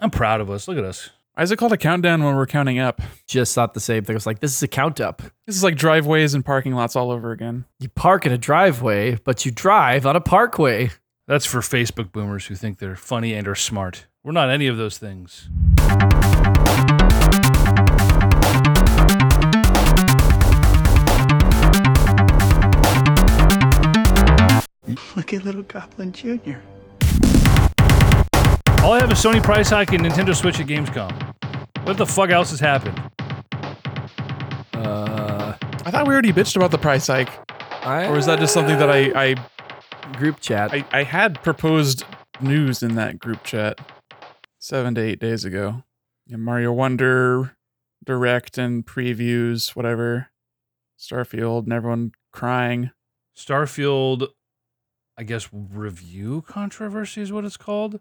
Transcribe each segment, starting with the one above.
I'm proud of us. Look at us. Why is it called a countdown when we're counting up? Just thought the same thing. I was like, this is a count up. This is like driveways and parking lots all over again. You park in a driveway, but you drive on a parkway. That's for Facebook boomers who think they're funny and are smart. We're not any of those things. Look at little Goblin Jr. All I have is Sony price hike and Nintendo Switch at Gamescom. What the fuck else has happened? Uh, I thought we already bitched about the price hike. I, Or is that just something that I I, group chat? I, I had proposed news in that group chat seven to eight days ago? Yeah, Mario Wonder direct and previews, whatever. Starfield and everyone crying. Starfield, I guess review controversy is what it's called.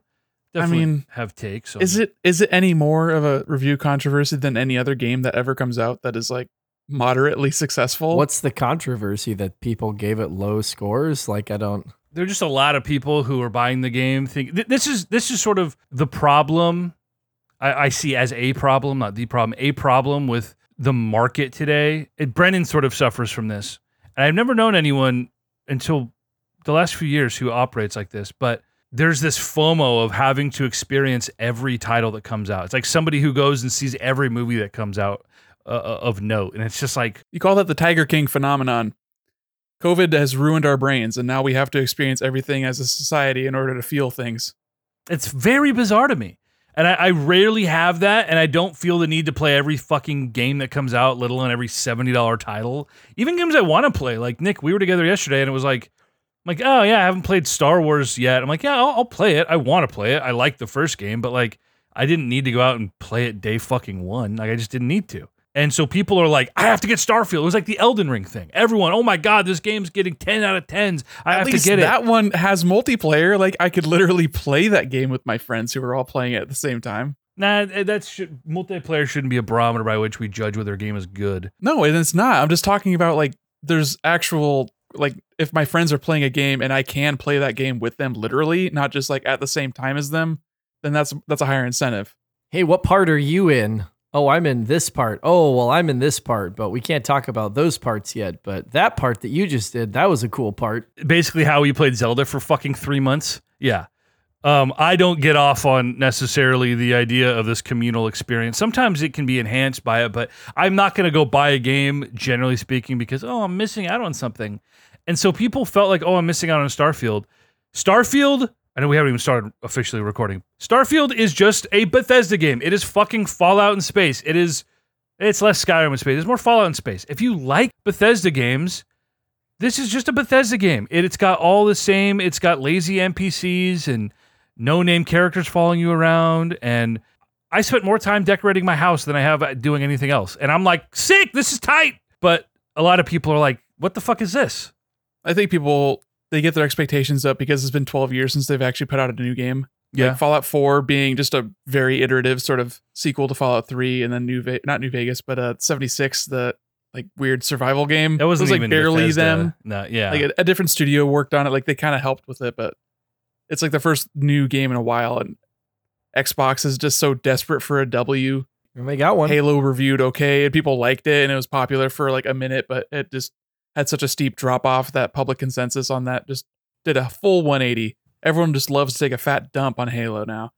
I mean, have takes. On, Is it is it any more of a review controversy than any other game that ever comes out that is like moderately successful? What's the controversy that people gave it low scores? Like, I don't. There are just a lot of people who are buying the game. Think th- this is this is sort of the problem I, I see as a problem, not the problem. A problem with the market today. It, Brennan sort of suffers from this, and I've never known anyone until the last few years who operates like this. But there's this FOMO of having to experience every title that comes out. It's like somebody who goes and sees every movie that comes out uh, uh, of note, and it's just like You call that the Tiger King phenomenon. COVID has ruined our brains, and now we have to experience everything as a society in order to feel things. It's very bizarre to me. And I, I rarely have that, and I don't feel the need to play every fucking game that comes out, let alone every $70 title. Even games I want to play. Like, Nick, we were together yesterday, and it was like, like, oh, yeah, I haven't played Star Wars yet. I'm like, yeah, I'll, I'll play it. I want to play it. I like the first game, but like, I didn't need to go out and play it day fucking one. Like, I just didn't need to. And so people are like, I have to get Starfield. It was like the Elden Ring thing. Everyone, oh my God, this game's getting 10 out of 10s. I At have to get it. that one has multiplayer. Like I could literally play that game with my friends who are all playing it at the same time. Nah, eh, that's should, multiplayer shouldn't be a barometer by which we judge whether a game is good. No, and it's not. I'm just talking about like there's actual like if my friends are playing a game and I can play that game with them literally, not just like at the same time as them, then that's that's a higher incentive. Hey, what part are you in? Oh, I'm in this part. Oh, well, I'm in this part, but we can't talk about those parts yet. But that part that you just did, that was a cool part. Basically, how we played Zelda for fucking three months. Yeah. Um, I don't get off on necessarily the idea of this communal experience. Sometimes it can be enhanced by it, but I'm not going to go buy a game, generally speaking, because, oh, I'm missing out on something. And so people felt like, oh, I'm missing out on Starfield. Starfield, I know we haven't even started officially recording. Starfield is just a Bethesda game. It is fucking Fallout in space. It is, it's less Skyrim in space. It's more Fallout in space. If you like Bethesda games, this is just a Bethesda game. It, it's got all the same. It's got lazy NPCs and no name characters following you around. And I spent more time decorating my house than I have doing anything else. And I'm like, sick. This is tight. But a lot of people are like, what the fuck is this? I think people they get their expectations up because it's been 12 years since they've actually put out a new game. Yeah. Like Fallout 4 being just a very iterative sort of sequel to Fallout 3 and then New Ve- not New Vegas, but uh 76 the like weird survival game. That wasn't it was like even barely Bethesda. them. No, yeah. Like a, a different studio worked on it. Like they kind of helped with it, but it's like the first new game in a while and Xbox is just so desperate for a W. And they got one. Halo reviewed okay and people liked it and it was popular for like a minute, but it just had such a steep drop off that public consensus on that just did a full 180. Everyone just loves to take a fat dump on Halo now.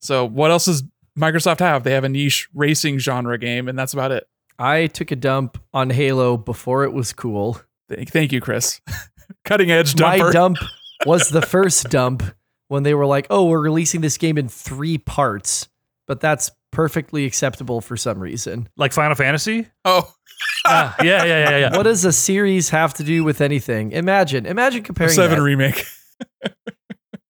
So what else does Microsoft have? They have a niche racing genre game, and that's about it. I took a dump on Halo before it was cool. Thank, thank you, Chris. Cutting edge dumper. My dump was the first dump when they were like, "Oh, we're releasing this game in three parts," but that's perfectly acceptable for some reason. like Final Fantasy? oh, Ah, yeah, yeah, yeah, yeah. What does a series have to do with anything? Imagine, imagine comparing seven that. remake.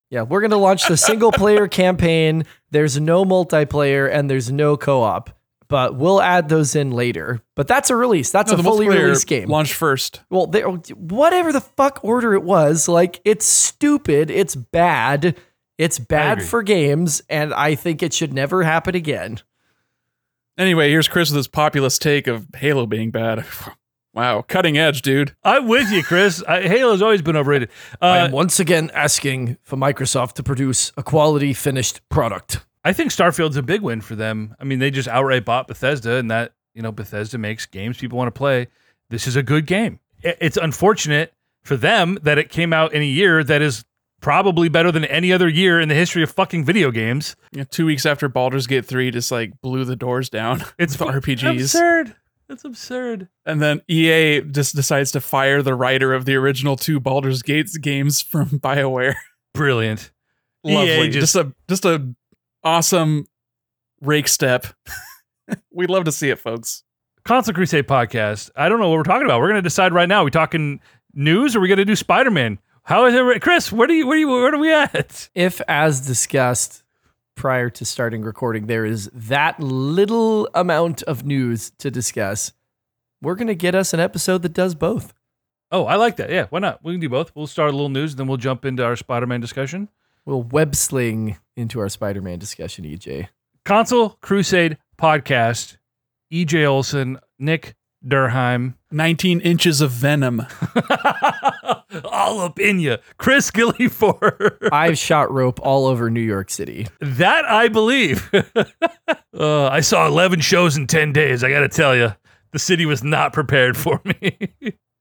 Yeah, we're going to launch the single player campaign. There's no multiplayer and there's no co op, but we'll add those in later. But that's a release. That's No, a fully released game. Launch first. well, they, whatever the fuck order it was, like it's stupid. It's bad. It's bad for games, and I think it should never happen again. Anyway, here's Chris with his populist take of Halo being bad. wow, cutting edge, dude. I'm with you, Chris. I, Halo's always been overrated. I Uh, am once again asking for Microsoft to produce a quality finished product. I think Starfield's a big win for them. I mean, they just outright bought Bethesda, and that you know Bethesda makes games people want to play. This is a good game. It's unfortunate for them that it came out in a year that is probably better than any other year in the history of fucking video games. Yeah, two weeks after Baldur's Gate 3 just like blew the doors down. It's with RPGs. absurd. That's absurd. And then EA just decides to fire the writer of the original two Baldur's Gates games from BioWare. Brilliant. Lovely. EA just, just- a just a awesome rake step. We'd love to see it, folks. Console Crusade podcast. I don't know what we're talking about. We're going to decide right now. Are we talking news or are we going to do Spider Man? How is it, Chris? Where do you, where do you, where are we at? If, as discussed prior to starting recording, there is that little amount of news to discuss, we're going to get us an episode that does both. Oh, I like that. Yeah, why not? We can do both. We'll start a little news, and then we'll jump into our Spider Man discussion. We'll web sling into our Spider Man discussion, EJ. Console Crusade podcast. EJ Olson, Nick Durheim, 19 inches of venom. all up in you. Chris Gillyford. I've shot rope all over New York City. that I believe. uh, I saw 11 shows in 10 days. I got to tell you, the city was not prepared for me.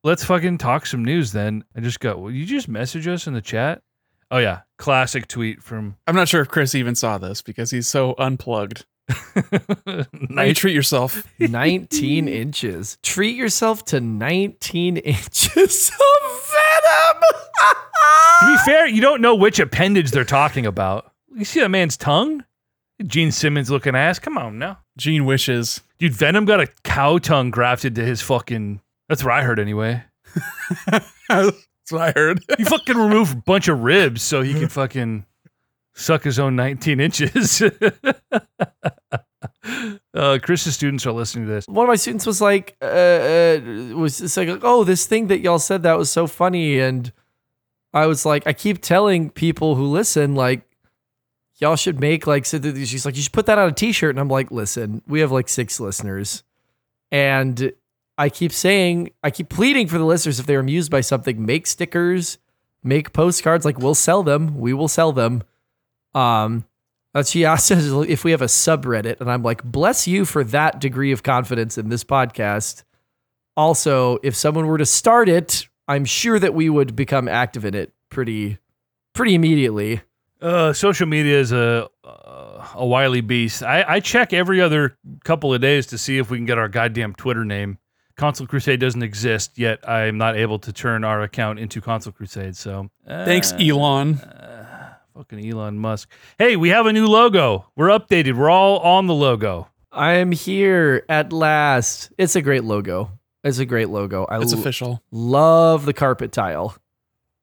Let's fucking talk some news then. I just got, will you just message us in the chat? Oh, yeah. Classic tweet from I'm not sure if Chris even saw this because he's so unplugged. How you treat yourself. 19 inches. Treat yourself to 19 inches of venom. To be fair, you don't know which appendage they're talking about. You see that man's tongue? Gene Simmons looking ass. Come on now. Gene wishes. Dude, Venom got a cow tongue grafted to his fucking. That's what I heard anyway. That's what I heard. You fucking removed a bunch of ribs so he can fucking suck his own 19 inches. uh, Chris's students are listening to this. One of my students was like, uh, uh, was just like, oh, this thing that y'all said that was so funny. And I was like, I keep telling people who listen, like, y'all should make like, so she's like, you should put that on a t shirt. And I'm like, listen, we have like six listeners. And I keep saying, I keep pleading for the listeners if they're amused by something, make stickers, make postcards. Like, we'll sell them. We will sell them. Um, uh, she asked us if we have a subreddit, and I'm like, bless you for that degree of confidence in this podcast. Also, if someone were to start it, I'm sure that we would become active in it pretty, pretty immediately. Uh, social media is a uh, a wily beast. I, I check every other couple of days to see if we can get our goddamn Twitter name. Console Crusade doesn't exist yet. I'm not able to turn our account into Console Crusade. So Thanks, uh, Elon. Fucking Elon Musk. Hey, we have a new logo. We're updated. We're all on the logo. I am here at last. It's a great logo. It's a great logo. I It's l- official. love the carpet tile.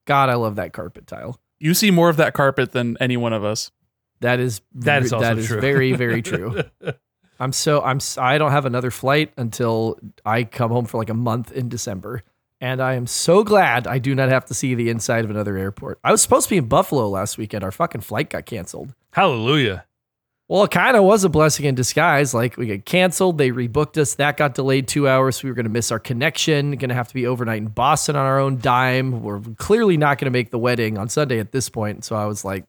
God, I love that carpet tile. You see more of that carpet than any one of us. That is That is also that is true. very very true. I'm so I'm I don't have another flight until I come home for like a month in December. And I am so glad I do not have to see the inside of another airport. I was supposed to be in Buffalo last weekend. Our fucking flight got canceled. Hallelujah. Well, it kind of was a blessing in disguise. Like we got canceled, they rebooked us. That got delayed two hours. So we were going to miss our connection. Going to have to be overnight in Boston on our own dime. We're clearly not going to make the wedding on Sunday at this point. So I was like,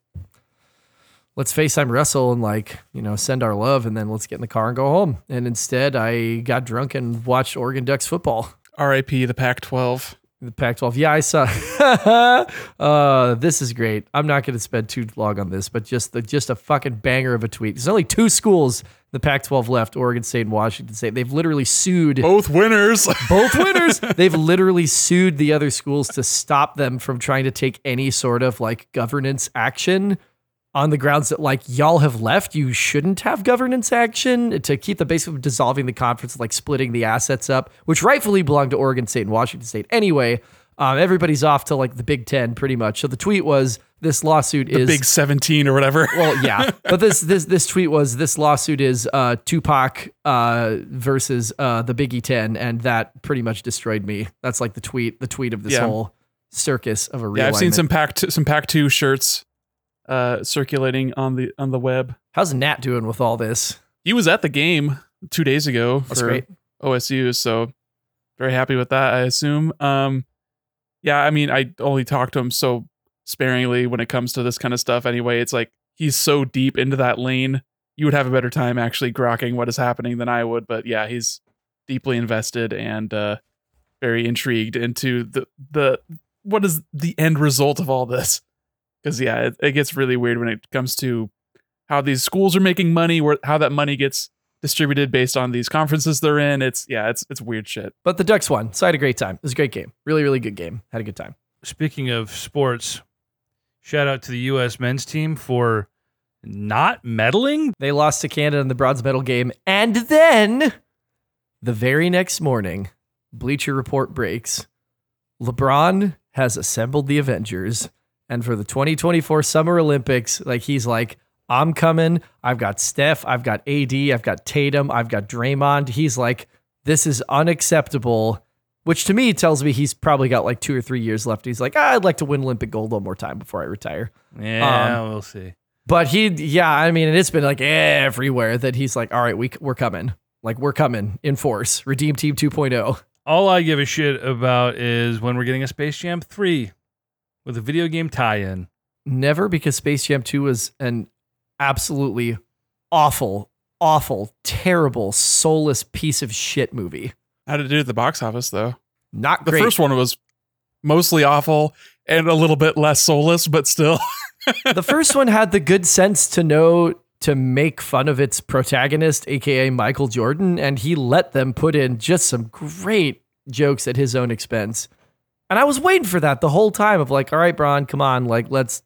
let's FaceTime Russell and like you know send our love, and then let's get in the car and go home. And instead, I got drunk and watched Oregon Ducks football. R.I.P. the Pac-12. The Pac-12. Yeah, I saw. uh, this is great. I'm not going to spend too long on this, but just the just a fucking banger of a tweet. There's only two schools the Pac-12 left: Oregon State and Washington State. They've literally sued Both winners. both winners. They've literally sued the other schools to stop them from trying to take any sort of like governance action on the grounds that like y'all have left, you shouldn't have governance action to keep the base of dissolving the conference, like splitting the assets up, which rightfully belong to Oregon State and Washington State. Anyway, um, everybody's off to like the Big Ten pretty much. So the tweet was this lawsuit is Big 17 or whatever. well, yeah, but this this this tweet was this lawsuit is uh, Tupac uh, versus uh, the Biggie Ten, and that pretty much destroyed me. That's like the tweet the tweet of this Yeah. whole circus of a yeah, I've seen some Pac some Pac two shirts uh, circulating on the on the web. How's Nat doing with all this? He was at the game two days ago That's for great. OSU, so very happy with that. I assume. Um, yeah, I mean, I only talk to him so sparingly when it comes to this kind of stuff. Anyway, it's like he's so deep into that lane. You would have a better time actually grokking what is happening than I would. But yeah, he's deeply invested and uh, very intrigued into the the what is the end result of all this. Because yeah, it, it gets really weird when it comes to how these schools are making money, where how that money gets distributed based on these conferences they're in. It's yeah, it's it's weird shit. But the Ducks won, so I had a great time. It was a great game. Really, really good game. Had a good time. Speaking of sports, shout out to the U.S. men's team for not medaling. They lost to Canada in the bronze medal game. And then the very next morning, Bleacher Report breaks. LeBron has assembled the Avengers. And for the 2024 Summer Olympics, like he's like, I'm coming. I've got Steph. I've got AD. I've got Tatum. I've got Draymond. He's like, this is unacceptable, which to me tells me he's probably got like two or three years left. He's like, ah, I'd like to win Olympic gold one more time before I retire. Yeah, Um, we'll see. But he, yeah, I mean, and it's been like everywhere that he's like, all right, we, we're coming. Like, we're coming in force. Redeem Team oh." 2.0. All I give a shit about is when we're getting a Space Jam 3 with a video game tie-in. Never because Space Jam 2 was an absolutely awful, awful, terrible, soulless piece of shit movie. How did it do at the box office though? Not The great. first one was mostly awful and a little bit less soulless, but still. the first one had the good sense to know to make fun of its protagonist, aka Michael Jordan, and he let them put in just some great jokes at his own expense. And I was waiting for that the whole time of like, all right, Bron, come on, like let's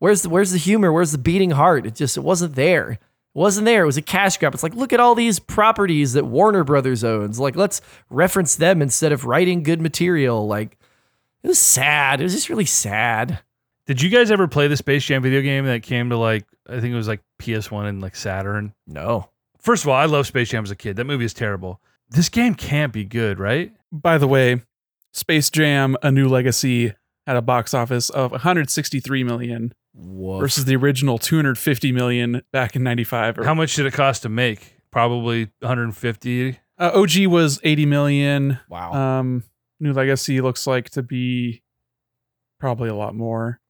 where's the where's the humor? Where's the beating heart? It just it wasn't there. It wasn't there. It was a cash grab. It's like, look at all these properties that Warner Brothers owns. Like, let's reference them instead of writing good material. Like, it was sad. It was just really sad. Did you guys ever play the Space Jam video game that came to like I think it was like PS1 and like Saturn? No. First of all, I love Space Jam as a kid. That movie is terrible. This game can't be good, right? By the way, Space Jam: A New Legacy had a box office of 163 million Woof. versus the original 250 million back in 95. How much did it cost to make? Probably 150. Uh, OG was 80 million. Wow. Um, New Legacy looks like to be probably a lot more.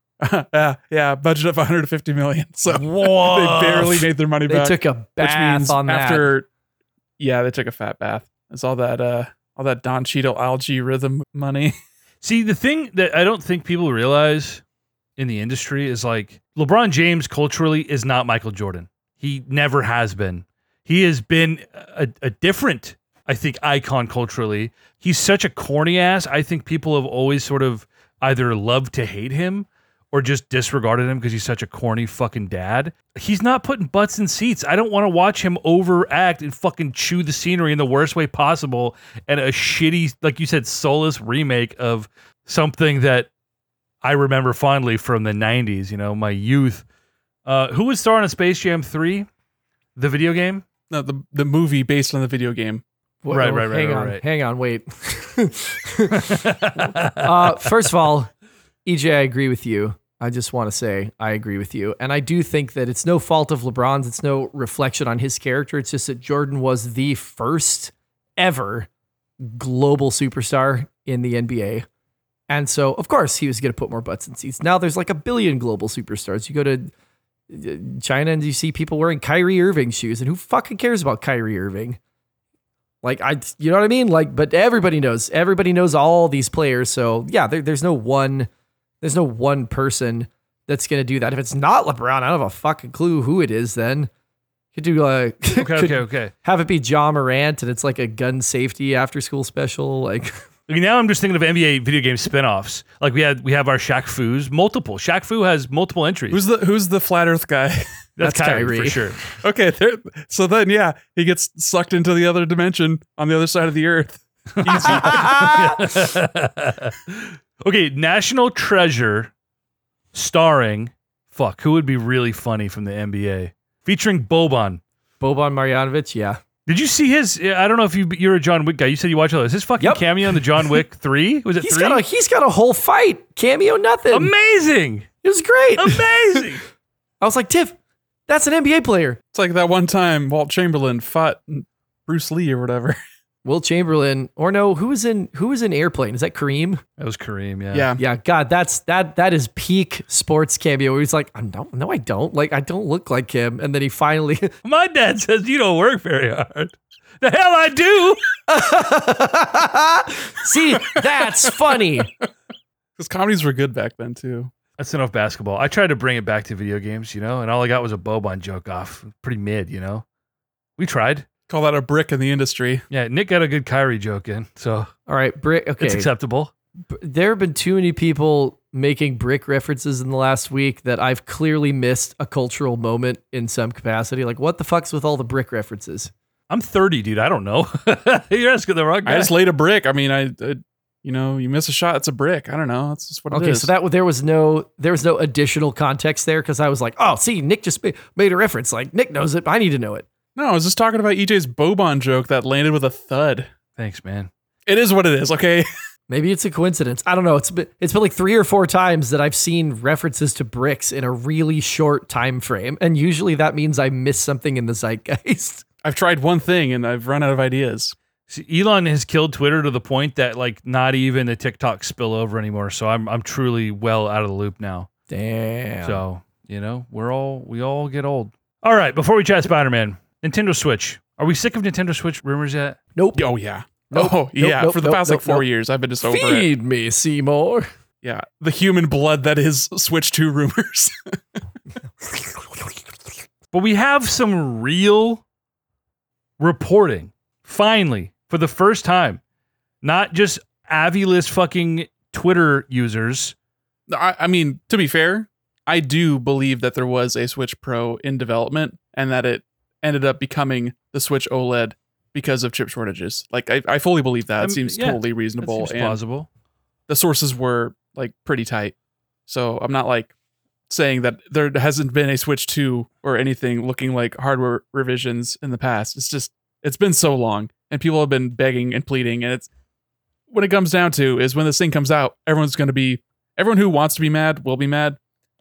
yeah, yeah, budget of 150 million. So they barely made their money they back. took a which bath means on that. after, yeah, they took a fat bath. It's all that, uh, all that Don Cheadle Al-G Rhythm money. See, the thing that I don't think people realize in the industry is like LeBron James culturally is not Michael Jordan. He never has been. He has been a, a different, I think, icon culturally. He's such a corny ass. I think people have always sort of either loved to hate him or just disregarded him because he's such a corny fucking dad. He's not putting butts in seats. I don't want to watch him overact and fucking chew the scenery in the worst way possible and a shitty, like you said, soulless remake of something that I remember fondly from the 90s, you know, my youth. Uh, who was starring in Space Jam 3? The video game? No, the the movie based on the video game. Whoa, Right, right, right, Hang right, on, right. hang on, wait. uh, first of all, EJ, I agree with you. I just want to say I agree with you, and I do think that it's no fault of LeBron's. It's no reflection on his character. It's just that Jordan was the first ever global superstar in the NBA. And so, of course, he was going to put more butts in seats. Now there's like a billion global superstars. You go to uh, China and you see people wearing Kyrie Irving shoes, and who fucking cares about Kyrie Irving? Like I, you know what I mean? Like, but everybody knows. Everybody knows all these players. So yeah, there, there's no one, there's no one person that's gonna do that. If it's not LeBron, I don't have a fucking clue who it is. Then could do uh, Okay, could okay, okay. have it be Ja Morant, and it's like a gun safety after school special. Like Like, now I'm just thinking of NBA video game spin-offs. Like we had we have our Shaq Fu's multiple. Shaq Fu has multiple entries. Who's the Who's the flat Earth guy? That's, that's Kyrie, Kyrie. for sure. okay, there, so then yeah, he gets sucked into the other dimension on the other side of the Earth. Okay, National Treasure starring fuck, who would be really funny from the NBA? Featuring Boban. Boban Marjanovic, yeah. Did you see his? I don't know if you you're a John Wick guy. You said you watch all this. His fucking Yep. cameo in the John Wick three was it He's three? got a he's got a whole fight cameo, nothing. Amazing, it was great. amazing. I was like, Tiff, that's an NBA player. It's like that one time Wilt Chamberlain fought Bruce Lee or whatever. Wilt Chamberlain, or no, who was in who was in Airplane? Is that Kareem? That was Kareem. Yeah. Yeah. Yeah, God, that's that that is peak sports cameo. Where he's like, I don't, no, I don't. Like, I don't look like him. And then he finally, My dad says you don't work very hard. The hell I do. see, that's funny. Because comedies were good back then too. That's enough basketball. I tried to bring it back to video games, you know, and all I got was a Boban joke off. Pretty mid, you know. We tried. Call that a brick in the industry. Yeah, Nick got a good Kyrie joke in, so All right, Brick. Okay, it's acceptable. B- there have been too many people making brick references in the last week that I've clearly missed a cultural moment in some capacity. Like, what the fuck's with all the brick references? I'm 30, dude. I don't know. You're asking the wrong guy. I just laid a brick. I mean, I, I you know, you miss a shot, it's a brick. I don't know. That's just what it Okay, is. so that there was no there was no additional context there because I was like, oh, see, Nick just ma- made a reference. Like Nick knows it. I need to know it. No, I was just talking about EJ's Boban joke that landed with a thud. Thanks, man. It is what it is. Okay. Maybe it's a coincidence. I don't know. It's been, it's been like three or four times that I've seen references to bricks in a really short time frame, and usually that means I missed something in the zeitgeist. I've tried one thing and I've run out of ideas. See, Elon has killed Twitter to the point that like not even the TikTok spill over anymore. So I'm I'm truly well out of the loop now. Damn. So you know we're all we all get old. All right, before we chat Spider Man, Nintendo Switch. Are we sick of Nintendo Switch rumors yet? nope. Oh yeah. Nope, oh yeah. nope, For the nope, past nope, like four nope. years, I've been just over it. Feed me, Seymour. Yeah. The human blood that is Switch 2 rumors. But we have some real reporting finally for the first time, not just Avilist fucking Twitter users. I, I mean, to be fair, I do believe that there was a Switch Pro in development and that it ended up becoming the Switch OLED because of chip shortages. Like I, I fully believe that. Um, it seems yeah, totally reasonable. seems and plausible. the sources were like pretty tight. So I'm not like saying that there hasn't been a Switch 2 or anything looking like hardware revisions in the past. It's just it's been so long and people have been begging and pleading and it's when it comes down to is when this thing comes out, everyone's going to be everyone who wants to be mad will be mad.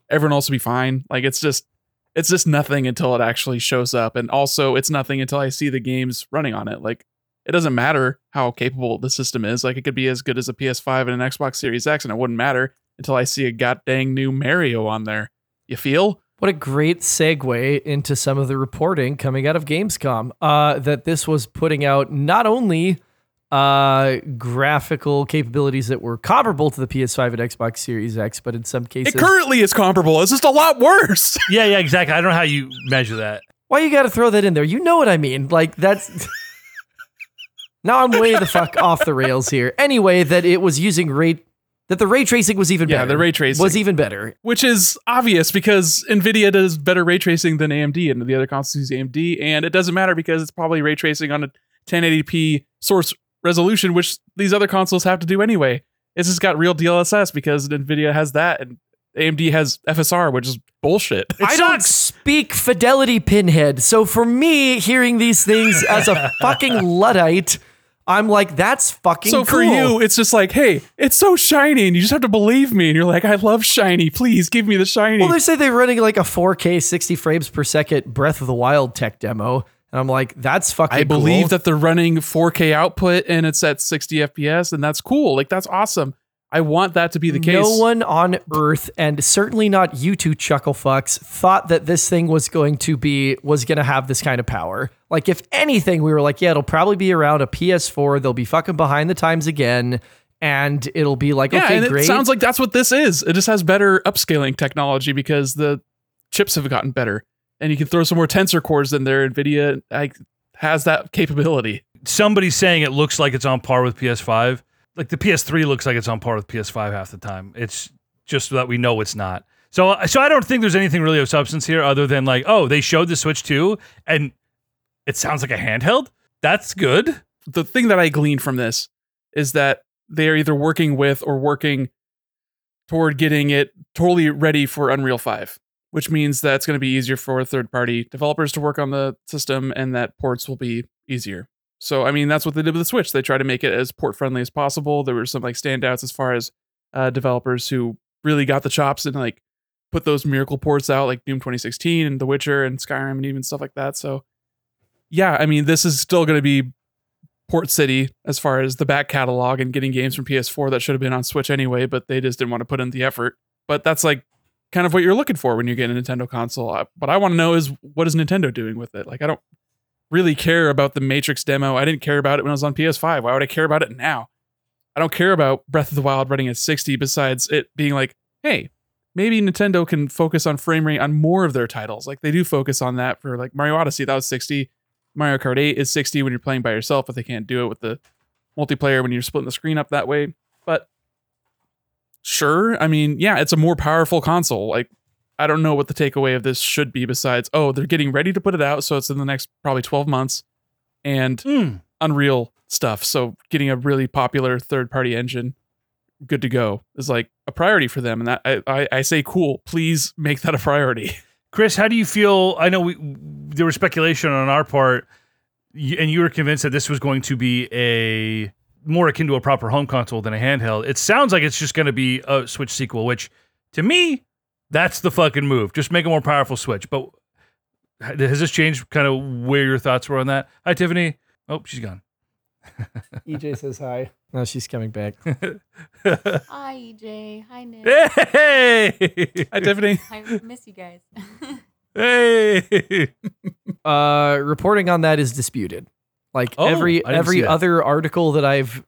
Everyone else will be fine. Like it's just it's just nothing until it actually shows up and also it's nothing until I see the games running on it. Like it doesn't matter how capable the system is. Like it could be as good as a PS5 and an Xbox Series X, and it wouldn't matter until I see a god dang new Mario on there. You feel? What a great segue into some of the reporting coming out of Gamescom. Uh, that this was putting out not only uh, graphical capabilities that were comparable to the PS5 and Xbox Series X, but in some cases, It currently is comparable. It's just a lot worse. Yeah, yeah, exactly. I don't know how you measure that. why you got to throw that in there? You know what I mean? Like that's. now I'm way the fuck off the rails here. Anyway, that it was using rate that the ray tracing was even Yeah, better. the ray tracing. was even better. Which is obvious because Nvidia does better ray tracing than AMD, and the other consoles use AMD, and it doesn't matter because it's probably ray tracing on a 1080p source resolution, which these other consoles have to do anyway. It's just got real DLSS because Nvidia has that, and AMD has FSR, which is bullshit. I don't speak fidelity pinhead. So for me, hearing these things as a fucking Luddite, I'm like, that's fucking So for you, it's just like, hey, it's so shiny, and you just have to believe me. And you're like, I love shiny. Please give me the shiny. Well, they say they're running like a 4K 60 frames per second Breath of the Wild tech demo. And I'm like, that's fucking I believe cool. that they're running 4K output and it's at 60 FPS, and that's cool. Like that's awesome. I want that to be the case. No one on earth, and certainly not you two chuckle fucks, thought that this thing was going to be was going to have this kind of power. Like, if anything, we were like, yeah, it'll probably be around a PS4. They'll be fucking behind the times again, and it'll be like, yeah, okay, and great. it sounds like that's what this is. It just has better upscaling technology because the chips have gotten better, and you can throw some more tensor cores in there. Nvidia like, has that capability. Somebody's saying it looks like it's on par with PS5. Like the PS3 looks like it's on par with PS5 half the time. It's just that we know it's not. So, so I don't think there's anything really of substance here, other than like, oh, they showed the Switch 2, and it sounds like a handheld. That's good. the thing that I gleaned from this is that they are either working with or working toward getting it totally ready for Unreal 5, which means that it's going to be easier for third party developers to work on the system and that ports will be easier. So, I mean, that's what they did with the Switch. They tried to make it as port friendly as possible. There were some like standouts as far as uh, developers who really got the chops and like put those miracle ports out, like Doom 2016 and The Witcher and Skyrim and even stuff like that. So, yeah, I mean, this is still going to be port city as far as the back catalog and getting games from PS4 that should have been on Switch anyway, but they just didn't want to put in the effort. But that's like kind of what you're looking for when you get a Nintendo console. Uh, What I want to know is what is Nintendo doing with it? Like I don't really care about the Matrix demo. I didn't care about it when I was on PS5. Why would I care about it now? I don't care about Breath of the Wild running at 60 besides it being like, hey, maybe Nintendo can focus on frame rate on more of their titles. Like they do focus on that for like Mario Odyssey, that was 60. Mario Kart 8 is 60 when you're playing by yourself, but they can't do it with the multiplayer when you're splitting the screen up that way. But sure, I mean, yeah, it's a more powerful console. Like I don't know what the takeaway of this should be besides, oh, they're getting ready to put it out, so it's in the next probably 12 months. And Hmm. Unreal stuff. So getting a really popular third party engine good to go is like a priority for them. And that I, I, I say cool. Please make that a priority. Chris, how do you feel? I know we there was speculation on our part, and you were convinced that this was going to be a more akin to a proper home console than a handheld. It sounds like it's just going to be a Switch sequel, which to me, that's the fucking move. Just make a more powerful Switch. But has this changed kind of where your thoughts were on that? Hi, Tiffany. Oh, she's gone. EJ says hi. No, she's coming back. Hi, EJ. Hi, Nick. hey, Hi, Tiffany. I miss you guys. hey. Uh, reporting on that is disputed. Like Oh, every I didn't see every other article that I've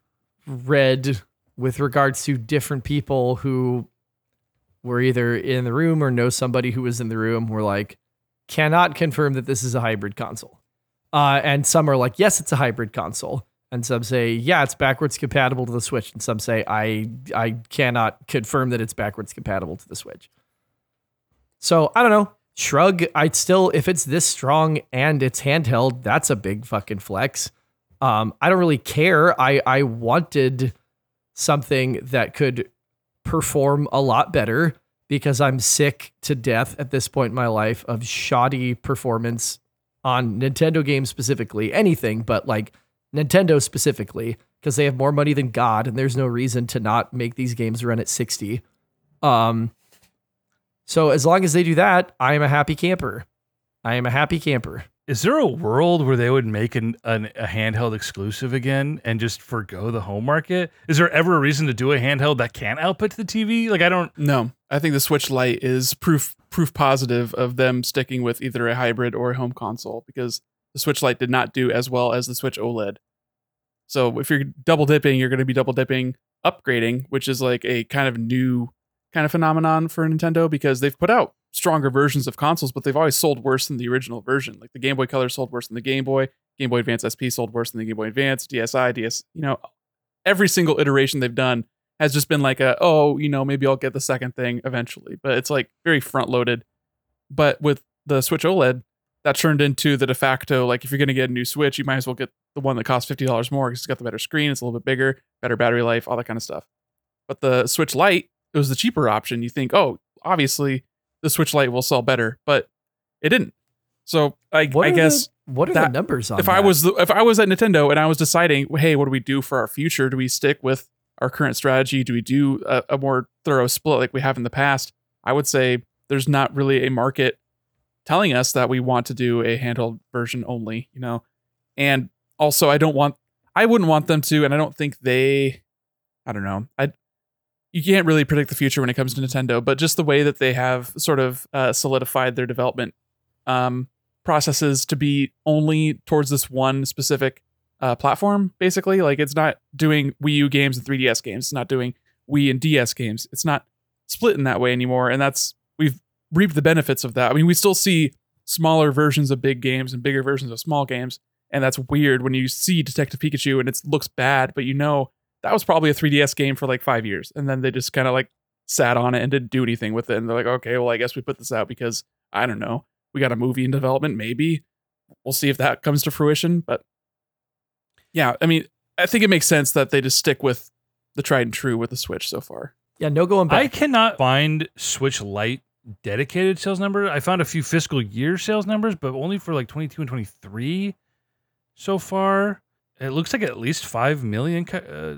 read with regards to different people who were either in the room or know somebody who was in the room were like cannot confirm that this is a hybrid console. Uh, and some are like, yes, it's a hybrid console. And some say, yeah, it's backwards compatible to the Switch. And some say, I I cannot confirm that it's backwards compatible to the Switch. So I don't know. Shrug. I'd still, if it's this strong and it's handheld, that's a big fucking flex. Um, I don't really care. I I wanted something that could perform a lot better because I'm sick to death at this point in my life of shoddy performance on Nintendo games specifically, anything but like Nintendo specifically, because they have more money than God, and there's no reason to not make these games run at 60. Um, so as long as they do that, I am a happy camper. I am a happy camper. Is there a world where they would make an, an a handheld exclusive again and just forgo the home market? Is there ever a reason to do a handheld that can't output to the TV? Like I don't. No, I think the Switch Lite is proof proof positive of them sticking with either a hybrid or a home console because the Switch Lite did not do as well as the Switch OLED. So if you're double dipping, you're going to be double dipping upgrading, which is like a kind of new kind of phenomenon for Nintendo because they've put out stronger versions of consoles, but they've always sold worse than the original version. Like the Game Boy Color sold worse than the Game Boy, Game Boy Advance SP sold worse than the Game Boy Advance, DSi, DS, you know, every single iteration they've done has just been like a oh you know maybe i'll get the second thing eventually. But it's like very front loaded but with the switch oled that turned into the de facto like if you're going to get a new switch you might as well get the one that costs $50 more because it's got the better screen it's a little bit bigger better battery life all that kind of stuff. But the switch lite it was the cheaper option you think oh obviously the switch lite will sell better but it didn't so i, I guess the, what are that- the numbers on if I was the, if I was at Nintendo and I was deciding, hey, what do we do for our future? Do we stick with our current strategy? Do we do a, a more thorough split like we have in the past? I would say there's not really a market telling us that we want to do a handheld version only, you know. And also, I don't want, I wouldn't want them to, and I don't think they, I don't know, I. You can't really predict the future when it comes to Nintendo, but just the way that they have sort of uh, solidified their development um, processes to be only towards this one specific uh, platform, basically. Like it's not doing Wii U games and 3DS games. It's not doing Wii and DS games. It's not split in that way anymore. And that's we've reaped the benefits of that. I mean, we still see smaller versions of big games and bigger versions of small games. And that's weird when you see Detective Pikachu and it looks bad, but you know that was probably a 3DS game for like five years. And then they just kind of like sat on it and didn't do anything with it. And they're like, okay, well, I guess we put this out because I don't know we got a movie in development maybe we'll see if that comes to fruition but yeah i mean i think it makes sense that they just stick with the tried and true with the switch so far yeah, no going back. I cannot find Switch Lite dedicated sales number. I found a few fiscal year sales numbers, but only for like 22 and 23 so far. It looks like at least 5 million uh,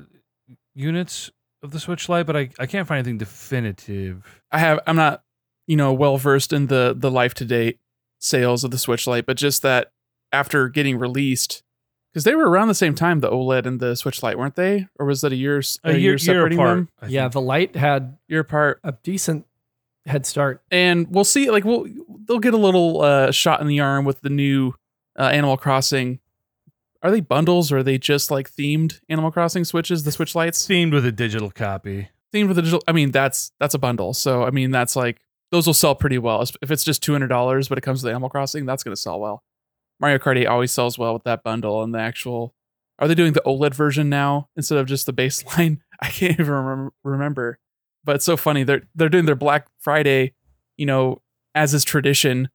units of the Switch Lite, but I, I can't find anything definitive. i have i'm not you know well versed in the the life to date sales of the switch lite but just that after getting released Because they were around the same time, the OLED and the Switch Lite, weren't they? Or was that a year, A year, year separating apart. them? Yeah, the Lite had Year apart. a decent head start. and we'll see like we'll they'll get a little uh shot in the arm with the new uh, animal crossing are they bundles or are they just like themed animal crossing switches the switch lites? Themed with a digital copy. themed with the digital i mean that's that's a bundle. So i mean that's like those will sell pretty well. If it's just $200 but it comes with animal crossing that's going to sell well. Mario kart 8 always sells well with that bundle and the actual are they doing the oled version now instead of just the baseline? I can't even remember, remember. But it's so funny they're they're doing their black friday you know as is tradition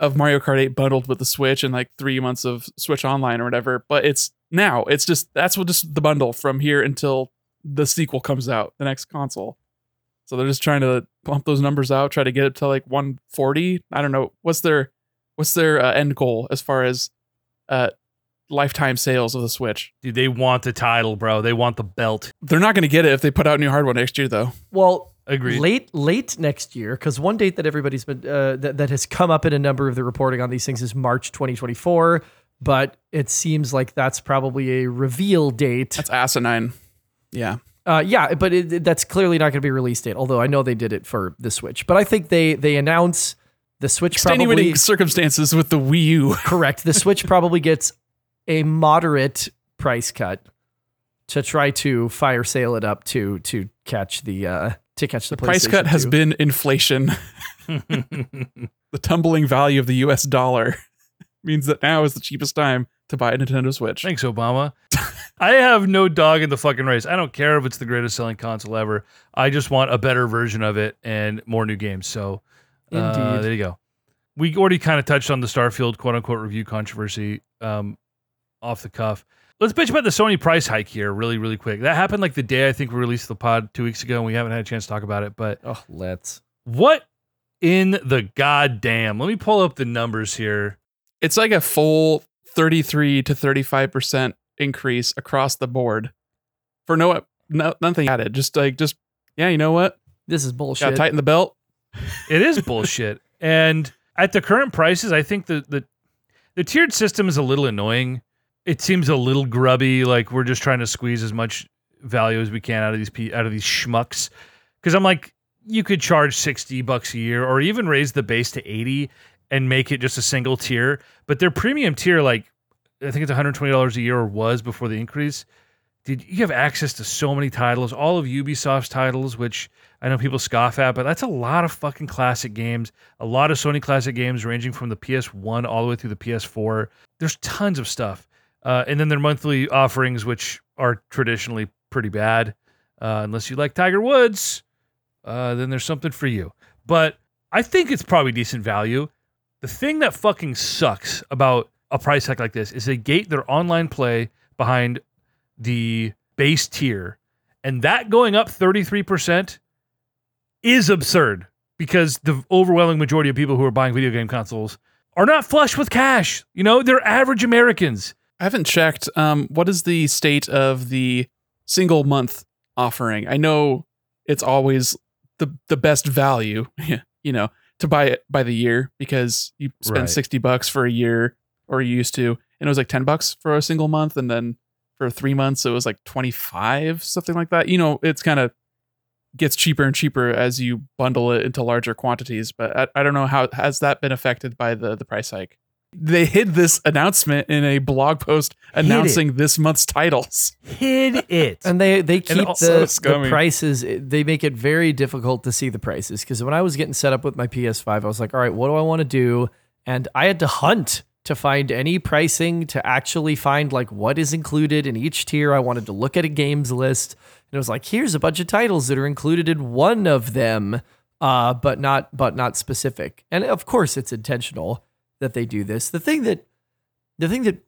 of mario kart 8 bundled with the switch and like three months of switch online or whatever but it's now. It's just that's what just the bundle from here until the sequel comes out the next console. So they're just trying to pump those numbers out try to get it to like 140 i don't know. What's their what's their uh, end goal as far as uh lifetime sales of the switch? Dude, they want the title, bro. They want the belt. they're not going to get it if they put out new hardware next year though. Well, Agreed. late late next year, because one date that everybody's been uh, that that has come up in a number of the reporting on these things is March 2024. But it seems like that's probably a reveal date. that's asinine yeah Uh, yeah, but it, it- that's clearly not going to be a release date. Although I know they did it for the Switch, but I think they they announce the Switch extenuating probably circumstances with the wii u correct. The Switch probably gets a moderate price cut to try to fire sale it up to to catch the uh to catch the, the price cut PlayStation has 2. been inflation the tumbling value of the US dollar means that now is the cheapest time to buy a Nintendo Switch. Thanks, Obama. I have no dog in the fucking race. I don't care if it's the greatest selling console ever. I just want a better version of it and more new games. So, uh, Indeed. there you go. We already kind of touched on the Starfield quote unquote review controversy um, off the cuff. Let's bitch about the Sony price hike here, really, really quick. That happened like the day I think we released the pod two weeks ago, and we haven't had a chance to talk about it. But Oh, let's. what in the goddamn? Let me pull up the numbers here. It's like a full 33 to 35% increase across the board for no, no nothing added. Just like just yeah, you know what? This is Got bullshit. to tighten the belt. It is bullshit. And at the current prices, I think the, the the tiered system is a little annoying. It seems a little grubby. Like we're just trying to squeeze as much value as we can out of these out of these schmucks. Because I'm like, you could charge sixty bucks a year, or even raise the base to eighty and make it just a single tier. But their premium tier, like I think it's 120 dollars a year, or was before the increase. Dude, you have access to so many titles, all of Ubisoft's titles, which I know people scoff at, but that's a lot of fucking classic games. A lot of Sony classic games, ranging from the PS1 all the way through the PS4. There's tons of stuff, uh, and then their monthly offerings, which are traditionally pretty bad, uh, unless you like Tiger Woods. Uh, then there's something for you. But I think it's probably decent value. The thing that fucking sucks about a price hike like this is they gate their online play behind the base tier, and that going up 33% is absurd because the overwhelming majority of people who are buying video game consoles are not flush with cash. You know, they're average Americans. I haven't checked. Um, what is the state of the single month offering? I know it's always the the best value, you know, to buy it by the year because you spend Right. sixty bucks for a year, or you used to, and it was like ten bucks for a single month, and then for three months it was like twenty five, something like that. You know, it's kind of gets cheaper and cheaper as you bundle it into larger quantities. But I, I don't know how has that been affected by the the price hike. They hid this announcement in a blog post it. announcing this month's titles. Hid it. And they they keep the, the prices. They make it very difficult to see the prices because when I was getting set up with my PS5, I was like, all right, what do I want to do? And I had to hunt to find any pricing to actually find like what is included in each tier. I wanted to look at a games list, and it was like, here's a bunch of titles that are included in one of them, uh, but not but not specific. And of course, it's intentional that they do this. The thing that the thing that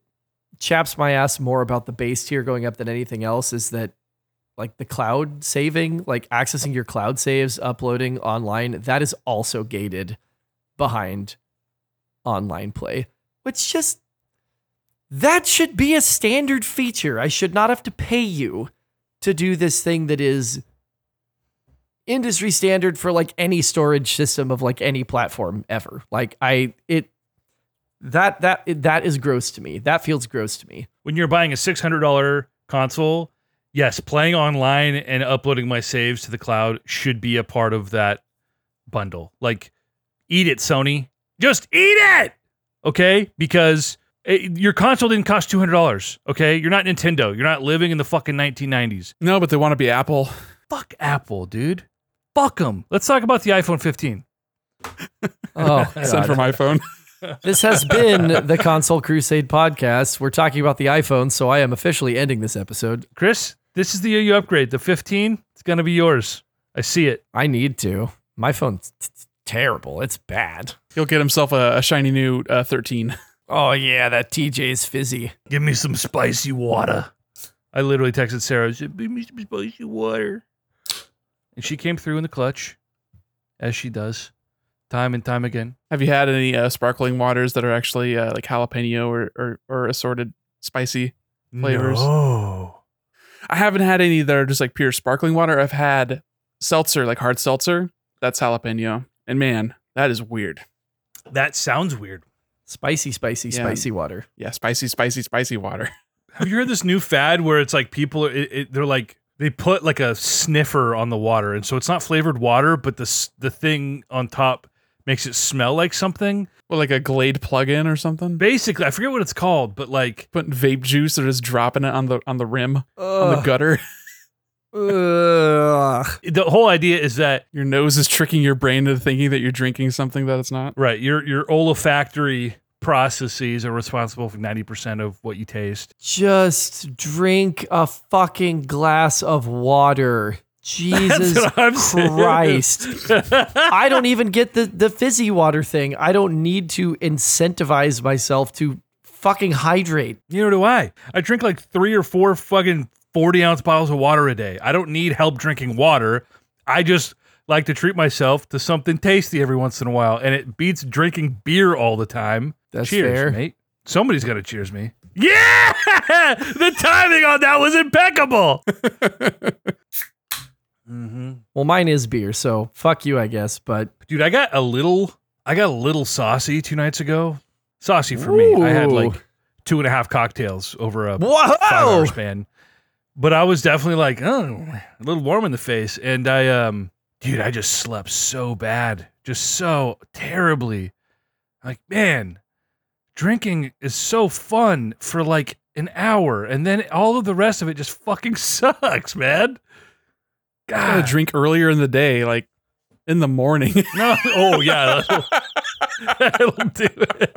chaps my ass more about the base tier going up than anything else is that like the cloud saving, like accessing your cloud saves, uploading online, that is also gated behind online play, which just that should be a standard feature. I should not have to pay you to do this thing that is industry standard for like any storage system of like any platform ever. Like I it that that that is gross to me. That feels gross to me. when you're buying a six hundred dollar console, yes, playing online and uploading my saves to the cloud should be a part of that bundle. Like, eat it, Sony. Just eat it, okay? Because it, your console didn't cost two hundred dollars. Okay, you're not Nintendo. You're not living in the fucking nineteen nineties. No, but they want to be Apple. Fuck Apple, dude. Fuck them. Let's talk about the iPhone 15. Oh, Sent God. from iPhone. this has been the Console Crusade podcast. We're talking about the iPhone, so I am officially ending this episode. Chris, this is the year you upgrade. The 15, it's gonna be yours. I see it. I need to. My phone's t- t- terrible. It's bad. He'll get himself a, a shiny new uh, 13. Oh yeah, that TJ's fizzy. Give me some spicy water. I literally texted Sarah, I said, give me some spicy water. And she came through in the clutch, as she does, time and time again. Have you had any uh, sparkling waters that are actually uh, like jalapeno or, or or assorted spicy? Flavors. No. I haven't had any that are just like pure sparkling water. I've had seltzer, like hard seltzer. That's jalapeno. And man, that is weird. That sounds weird. Spicy, spicy, Yeah. spicy water. Yeah, spicy, spicy, spicy water. Have you heard this new fad where it's like people, it, it, they're like, they put like a sniffer on the water, and so it's not flavored water, but the the thing on top makes it smell like something. Well, like a Glade plug-in or something. Basically, I forget what it's called, but like Putting vape juice or just dropping it on the on the rim on the gutter. Ugh. the whole idea is that Your nose is tricking your brain into thinking that you're drinking something that it's not. right, your your olfactory processes are responsible for ninety percent of what you taste. Just drink a fucking glass of water. Jesus. Christ. I don't even get the, the fizzy water thing. I don't need to incentivize myself to fucking hydrate. Neither do I. I drink like three or four fucking 40 ounce bottles of water a day. I don't need help drinking water. I just like to treat myself to something tasty every once in a while. And it beats drinking beer all the time. That's cheers, fair. mate. Somebody's got to cheers me. Yeah! the timing on that was impeccable. hmm Well, mine is beer, so fuck you, I guess. But Dude, I got a little, I got a little saucy two nights ago. Saucy for me. I had like two and a half cocktails over a whoa, five hour span. But I was definitely like, oh, a little warm in the face. And I, um, dude, I just slept so bad, just so terribly. Like, man, drinking is so fun for like an hour, and then all of the rest of it just fucking sucks, man. Gotta God, drink earlier in the day, like in the morning. no, oh yeah, that'll, that'll do it.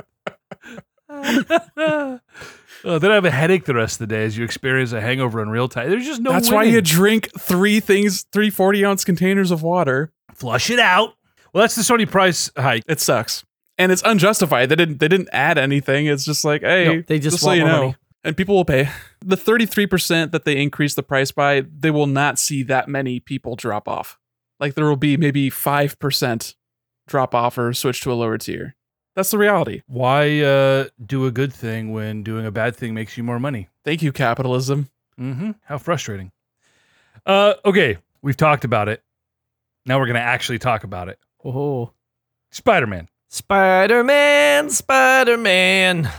Oh, then I have a headache the rest of the day as you experience a hangover in real time. There's just no. That's why you drink three things, three 40 ounce containers of water. flush it out. Well, that's the Sony price hike. It sucks. And it's unjustified. They didn't they didn't add anything. It's just like, hey, No, they just so want you more know. money. And people will pay. The 33% that they increase the price by, they will not see that many people drop off. Like there will be maybe 5% drop off or switch to a lower tier. That's the reality. Why uh, do a good thing when doing a bad thing makes you more money? Thank you, capitalism. Mm-hmm. How frustrating. Uh, okay, we've talked about it. Now we're gonna actually talk about it. Oh, Spider Man. Spider Man, Spider Man.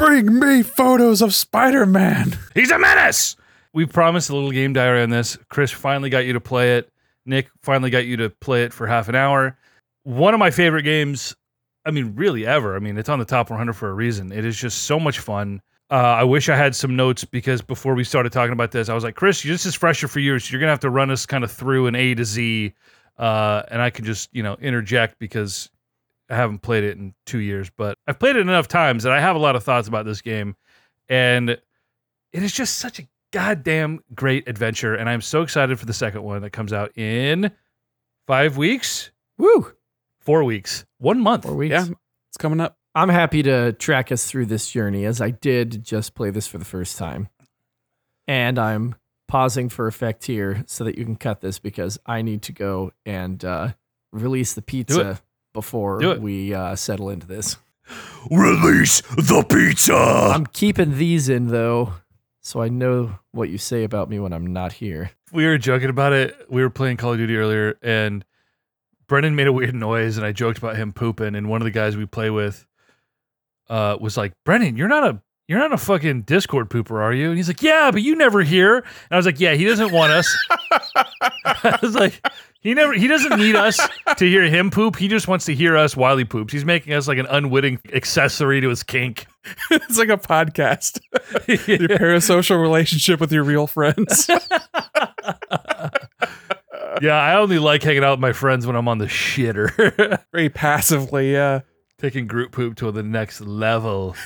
Bring me photos of Spider Man. He's a menace. We promised a little game diary on this. Chris finally got you to play it. Nick finally got you to play it for half an hour. One of my favorite games, I mean, really ever. I mean, it's on the top 100 for a reason. It is just so much fun. Uh, I wish I had some notes because before we started talking about this, I was like, Chris, this is fresher for you. So you're going to have to run us kind of through an A to Z. Uh, and I can just, you know, interject because I haven't played it in two years, but I've played it enough times that I have a lot of thoughts about this game. And it is just such a goddamn great adventure. And I'm so excited for the second one that comes out in five weeks, Woo, four weeks, one month. four weeks. Yeah, it's coming up. I'm happy to track us through this journey as I did just play this for the first time. And I'm pausing for effect here so that you can cut this because I need to go and uh, release the pizza before we uh, settle into this. Release the pizza. I'm keeping these in though, so I know what you say about me when I'm not here. we were joking about it. We were playing Call of Duty earlier, and Brennan made a weird noise, and I joked about him pooping. And one of the guys we play with uh, was like, "Brennan, you're not a You're not a fucking Discord pooper, are you? And he's like, Yeah, but you never hear. And I was like, Yeah, he doesn't want us. I was like, he never he doesn't need us to hear him poop. He just wants to hear us while he poops. He's making us like an unwitting accessory to his kink. it's like a podcast. your parasocial relationship with your real friends. yeah, I only like hanging out with my friends when I'm on the shitter. Very passively, yeah. Taking group poop to the next level.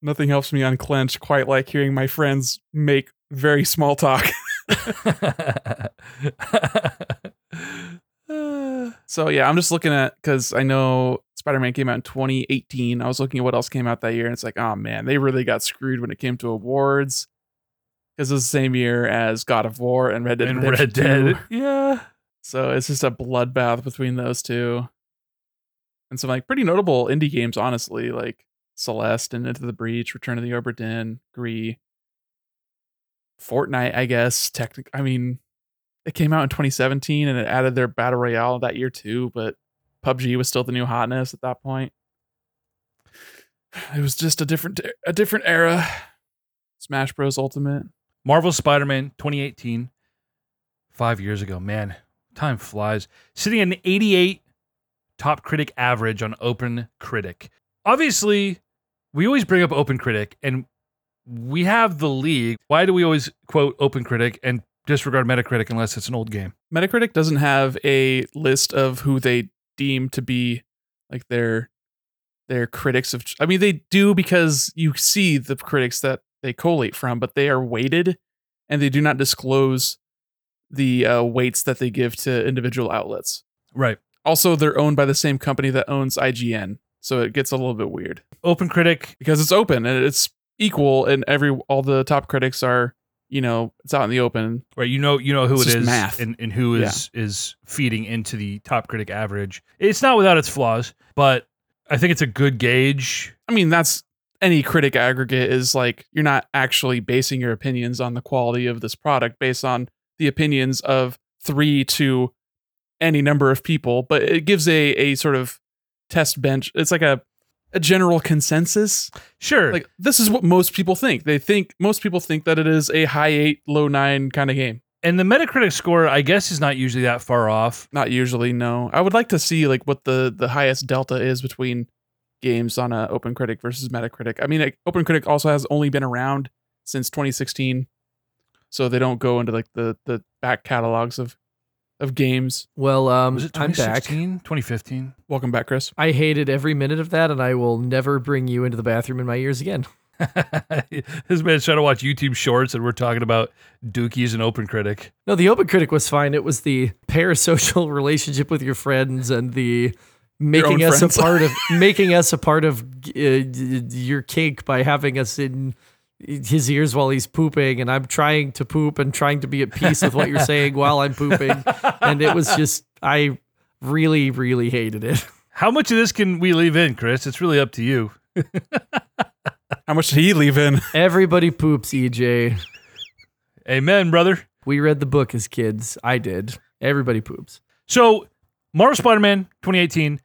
Nothing helps me unclench quite like hearing my friends make very small talk. so yeah, I'm just looking at because I know Spider-Man came out in 2018. I was looking at what else came out that year, and it's like, oh man, they really got screwed when it came to awards. Because it was the same year as God of War and Red Dead and Red Dead. Yeah. So it's just a bloodbath between those two. And some like pretty notable indie games, honestly, like Celeste and Into the Breach, Return of the Obra Dinn, Gris, Fortnite, I guess. Technic I mean, it came out in 2017 and it added their battle royale that year too, but PUBG was still the new hotness at that point. It was just a different a different era. Smash Bros Ultimate. Marvel Spider-Man 2018. Five years ago. Man, time flies. Sitting an 88 top critic average on Open Critic. Obviously, we always bring up Open Critic and we have the league. Why do we always quote Open Critic and disregard Metacritic unless it's an old game? Metacritic doesn't have a list of who they deem to be like their their critics of I mean they do because you see the critics that they collate from, but they are weighted and they do not disclose the uh, weights that they give to individual outlets. Right. Also, they're owned by the same company that owns IGN, so it gets a little bit weird Open Critic. because it's open and it's equal, and every all the top critics are you know it's out in the open. Right, you know, you know who It's it is math. and, and who is is feeding into the top critic average. It's not without its flaws, but I think it's a good gauge. I mean, that's any critic aggregate is like you're not actually basing your opinions on the quality of this product based on the opinions of three to any number of people, but it gives a a sort of test bench. It's like a a general consensus. Sure, Like this is what most people think. They think most people think that it is a high eight, low nine kind of game. and the Metacritic score, I guess, is not usually that far off. Not usually, no. I would like to see like what the the highest delta is between games on uh, a Open Critic versus Metacritic. I mean, like, Open Critic also has only been around since 2016, so they don't go into like the the back catalogs of of games. Well, um, Was it I'm back. 2016, 2015? Welcome back, Chris. I hated every minute of that, and I will never bring you into the bathroom in my ears again. this man's trying to watch YouTube shorts, and we're talking about Dookies and Open Critic. No, the open critic was fine. It was the parasocial relationship with your friends and the making us friends. a part of making us a part of uh, your cake by having us in his ears while he's pooping and I'm trying to poop and trying to be at peace with what you're saying while I'm pooping and it was just I really really hated it. How much of this can we leave in, Chris? It's really up to you. How much did he leave in? Everybody poops, EJ. Amen, brother. We read the book as kids. I did. Everybody poops. So, Marvel Spider-Man 2018.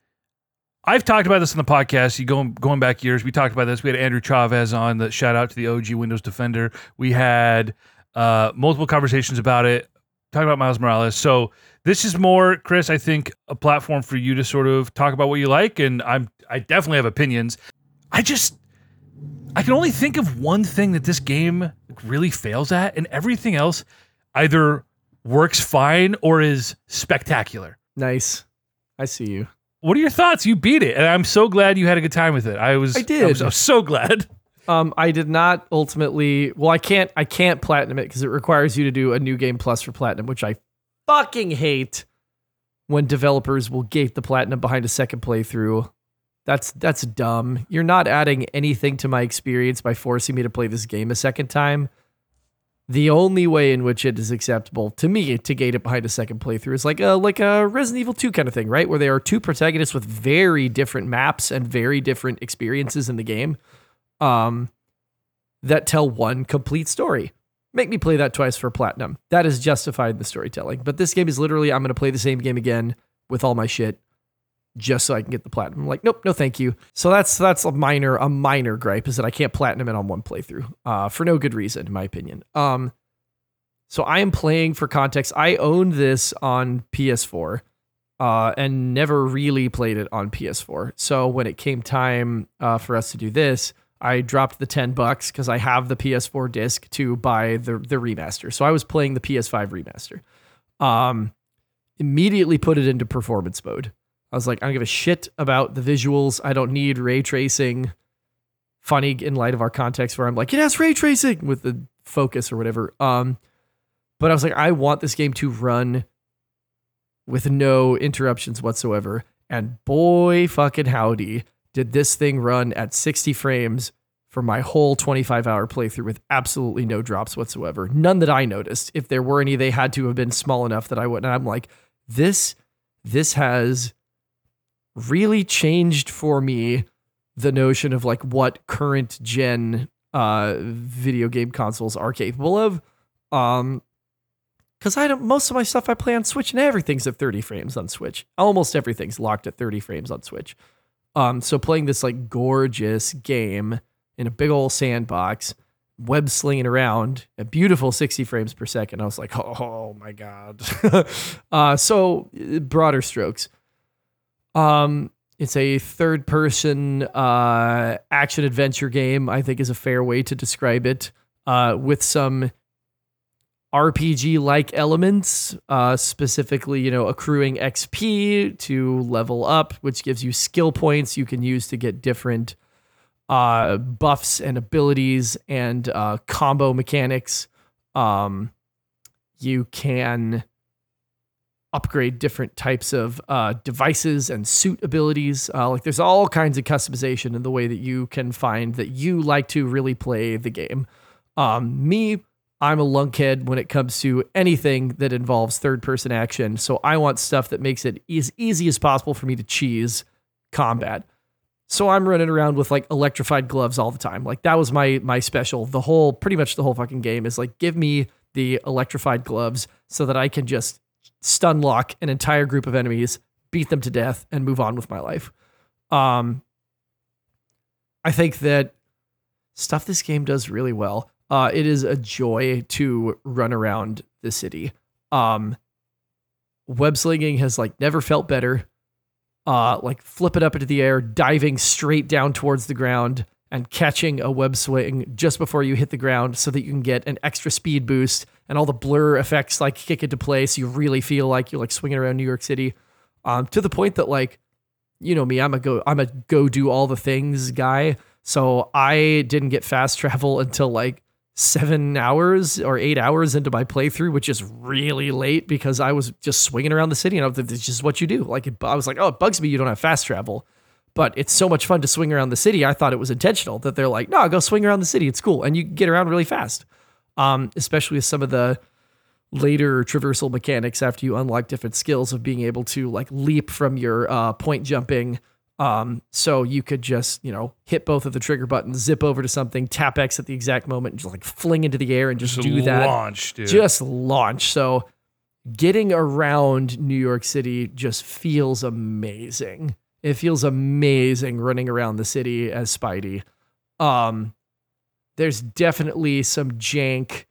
I've talked about this in the podcast. You going going back years. We talked about this. We had Andrew Chavez on. The shout out to the OG Windows Defender. We had uh, multiple conversations about it. Talking about Miles Morales. So this is more, Chris. I think a platform for you to sort of talk about what you like, and I'm I definitely have opinions. I just I can only think of one thing that this game really fails at, and everything else either works fine or is spectacular. Nice. I see you. What are your thoughts? You beat it, and I'm so glad you had a good time with it. I was, I did. was, I was so glad. Um, I did not ultimately. Well, I can't. I can't platinum it because it requires you to do a new game plus for platinum, which I fucking hate. When developers will gate the platinum behind a second playthrough, that's that's dumb. You're not adding anything to my experience by forcing me to play this game a second time. The only way in which it is acceptable to me to gate it behind a second playthrough is like a like a Resident Evil 2 kind of thing, right? Where there are two protagonists with very different maps and very different experiences in the game um, that tell one complete story. Make me play that twice for platinum. That is justified in the storytelling. But this game is literally I'm going to play the same game again with all my shit just so I can get the platinum. I'm like, nope, no, thank you. So that's that's a minor a minor gripe is that I can't platinum it on one playthrough, uh, for no good reason, in my opinion. Um, so I am playing for context. I owned this on PS4, uh, and never really played it on PS4. So when it came time uh, for us to do this, I dropped the ten bucks because I have the PS4 disc to buy the the remaster. So I was playing the PS5 remaster. Um, immediately put it into performance mode. I was like, I don't give a shit about the visuals. I don't need ray tracing. Funny in light of our context where I'm like, it has ray tracing with the focus or whatever. Um, but I was like, I want this game to run with no interruptions whatsoever. And boy, fucking howdy, did this thing run at 60 frames for my whole 25 hour playthrough with absolutely no drops whatsoever. None that I noticed. If there were any, they had to have been small enough that I wouldn't. And I'm like, this, this has really changed for me the notion of like what current gen uh video game consoles are capable of. Um because I don't most of my stuff I play on Switch and everything's at 30 frames on Switch. Almost everything's locked at 30 frames on Switch. Um, so playing this like gorgeous game in a big old sandbox, web slinging around a beautiful 60 frames per second. I was like, oh, oh my God. uh, so broader strokes. Um, it's a third person uh, action adventure game, I think is a fair way to describe it, uh, with some RPG like elements, uh, specifically, you know, accruing XP to level up, which gives you skill points you can use to get different uh, buffs and abilities and uh, combo mechanics. Um, you can upgrade different types of uh, devices and suit abilities. Uh, like there's all kinds of customization in the way that you can find that you like to really play the game. Um, me, I'm a lunkhead when it comes to anything that involves third person action. So I want stuff that makes it as easy as possible for me to cheese combat. So I'm running around with like electrified gloves all the time. Like that was my my special. The whole pretty much the whole fucking game is like give me the electrified gloves so that I can just stun lock an entire group of enemies, beat them to death, and move on with my life. Um, I think that stuff this game does really well. Uh, it is a joy to run around the city. Um, web slinging has like never felt better. Uh, like flip it up into the air, diving straight down towards the ground and catching a web swing just before you hit the ground so that you can get an extra speed boost and all the blur effects like kick into play so you really feel like you're like swinging around New York City. Um, to the point that like, you know me, I'm a go I'm a go do all the things guy. So I didn't get fast travel until like seven hours or eight hours into my playthrough, which is really late because I was just swinging around the city and I was, it's just what you do. Like it, I was like, oh, it bugs me you don't have fast travel, but it's so much fun to swing around the city. I thought it was intentional that they're like, no, go swing around the city. It's cool and you get around really fast. Um, especially with some of the later traversal mechanics after you unlock different skills of being able to like leap from your uh, point jumping um, so you could just, you know, hit both of the trigger buttons, zip over to something, tap X at the exact moment, and just like fling into the air and just, do that. launch, dude. Just launch. So getting around New York City just feels amazing. It feels amazing running around the city as Spidey. Um, there's definitely some jank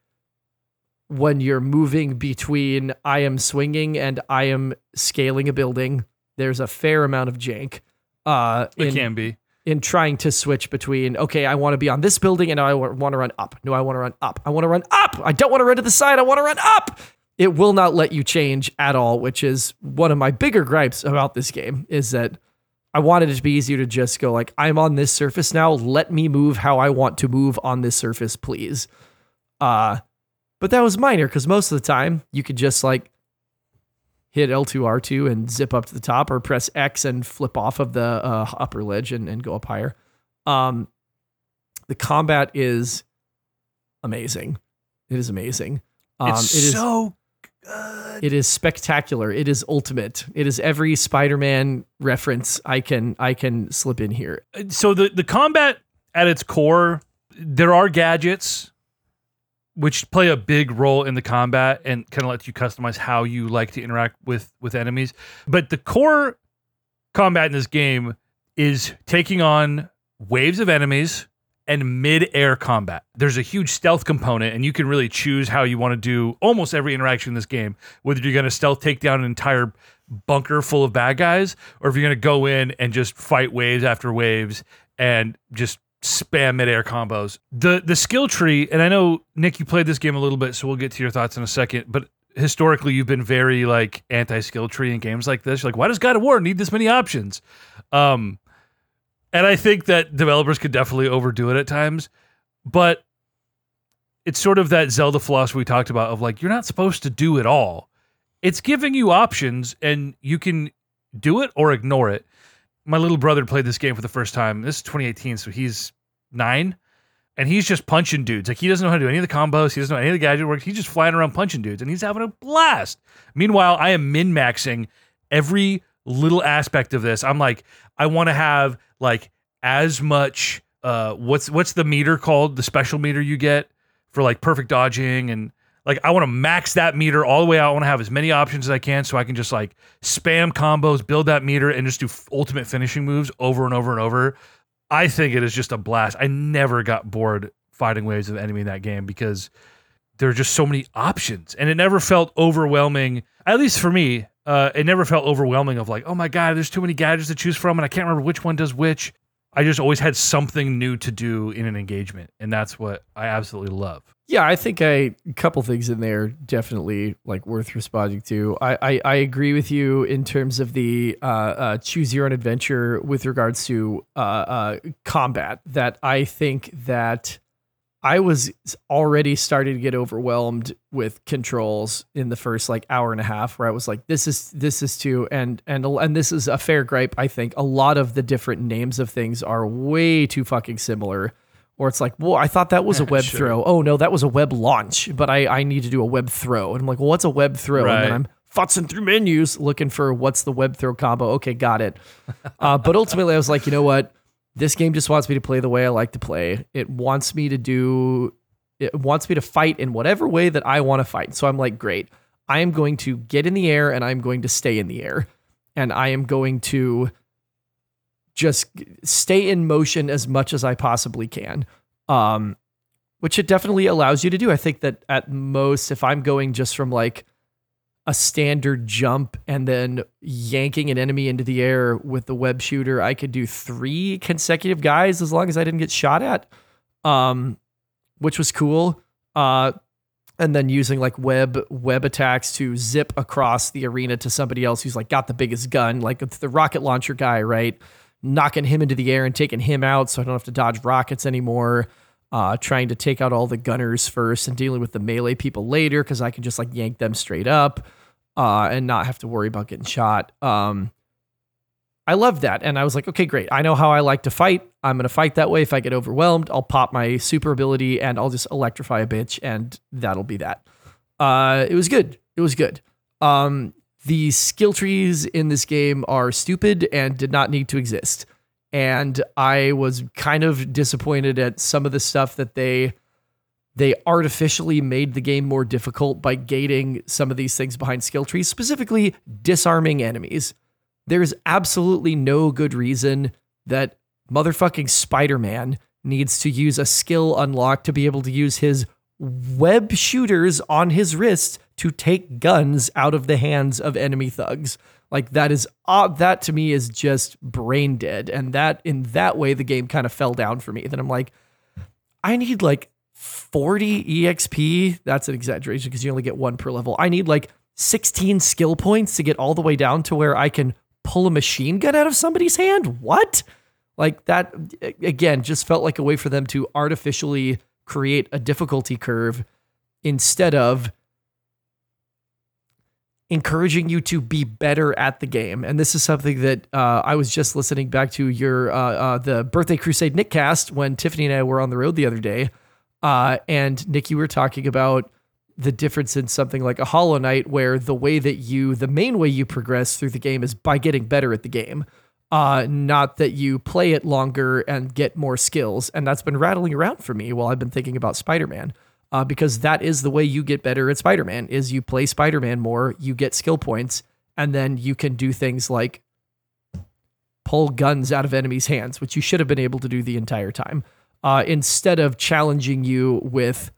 when you're moving between I am swinging and I am scaling a building. There's a fair amount of jank uh, it in, can be. in trying to switch between, okay, I want to be on this building and I want to run up. No, I want to run up. I want to run up. I don't want to run to the side. I want to run up. It will not let you change at all, which is one of my bigger gripes about this game is that I wanted it to be easier to just go like, I'm on this surface now. Let me move how I want to move on this surface, please. Uh, but that was minor because most of the time you could just like hit L2, R2 and zip up to the top or press X and flip off of the uh, upper ledge and, and go up higher. Um, the combat is amazing. It is amazing. Um, it's it is so it is spectacular. It is ultimate. It is every Spider-Man reference I can I can slip in here. so the the combat at its core, there are gadgets which play a big role in the combat and kind of let you customize how you like to interact with with enemies. But the core combat in this game is taking on waves of enemies and mid-air combat. There's a huge stealth component, and you can really choose how you want to do almost every interaction in this game. Whether you're going to stealth take down an entire bunker full of bad guys, or if you're going to go in and just fight waves after waves and just spam mid-air combos. The the skill tree, and I know Nick, you played this game a little bit, so we'll get to your thoughts in a second. But historically, you've been very like anti-skill tree in games like this. You're like, why does God of War need this many options? Um, and I think that developers could definitely overdo it at times, but it's sort of that Zelda philosophy we talked about of like you're not supposed to do it all. It's giving you options and you can do it or ignore it. My little brother played this game for the first time. This is 2018, so he's nine. And he's just punching dudes. Like he doesn't know how to do any of the combos. He doesn't know any of the gadget work. He's just flying around punching dudes and he's having a blast. Meanwhile, I am min maxing every little aspect of this. I'm like, I want to have like as much uh what's what's the meter called? The special meter you get for like perfect dodging and like I want to max that meter all the way out. I want to have as many options as I can so I can just like spam combos, build that meter and just do f- ultimate finishing moves over and over and over. I think it is just a blast. I never got bored fighting waves of enemy in that game because there are just so many options and it never felt overwhelming at least for me uh, it never felt overwhelming of like oh my god there's too many gadgets to choose from and i can't remember which one does which i just always had something new to do in an engagement and that's what i absolutely love Yeah, I think I a couple things in there definitely like worth responding to. I I, I agree with you in terms of the uh, uh, choose your own adventure with regards to uh, uh, combat. That I think that I was already starting to get overwhelmed with controls in the first like hour and a half, where I was like, "This is this is too," and and and this is a fair gripe. I think a lot of the different names of things are way too fucking similar or it's like, well, I thought that was a web Sure. throw. Oh no, that was a web launch, but I, I need to do a web throw. And I'm like, well, what's a web throw? And then I'm futzing through menus looking for what's the web throw combo. Okay, got it. uh, but ultimately, I was like, you know what? This game just wants me to play the way I like to play. It wants me to do. It wants me to fight in whatever way that I want to fight. So I'm like, great. I am going to get in the air and I'm going to stay in the air, and I am going to just stay in motion as much as I possibly can. Um, which it definitely allows you to do. I think that at most, if I'm going just from like a standard jump and then yanking an enemy into the air with the web shooter, I could do three consecutive guys as long as I didn't get shot at. Um, which was cool. Uh, and then using like web web attacks to zip across the arena to somebody else who's like got the biggest gun, like the rocket launcher guy, right? Knocking him into the air and taking him out, so I don't have to dodge rockets anymore. Uh, trying to take out all the gunners first and dealing with the melee people later because I can just like yank them straight up uh, and not have to worry about getting shot. Um, I love that. And I was like, okay, great. I know how I like to fight. I'm going to fight that way. If I get overwhelmed, I'll pop my super ability and I'll just electrify a bitch, and that'll be that. Uh, it was good. It was good. Um, the skill trees in this game are stupid and did not need to exist. And I was kind of disappointed at some of the stuff that they they artificially made the game more difficult by gating some of these things behind skill trees, specifically disarming enemies. There's absolutely no good reason that motherfucking Spider Man needs to use a skill unlock to be able to use his web shooters on his wrist to take guns out of the hands of enemy thugs. Like that is uh, that to me is just brain dead, and that in that way the game kind of fell down for me. Then I'm like, I need like 40 exp. That's an exaggeration because you only get one per level. I need like 16 skill points to get all the way down to where I can pull a machine gun out of somebody's hand. What? Like that again just felt like a way for them to artificially create a difficulty curve instead of encouraging you to be better at the game. And this is something that uh, I was just listening back to your uh, uh, the Birthday Crusade Nick cast when Tiffany and I were on the road the other day. Uh, and Nick, you were talking about the difference in something like a Hollow Knight, where the way that you, the main way you progress through the game is by getting better at the game. Uh, not that you play it longer and get more skills. And that's been rattling around for me while I've been thinking about Spider Man uh, because that is the way you get better at Spider-Man is you play Spider-Man more, you get skill points, and then you can do things like pull guns out of enemies' hands, which you should have been able to do the entire time, uh, instead of challenging you with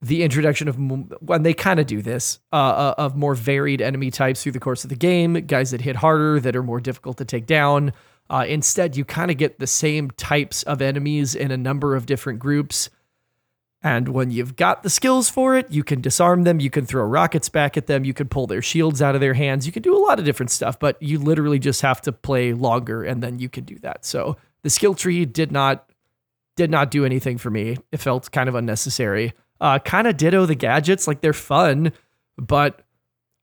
the introduction of when they kind of do this uh, uh, of more varied enemy types through the course of the game, guys that hit harder, that are more difficult to take down. Uh, instead, you kind of get the same types of enemies in a number of different groups. And when you've got the skills for it, you can disarm them, you can throw rockets back at them, you can pull their shields out of their hands, you can do a lot of different stuff, but you literally just have to play longer and then you can do that. So the skill tree did not did not do anything for me. It felt kind of unnecessary. Uh, kind of ditto the gadgets, like they're fun, but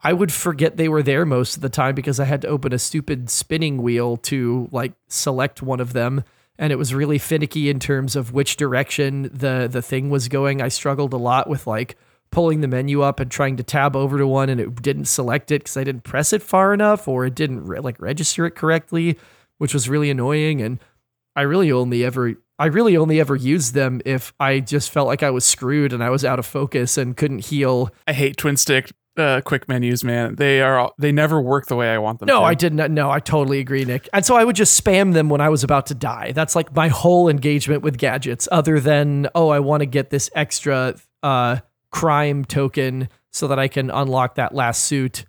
I would forget they were there most of the time because I had to open a stupid spinning wheel to like select one of them. And it was really finicky in terms of which direction the the thing was going. I struggled a lot with like pulling the menu up and trying to tab over to one and it didn't select it because I didn't press it far enough or it didn't re- like register it correctly, which was really annoying. And I really only ever I really only ever used them if I just felt like I was screwed and I was out of focus and couldn't heal. I hate twin stick uh, quick menus, man. They are all- they never work the way I want them. No, to. I did not. No, I totally agree, Nick. And so I would just spam them when I was about to die. That's like my whole engagement with gadgets, other than, oh, I want to get this extra uh, crime token so that I can unlock that last suit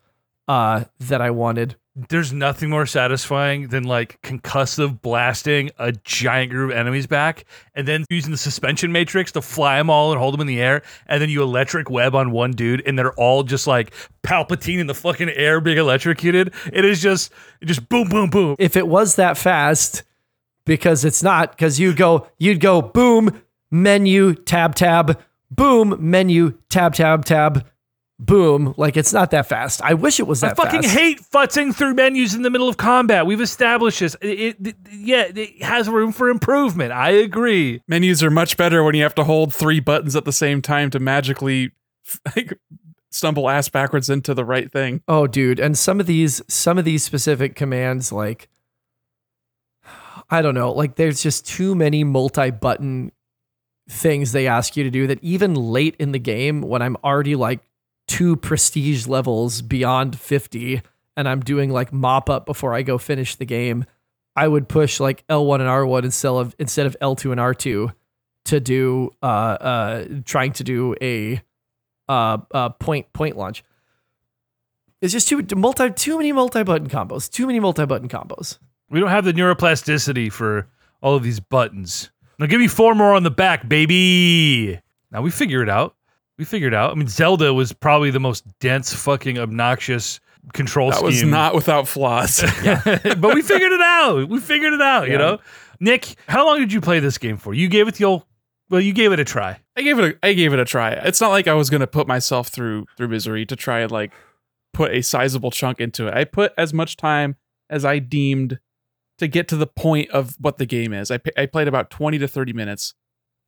uh, that I wanted. There's nothing more satisfying than like concussive blasting a giant group of enemies back and then using the suspension matrix to fly them all and hold them in the air. And then you electric web on one dude and they're all just like Palpatine in the fucking air being electrocuted. It is just, just boom, boom, boom. If it was that fast, because it's not, because you go, you'd go boom, menu, tab, tab, boom, menu, tab, tab, tab, boom. Like it's not that fast. I wish it was that fast. I fucking fast. hate futzing through menus in the middle of combat. We've established this. It, it- yeah, it has room for improvement. I agree. menus are much better when you have to hold three buttons at the same time to magically like, stumble ass backwards into the right thing. Oh, dude, and some of these some of these specific commands like I don't know, like there's just too many multi-button things they ask you to do that even late in the game when I'm already like two prestige levels beyond 50 and I'm doing like mop up before I go finish the game, I would push like L1 and R1 instead of instead of L2 and R2 to do uh uh trying to do a uh uh point point launch. It's just too multi too many multi button combos. Too many multi button combos. We don't have the neuroplasticity for all of these buttons. Now give me four more on the back, baby. Now we figure it out. We figured out. I mean, Zelda was probably the most dense, fucking obnoxious control That scheme. was not without flaws. but we figured it out. We figured it out. You Yeah. know, Nick, how long did you play this game for? You gave it the old. Well, you gave it a try. I gave it a I gave it a try. It's not like I was gonna put myself through through misery to try and like put a sizable chunk into it. I put as much time as I deemed to get to the point of what the game is. I pa- I played about 20 to 30 minutes,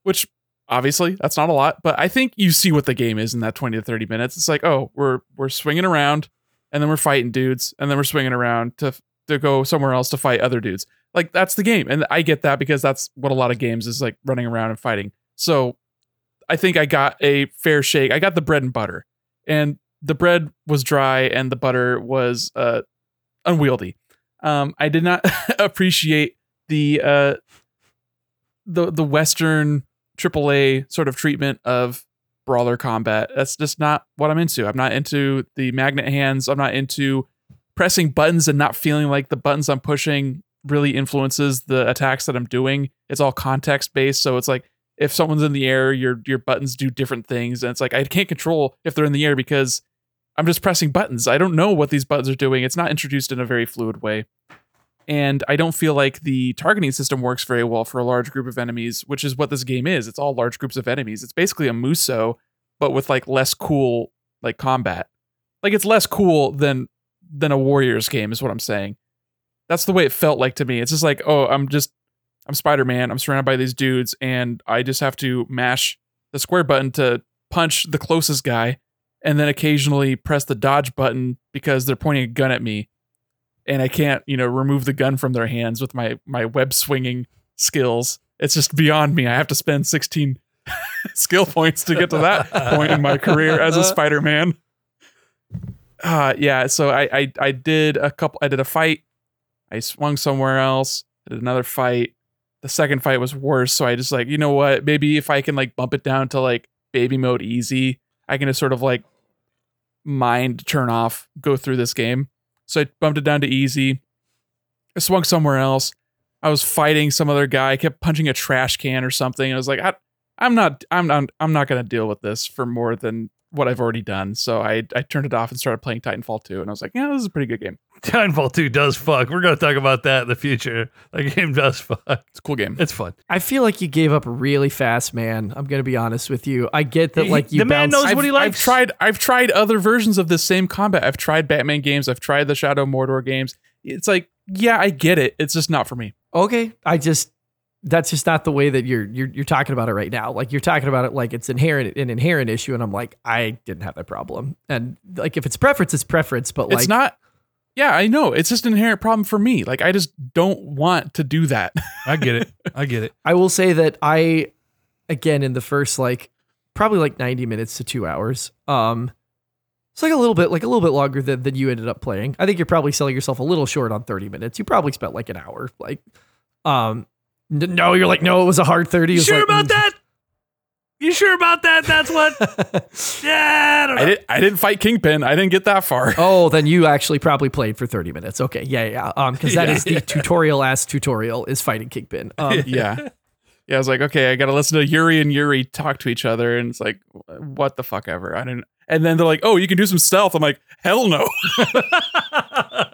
which obviously that's not a lot, but I think you see what the game is in that 20 to 30 minutes. It's like, "Oh, we're we're swinging around and then we're fighting dudes and then we're swinging around to to go somewhere else to fight other dudes." Like that's the game. And I get that because that's what a lot of games is like running around and fighting. So I think I got a fair shake. I got the bread and butter, and the bread was dry and the butter was uh, unwieldy. Um, I did not appreciate the uh, the the Western AAA sort of treatment of brawler combat. That's just not what I'm into. I'm not into the magnet hands. I'm not into pressing buttons and not feeling like the buttons I'm pushing really influences the attacks that I'm doing. It's all context based, so it's like if someone's in the air, your your buttons do different things, and it's like I can't control if they're in the air because I'm just pressing buttons. I don't know what these buttons are doing. It's not introduced in a very fluid way. And I don't feel like the targeting system works very well for a large group of enemies, which is what this game is. It's all large groups of enemies. It's basically a Musou, but with like less cool like combat. Like it's less cool than than a Warriors game, is what I'm saying. That's the way it felt like to me. It's just like, oh, I'm just I'm Spider-Man. I'm surrounded by these dudes, and I just have to mash the square button to punch the closest guy, and then occasionally press the dodge button because they're pointing a gun at me, and I can't, you know, remove the gun from their hands with my my web swinging skills. It's just beyond me. I have to spend 16 skill points to get to that point in my career as a Spider-Man. Uh yeah, so I, I I did a couple I did a fight. I swung somewhere else, did another fight. The second fight was worse, so I just like, you know what? Maybe if I can like bump it down to like baby mode easy, I can just sort of like mind turn off, go through this game. So I bumped it down to easy. I swung somewhere else. I was fighting some other guy. I kept punching a trash can or something. I was like, I, I'm not, I'm not, I'm not gonna deal with this for more than what I've already done. So I, I turned it off and started playing Titanfall 2. And I was like, yeah, this is a pretty good game. Titanfall 2 does fuck. We're going to talk about that in the future. That game does fuck. It's a cool game. It's fun. I feel like you gave up really fast, man. I'm gonna be honest with you. I get that, like you the man knows I've, what he I've likes. tried, I've tried other versions of this same combat. I've tried Batman games. I've tried the Shadow Mordor games. It's like, yeah, I get it. It's just not for me. okay i just that's just not the way that you're you're you're talking about it right now like you're talking about it like it's inherent an inherent issue and i'm like i didn't have that problem and like if it's preference it's preference but like it's not. Yeah, I know. It's just an inherent problem for me. Like I just don't want to do that. I get it. I get it. i will say that i again in the first like probably like 90 minutes to two hours um it's like a little bit like a little bit longer than, than you ended up playing i think you're probably selling yourself a little short on 30 minutes you probably spent like an hour like um n- no you're like no it was a hard 30 You It's sure like, about mm. that? You sure about that? That's what? yeah, I don't know. I didn't. I didn't fight Kingpin. I didn't get that far. Oh, then you actually probably played for 30 minutes. Okay. Yeah, yeah. Um, because that Yeah, is the tutorial ass tutorial is fighting Kingpin. Um, yeah. Yeah, I was like, okay, I gotta listen to Yuri and Yuri talk to each other, and it's like, what the fuck ever. I didn't. And then they're like, oh, you can do some stealth. I'm like, hell no.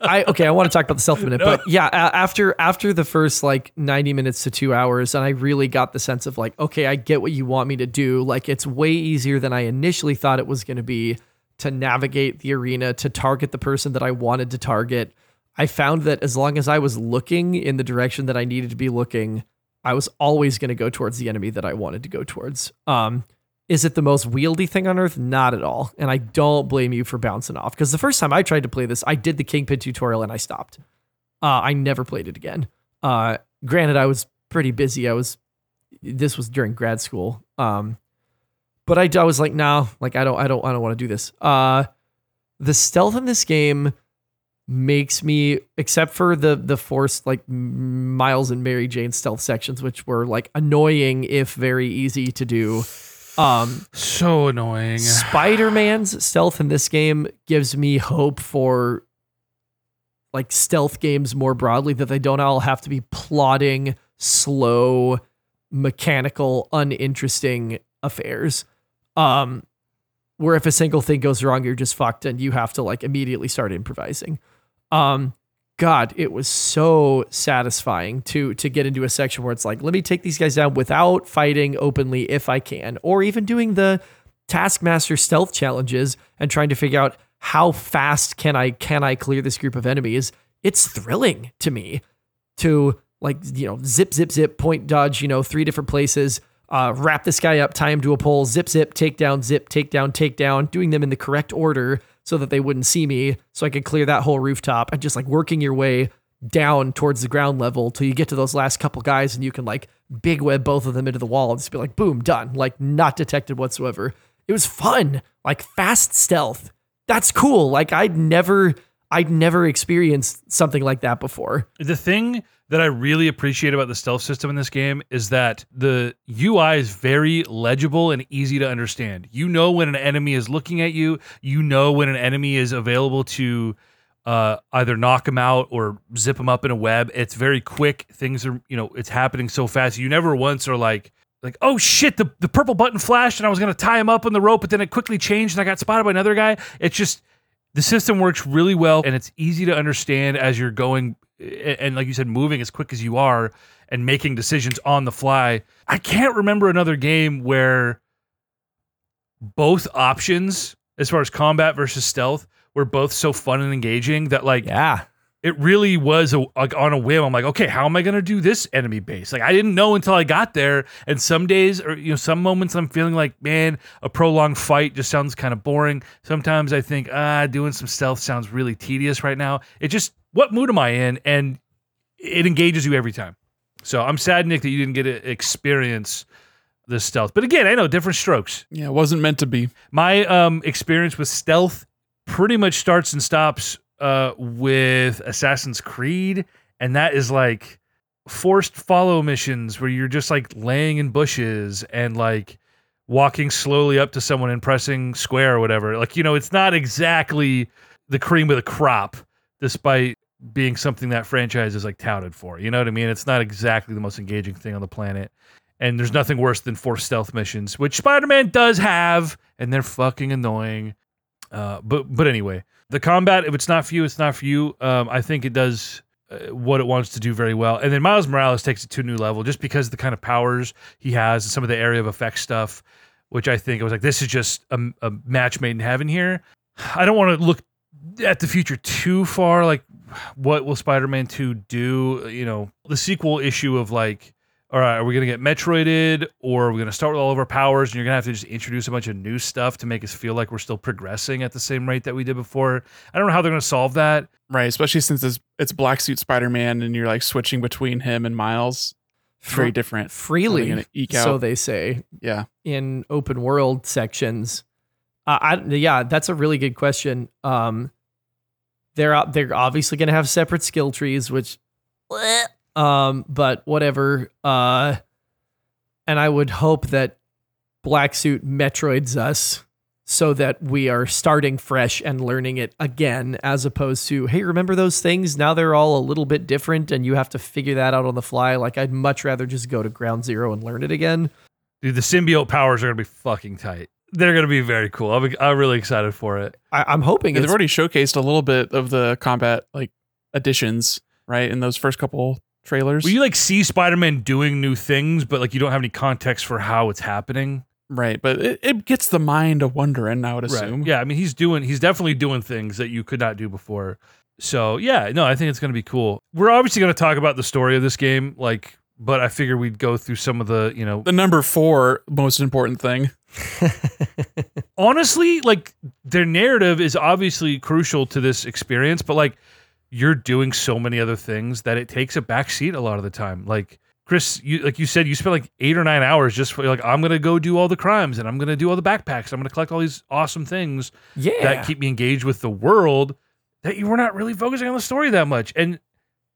I okay, I want to talk about the stealth minute, but yeah, after after the first like 90 minutes to 2 hours and I really got the sense of like, okay, I get what you want me to do. Like it's way easier than I initially thought it was going to be to navigate the arena to target the person that I wanted to target. I found that as long as I was looking in the direction that I needed to be looking, I was always going to go towards the enemy that I wanted to go towards. Um, is it the most wieldy thing on earth? Not at all. And I don't blame you for bouncing off because the first time I tried to play this, I did the Kingpin tutorial and I stopped. Uh, I never played it again. Uh, granted, I was pretty busy. I was, this was during grad school. Um, but I, I was like, no, like I don't, I don't, I don't want to do this. Uh, the stealth in this game makes me, except for the the forced like Miles and Mary Jane stealth sections, which were like annoying if very easy to do. Um, so annoying. Spider Man's stealth in this game gives me hope for like stealth games more broadly that they don't all have to be plodding, slow, mechanical, uninteresting affairs. Um, where if a single thing goes wrong, you're just fucked and you have to like immediately start improvising. Um, God, it was so satisfying to to get into a section where it's like, let me take these guys down without fighting openly if I can, or even doing the Taskmaster stealth challenges and trying to figure out how fast can I can I clear this group of enemies. It's thrilling to me to like you know zip zip zip point dodge you know three different places uh, wrap this guy up tie him to a pole zip zip take down zip take down take down doing them in the correct order so that they wouldn't see me so i could clear that whole rooftop and just like working your way down towards the ground level till you get to those last couple guys and you can like big web both of them into the wall and just be like boom done. Like not detected whatsoever. It was fun. Like fast stealth. That's cool. Like i'd never i'd never experienced something like that before The thing that I really appreciate about the stealth system in this game is that the UI is very legible and easy to understand. You know when an enemy is looking at you, you know when an enemy is available to uh, either knock them out or zip them up in a web. It's very quick. Things are, you know, it's happening so fast. You never once are like, like, oh shit, the, the purple button flashed and I was going to tie him up on the rope, but then it quickly changed and I got spotted by another guy. It's just, the system works really well and it's easy to understand as you're going and like you said moving as quick as you are and making decisions on the fly. I can't remember another game where both options as far as combat versus stealth were both so fun and engaging that like yeah it really was a, like on a whim. I'm like, okay, how am I going to do this enemy base? Like, I didn't know until I got there. And some days, or you know, some moments, I'm feeling like, man, a prolonged fight just sounds kind of boring. Sometimes I think, ah, doing some stealth sounds really tedious right now. It just, what mood am I in? And it engages you every time. So I'm sad, Nick, that you didn't get to experience the stealth. But again, I know different strokes. Yeah, it wasn't meant to be. My um, experience with stealth pretty much starts and stops uh, with Assassin's Creed and that is like forced follow missions where you're just like laying in bushes and like walking slowly up to someone and pressing square or whatever. Like, you know, it's not exactly the cream of the crop, despite being something that franchise is like touted for. You know what I mean? It's not exactly the most engaging thing on the planet. And there's nothing worse than forced stealth missions, which Spider-Man does have, and they're fucking annoying. Uh, but but anyway, the combat, if it's not for you, it's not for you. Um, I think it does uh, what it wants to do very well. And then Miles Morales takes it to a new level just because of the kind of powers he has and some of the area of effect stuff, which I think it was like, this is just a, a match made in heaven here. I don't want to look at the future too far. Like, what will Spider Man 2 do? You know, the sequel issue of like, all right, are we going to get Metroided or are we going to start with all of our powers and you're going to have to just introduce a bunch of new stuff to make us feel like we're still progressing at the same rate that we did before? I don't know how they're going to solve that. Right, especially since it's, it's Black Suit Spider Man and you're like switching between him and Miles. Very different. How are they freely, gonna so they say Yeah. in open world sections. Uh, I, yeah, that's a really good question. Um, they're they're obviously going to have separate skill trees, which, um, but whatever. Uh, and I would hope that Black Suit Metroids us so that we are starting fresh and learning it again, as opposed to hey, remember those things? Now they're all a little bit different, and you have to figure that out on the fly. Like I'd much rather just go to ground zero and learn it again. Dude, the symbiote powers are going to be fucking tight. They're going to be very cool. I'm, I'm really excited for it. I, I'm hoping Yeah, it's they've already showcased a little bit of the combat like additions, right? In those first couple trailers. Well, you like see Spider-Man doing new things, but like you don't have any context for how it's happening. right, but it, it gets the mind a wondering, I would assume. Yeah, I mean he's doing he's definitely doing things that you could not do before. So yeah, no, I think it's going to be cool. We're obviously going to talk about the story of this game, like, but I figure we'd go through some of the, you know, The number four most important thing. honestly, like their narrative is obviously crucial to this experience, but like you're doing so many other things that it takes a back seat a lot of the time. Like Chris, you like you said, you spent like eight or nine hours just for like I'm gonna go do all the crimes and I'm gonna do all the backpacks. I'm gonna collect all these awesome things yeah. that keep me engaged with the world. That you were not really focusing on the story that much, and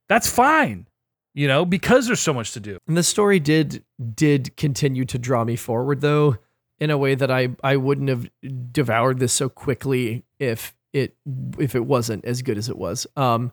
that's fine, you know, because there's so much to do. And the story did did continue to draw me forward though in a way that I I wouldn't have devoured this so quickly if it if it wasn't as good as it was. Um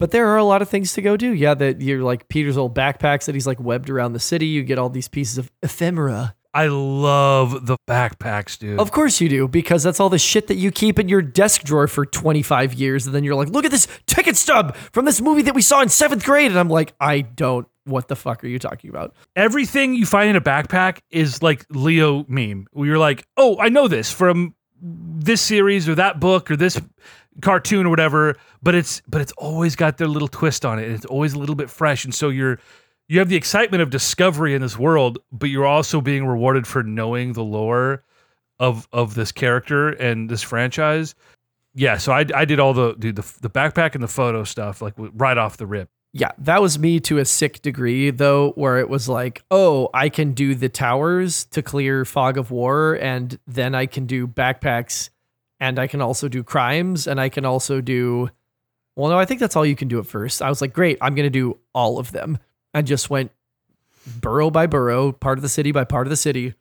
but there are a lot of things to go do. Yeah, that you're like Peter's old backpacks that he's like webbed around the city. You get all these pieces of ephemera. I love the backpacks, dude. Of course you do, because that's all the shit that you keep in your desk drawer for 25 years. And then you're like, look at this ticket stub from this movie that we saw in seventh grade. And I'm like, I don't, what the fuck are you talking about? everything you find in a backpack is like Leo meme. Where you're like, oh, I know this from this series or that book or this cartoon or whatever, but it's but it's always got their little twist on it. And it's always a little bit fresh. And so you're you have the excitement of discovery in this world, but you're also being rewarded for knowing the lore of of this character and this franchise. Yeah, so I, I did all the dude the the backpack and the photo stuff like right off the rip. Yeah, that was me to a sick degree, though, where it was like, oh, I can do the towers to clear fog of war, and then I can do backpacks, and I can also do crimes, and I can also do. Well, no, I think that's all you can do at first. I was like, great, I'm going to do all of them. And just went borough by borough, part of the city by part of the city,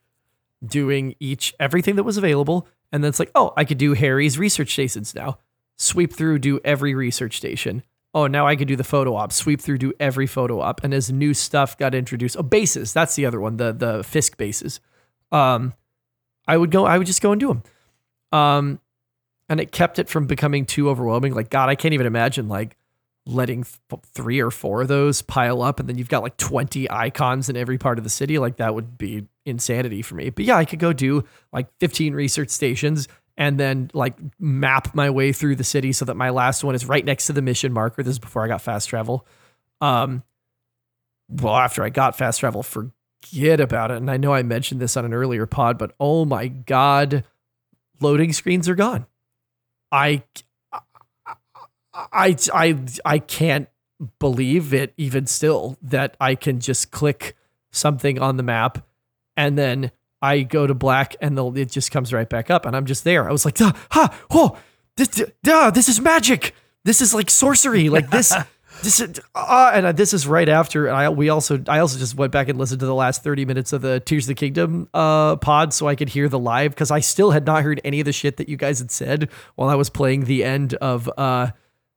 doing each, everything that was available. And then it's like, oh, I could do Harry's research stations now. Sweep through, do every research station oh, now I could do the photo op, sweep through, do every photo op. And as new stuff got introduced, oh, bases, that's the other one, the the Fisk bases. Um, I would go, I would just go and do them. Um, and it kept it from becoming too overwhelming. Like, God, I can't even imagine like letting th- three or four of those pile up, and then you've got like 20 icons in every part of the city. Like, that would be insanity for me. But yeah, I could go do like 15 research stations and then like map my way through the city so that my last one is right next to the mission marker. This is before I got fast travel. Um, well, after I got fast travel, forget about it. And I know I mentioned this on an earlier pod, but oh my god, loading screens are gone. I, I, I, I can't believe it even still that I can just click something on the map and then I go to black and the, it just comes right back up and I'm just there. I was like, duh, ha, oh, this, duh, this is magic. This is like sorcery. Like this, This is, uh, and this is right after And I we also I also just went back and listened to the last 30 minutes of the Tears of the Kingdom uh pod so I could hear the live because I still had not heard any of the shit that you guys had said while I was playing the end of uh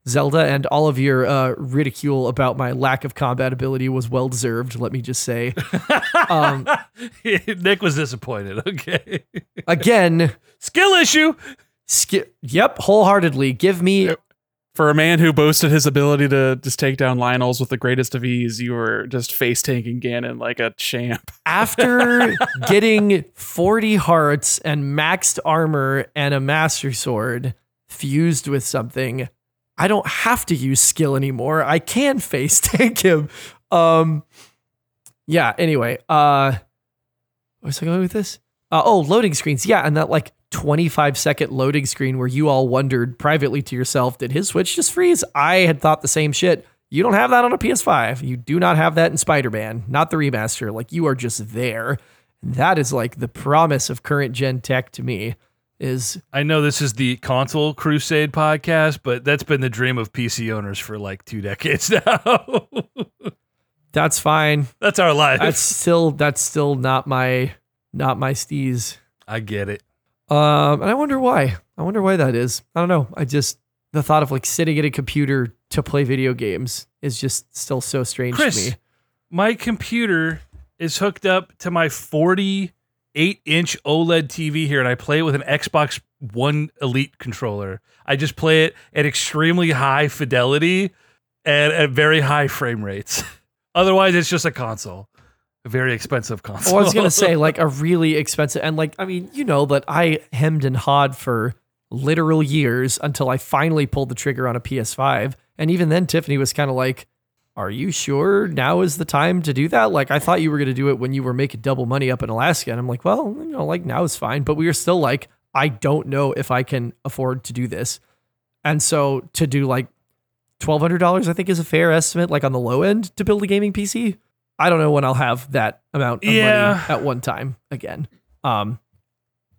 Zelda and all of your uh, ridicule about my lack of combat ability was well deserved. Let me just say, um, Nick was disappointed. Okay. again, Skill issue. ski- yep, wholeheartedly. Give me For a man who boasted his ability to just take down Lynels with the greatest of ease, you were just face tanking Ganon like a champ. after getting 40 hearts and maxed armor and a master sword fused with something i don't have to use skill anymore i can face tank him um yeah anyway uh what's i going with this uh, oh loading screens yeah and that like 25 second loading screen where you all wondered privately to yourself did his switch just freeze i had thought the same shit you don't have that on a PS5. You do not have that in Spider Man, not the remaster. Like you are just there. That is like the promise of current gen tech to me. Is I know this is the console crusade podcast, but that's been the dream of PC owners for like two decades now. that's fine. that's our life. That's still that's still not my not my steez. I get it. Um, and I wonder why. I wonder why that is. I don't know. I just the thought of like sitting at a computer to play video games is just still so strange Chris, to me. my computer is hooked up to my 48 inch OLED TV here, and I play it with an Xbox One Elite controller. I just play it at extremely high fidelity and at very high frame rates. Otherwise, it's just a console, a very expensive console. Well, I was gonna say like a really expensive, and like I mean, you know that I hemmed and hawed for literal years until I finally pulled the trigger on a PS5, and even then, Tiffany was kind of like, "Are you sure now is the time to do that?" Like I thought you were gonna do it when you were making double money up in Alaska, and I'm like, well, you know, like now is fine, but we were still like, I don't know if I can afford to do this, and so to do like. Twelve hundred dollars, I think, is a fair estimate. Like on the low end to build a gaming PC. I don't know when I'll have that amount of Yeah. money at one time again. Um,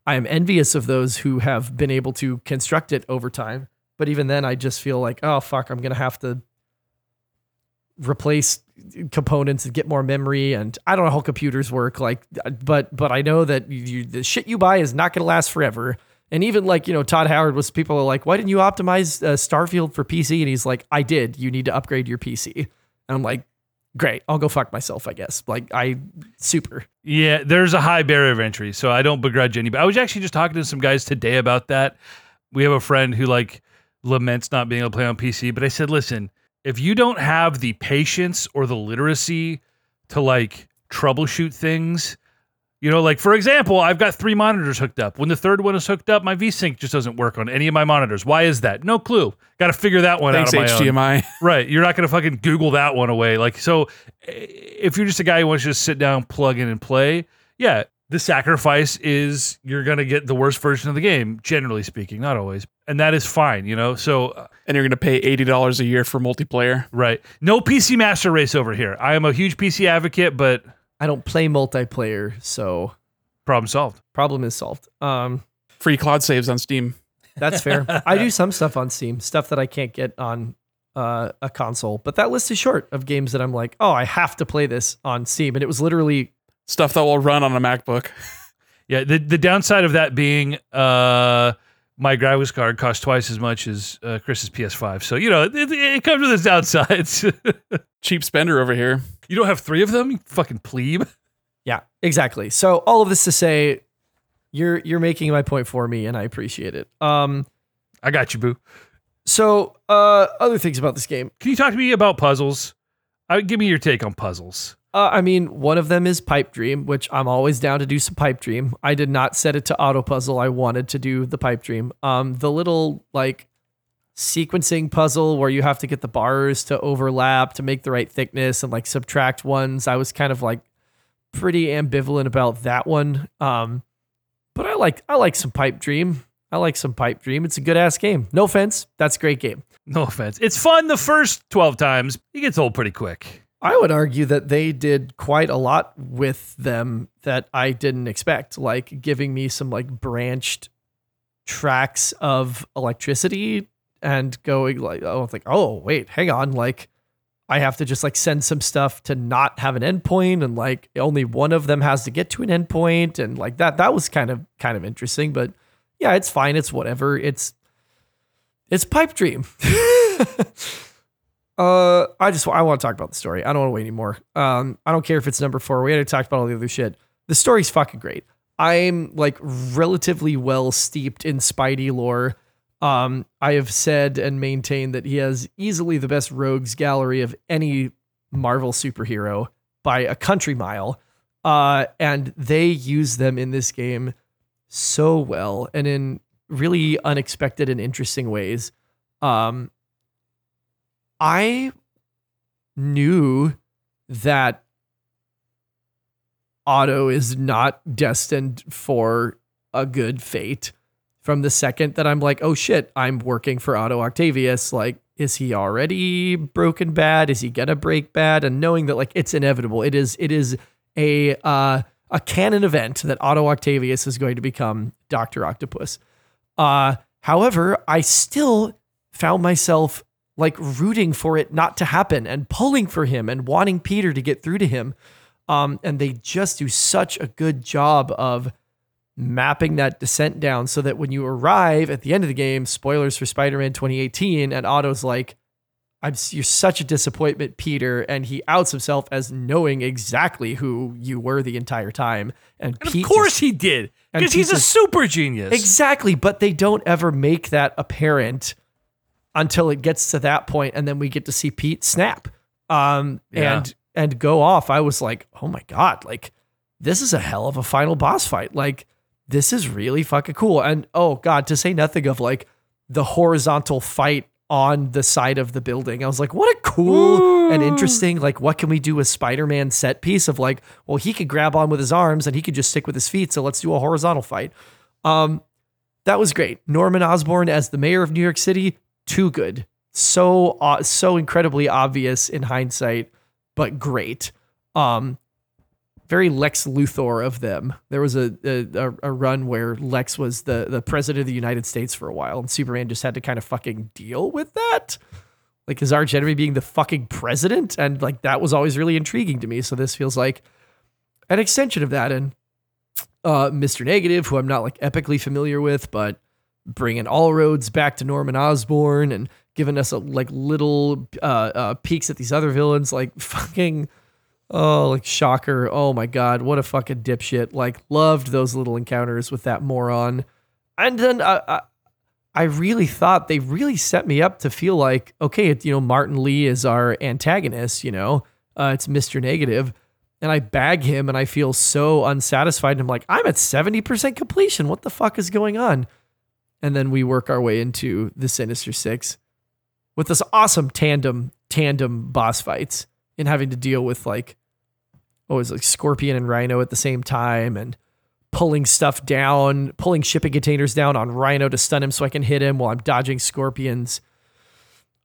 I am envious of those who have been able to construct it over time, but even then, I just feel like, oh fuck, I'm gonna have to replace components and get more memory, and I don't know how computers work. Like, but but I know that you, the shit you buy is not gonna last forever. And even like you know, Todd Howard was people are like, why didn't you optimize uh, Starfield for PC? And he's like, I did. You need to upgrade your PC. And I'm like, great, I'll go fuck myself, I guess. Like I super. Yeah, there's a high barrier of entry, so I don't begrudge anybody. I was actually just talking to some guys today about that. We have a friend who like laments not being able to play on PC, but I said, listen, if you don't have the patience or the literacy to like troubleshoot things, you know, like for example, I've got three monitors hooked up. When the third one is hooked up, my VSync just doesn't work on any of my monitors. Why is that? No clue. Got to figure that one Thanks, out on my own. HDMI. Right. You're not going to fucking Google that one away. Like, so eh, if you're just a guy who wants to just sit down, plug in, and play, yeah, the sacrifice is you're going to get the worst version of the game, generally speaking, not always. And that is fine, you know? So, uh, And you're going to pay $80 a year for multiplayer. right. No PC Master Race over here. I am a huge PC advocate, but I don't play multiplayer, so problem solved. problem is solved. Um, Free cloud saves on Steam. that's fair. I do some stuff on Steam, stuff that I can't get on uh, a console, but that list is short of games that I'm like, oh, I have to play this on Steam, and it was literally Stuff that will run on a MacBook. Yeah. The, the downside of that being, uh, my graphics card costs twice as much as uh, Chris's PS5. So, you know, it, it comes with its downsides. Cheap spender over here. you don't have three of them? You fucking plebe. yeah, exactly. So all of this to say, you're you're making my point for me, and I appreciate it. Um, I got you, boo. so uh, other things about this game. Can you talk to me about puzzles? Uh, give me your take on puzzles. Uh, I mean, one of them is Pipe Dream, which I'm always down to do some Pipe Dream. I did not set it to auto puzzle. I wanted to do the Pipe Dream. Um, the little like sequencing puzzle where you have to get the bars to overlap to make the right thickness and like subtract ones. I was kind of like pretty ambivalent about that one. Um, but I like I like some Pipe Dream. I like some Pipe Dream. It's a good ass game. No offense, that's a great game. No offense. It's fun the first 12 times. It gets old pretty quick. I would argue that they did quite a lot with them that I didn't expect, like giving me some like branched tracks of electricity and going like, oh, like, oh, wait, hang on, like I have to just like send some stuff to not have an endpoint and like only one of them has to get to an endpoint and like that that was kind of kind of interesting but yeah it's fine it's whatever it's it's pipe dream uh I just I want to talk about the story. I don't want to wait anymore. Um I don't care if it's number 4 we already talked about all the other shit. The story's fucking great. I'm like relatively well steeped in Spidey lore. Um, I have said and maintained that he has easily the best rogues gallery of any Marvel superhero by a country mile. Uh, and they use them in this game so well and in really unexpected and interesting ways. Um, I knew that Otto is not destined for a good fate from the second that I'm like, oh shit, I'm working for Otto Octavius. Like, is he already broken bad? Is he gonna break bad? And knowing that like it's inevitable, it is it is a uh, a canon event that Otto Octavius is going to become Doctor Octopus. Uh, however, I still found myself like rooting for it not to happen and pulling for him and wanting Peter to get through to him. Um, and they just do such a good job of mapping that descent down so that when you arrive at the end of the game, spoilers for Spider-Man 2018, and Otto's like, I'm you're such a disappointment, Peter, and he outs himself as knowing exactly who you were the entire time. And, And Pete of course just- he did. Because he's a super genius. Exactly, but they don't ever make that apparent until it gets to that point, and then we get to see Pete snap, um, Yeah. and and go off. I was like, oh my god, like this is a hell of a final boss fight. Like this is really fucking cool. And oh god, to say nothing of like the horizontal fight on the side of the building. I was like, what a cool and interesting, like, what can we do with Spider Man set piece of like, well, he could grab on with his arms and he could just stick with his feet. So let's do a horizontal fight. Um, that was great. Norman Osborn as the mayor of New York City, too good. So, uh, so incredibly obvious in hindsight, but great. Um, very Lex Luthor of them. There was a, a a run where Lex was the the president of the United States for a while, and Superman just had to kind of fucking deal with that. Like his arch enemy being the fucking president, and like that was always really intriguing to me. So this feels like an extension of that. And uh, Mr. Negative, who I'm not like epically familiar with, but bringing all roads back to Norman Osborn and giving us a, like little uh, uh, peeks at these other villains, like fucking oh, like Shocker. Oh my god, what a fucking dipshit! Like loved those little encounters with that moron. And then uh, I, I really thought they really set me up to feel like okay, you know, Martin Lee is our antagonist. You know, uh, it's Mister Negative and I bag him and I feel so unsatisfied. And I'm like, I'm at 70% completion. What the fuck is going on? And then we work our way into the Sinister Six with this awesome tandem tandem boss fights and having to deal with like it's like Scorpion and Rhino at the same time and pulling stuff down, pulling shipping containers down on Rhino to stun him so I can hit him while I'm dodging Scorpion's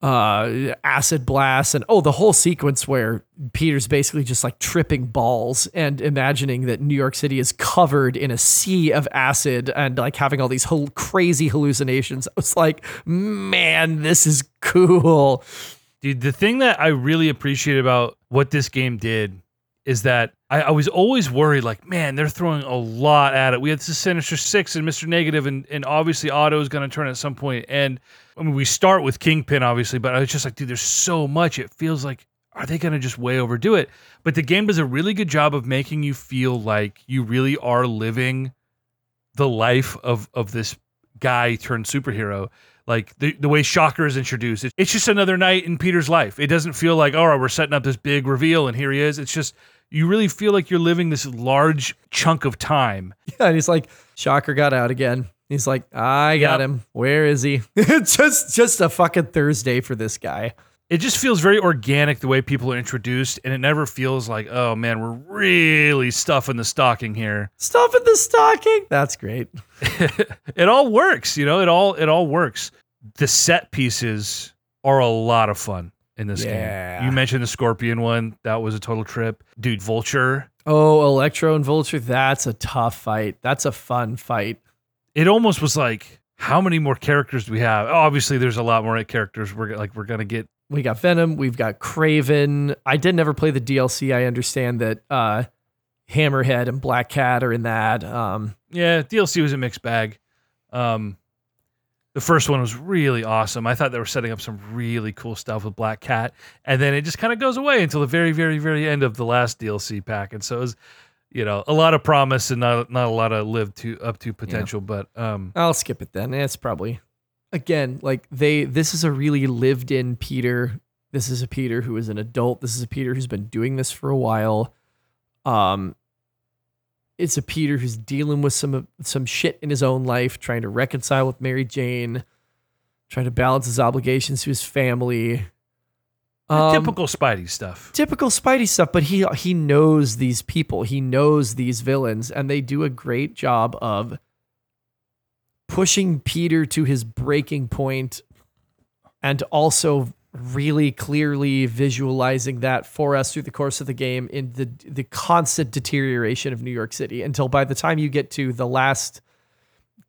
uh acid blast and oh the whole sequence where Peter's basically just like tripping balls and imagining that New York City is covered in a sea of acid and like having all these whole crazy hallucinations. I was like, man, this is cool. Dude, the thing that I really appreciate about what this game did is that I, I was always worried, like, man, they're throwing a lot at it. We had the Sinister Six and Mr. Negative, and, and obviously Otto is going to turn at some point. And I mean, we start with Kingpin, obviously, but I was just like, dude, there's so much. It feels like, are they going to just way overdo it? But the game does a really good job of making you feel like you really are living the life of of this guy turned superhero like the, the way shocker is introduced it- it's just another night in peter's life it doesn't feel like all right we're setting up this big reveal and here he is it's just you really feel like you're living this large chunk of time Yeah, and he's like, Shocker got out again. He's like, I got Yep. him. Where is he? it's just just a fucking Thursday for this guy. it just feels very organic the way people are introduced and it never feels like oh man we're really stuffing the stocking here Stuffing the stocking. That's great. it all works you know it all it all works the set pieces are a lot of fun in this Yeah. game you mentioned the scorpion one that was a total trip dude vulture Oh, Electro and Vulture. That's a tough fight. That's a fun fight. It almost was like how many more characters do we have obviously there's a lot more characters we're like we're gonna get we got Venom, we've got Kraven. I did never play the DLC. I understand that uh, Hammerhead and Black Cat are in that. Um, Yeah, DLC was a mixed bag. Um, the first one was really awesome. I thought they were setting up some really cool stuff with Black Cat, and then it just kind of goes away until the very, very, very end of the last DLC pack. And so it was, you know, a lot of promise and not not a lot of live to up to potential. But um, I'll skip it then. It's probably again like they. This is a really lived in Peter. This is a Peter who is an adult. This is a Peter who's been doing this for a while. Um, it's a Peter who's dealing with some some shit in his own life, trying to reconcile with Mary Jane, trying to balance his obligations to his family. Um, typical Spidey stuff. typical Spidey stuff, but he he knows these people, he knows these villains, and they do a great job of pushing Peter to his breaking point, and also really clearly visualizing that for us through the course of the game in the the constant deterioration of New York City until by the time you get to the last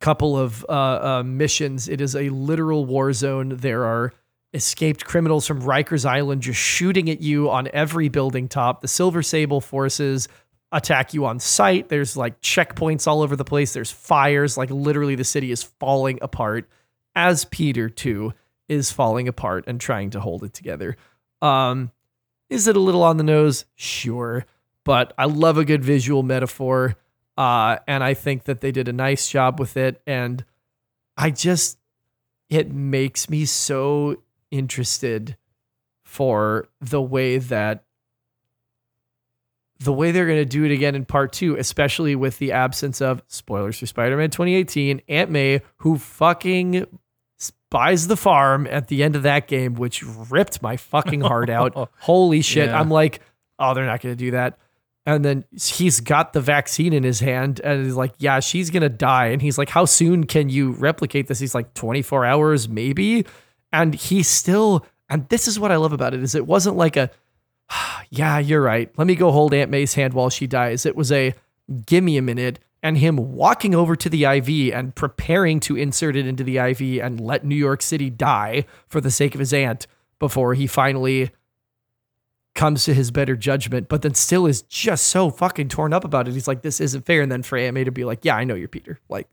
couple of uh, uh, missions, it is a literal war zone. There are escaped criminals from Rikers Island just shooting at you on every building top. The Silver Sable forces attack you on sight. There's like checkpoints all over the place. There's fires. Like literally, the city is falling apart as Peter too is falling apart and trying to hold it together. Um, is it a little on the nose? Sure, but I love a good visual metaphor. Uh, and I think that they did a nice job with it. And I just, it makes me so interested for the way that the way they're going to do it again in part two, especially with the absence of spoilers for Spider Man 2018, Aunt May, who fucking buys the farm at the end of that game, which ripped my fucking heart out. Holy shit. Yeah. I'm like, oh, they're not going to do that. And then he's got the vaccine in his hand and he's like, yeah, she's going to die. And he's like, how soon can you replicate this? He's like, 24 hours, maybe. And he still, and this is what I love about it, is it wasn't like a, yeah, you're right. Let me go hold Aunt May's hand while she dies. It was a give me a minute and him walking over to the IV and preparing to insert it into the IV and let New York City die for the sake of his aunt before he finally comes to his better judgment, but then still is just so fucking torn up about it. He's like, this isn't fair. And then for May to be like, yeah, I know you're Peter. Like,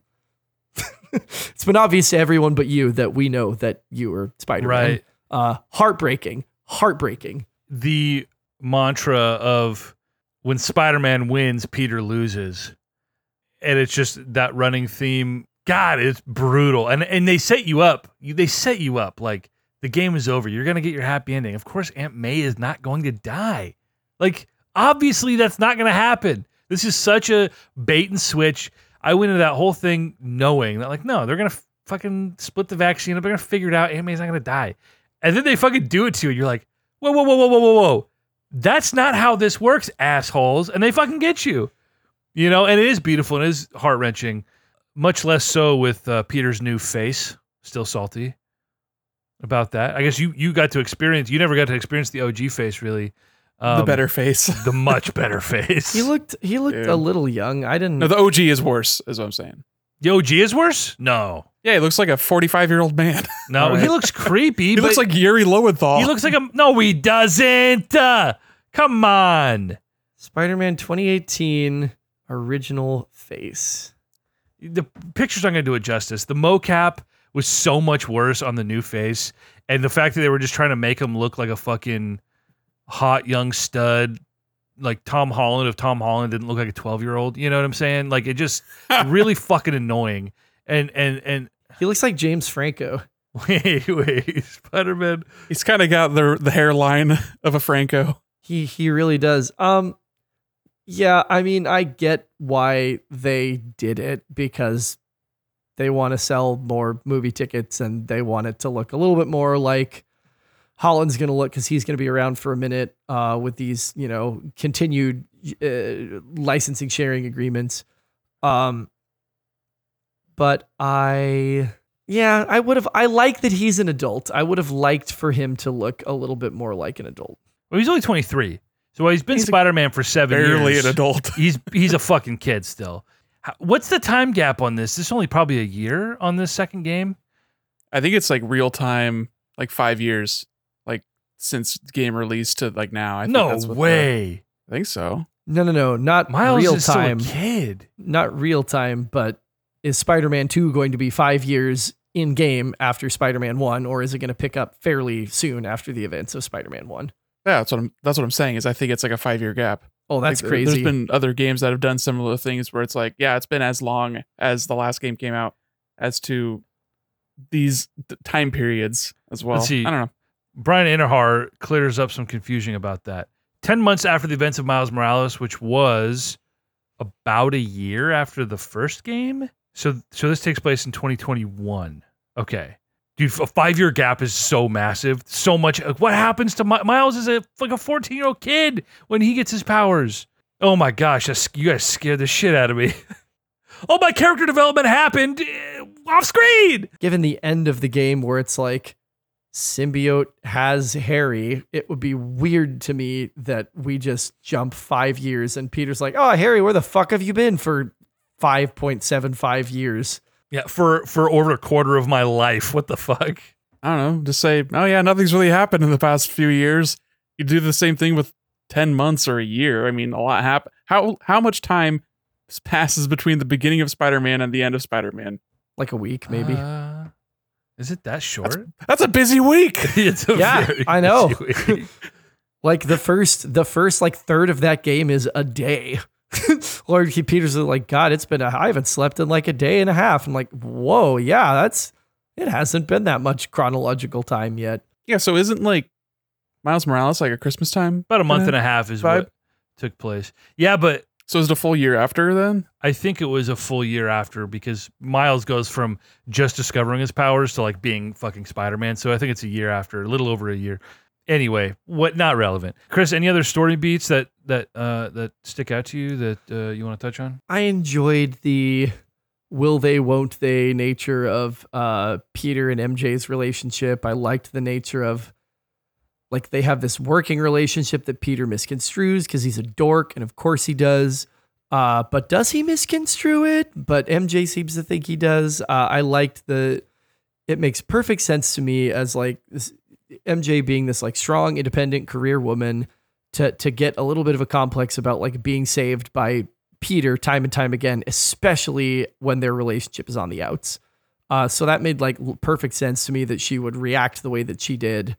it's been obvious to everyone but you that we know that you were Spider Man. Right. Uh, heartbreaking, heartbreaking. the mantra of when Spider-Man wins, Peter loses, and it's just that running theme. God, it's brutal, and and they set you up. You, they set you up like the game is over. You're gonna get your happy ending. Of course, Aunt May is not going to die. Like obviously, that's not gonna happen. This is such a bait and switch. I went into that whole thing knowing that like no, they're gonna fucking split the vaccine up. They're gonna figure it out. Aunt May's not gonna die, and then they fucking do it to you. You're like whoa, whoa, whoa, whoa, whoa, whoa, whoa. That's not how this works, assholes. And they fucking get you. You know, and it is beautiful and it is heart wrenching. Much less so with uh, Peter's new face. Still salty about that. I guess you you got to experience. You never got to experience the OG face, really. Um, the better face. the much better face. He looked he looked Dude. a little young. I didn't no, the OG is worse, is what I'm saying. the OG is worse. No, Yeah, he looks like a 45 year old man. no, All right. he looks creepy. he but looks like Yuri Lowenthal. he looks like a no. He doesn't. Uh, come on. Spider-Man 2018 original face. the pictures aren't going to do it justice. The mocap was so much worse on the new face, and the fact that they were just trying to make him look like a fucking hot young stud, like Tom Holland. If Tom Holland didn't look like a twelve year old, you know what I'm saying? Like it just really fucking annoying. And and and He looks like James Franco. wait wait, Spider Man. He's kind of got the the hairline of a Franco. He he really does. Um yeah, I mean, I get why they did it because they want to sell more movie tickets and they want it to look a little bit more like Holland's going to look cuz he's going to be around for a minute uh with these, you know, continued uh, licensing sharing agreements. Um but I yeah, I would have I like that he's an adult. I would have liked for him to look a little bit more like an adult. Well, he's only 23, so he's been Spider Man for seven Barely years. an adult. he's he's a fucking kid still. How- What's the time gap on this? This is only probably a year on this second game. I think it's like real time, like five years. Like since game release to like now. I think no that's what the- way. I think so. No, no, no, not Miles real is still a time. kid. Not real time, but is Spider-Man 2 going to be 5 years in game after Spider-Man 1 or is it going to pick up fairly soon after the events of Spider-Man 1? Yeah, that's what I'm. That's what I'm saying. Is I think it's like a five year gap. Oh, that's Like, crazy. There's been other games that have done similar things where it's like, yeah, it's been as long as the last game came out as to these th- time periods as well. see. I don't know. Bryan Intihar clears up some confusion about that. 10 months after the events of Miles Morales, which was about a year after the first game. So so this takes place in 2021. Okay. Dude, a 5-year gap is so massive. So much what happens to Mi- Miles is a like a 14-year-old kid when he gets his powers. Oh my gosh, you guys scared the shit out of me. oh, my character development happened eh, off screen. Given the end of the game where it's like symbiote has Harry, it would be weird to me that we just jump 5 years and Peter's like, "Oh, Harry, where the fuck have you been for 5.75 years?" Yeah, for for over a quarter of my life. What the fuck? I don't know. Just say, oh yeah, nothing's really happened in the past few years. You do the same thing with ten months or a year. I mean, a lot happen. How how much time passes between the beginning of Spider Man and the end of Spider Man? Like a week maybe. Uh, is it that short? That's a busy week. it's a Yeah, I know. like the first the first like third of that game is a day lord He- peters is like god it's been a, i haven't slept in like a day and a half i'm like whoa yeah that's it hasn't been that much chronological time yet yeah. So isn't like Miles Morales like a Christmas time? About a month and a half is vibe? what took place. Yeah, but So is it a full year after then? I think it was a full year after because Miles goes from just discovering his powers to like being fucking Spider Man. So I think it's a year after, a little over a year. Anyway, what not relevant. Chris, any other story beats that that uh, that stick out to you that uh, you want to touch on? i enjoyed the will they won't they nature of uh peter and mj's relationship i liked the nature of like they have this working relationship that peter misconstrues because he's a dork and of course he does uh but does he misconstrue it but mj seems to think he does uh, i liked the it makes perfect sense to me as like this mj being this like strong independent career woman to to get a little bit of a complex about like being saved by Peter time and time again, especially when their relationship is on the outs. Uh, so that made like perfect sense to me that she would react the way that she did.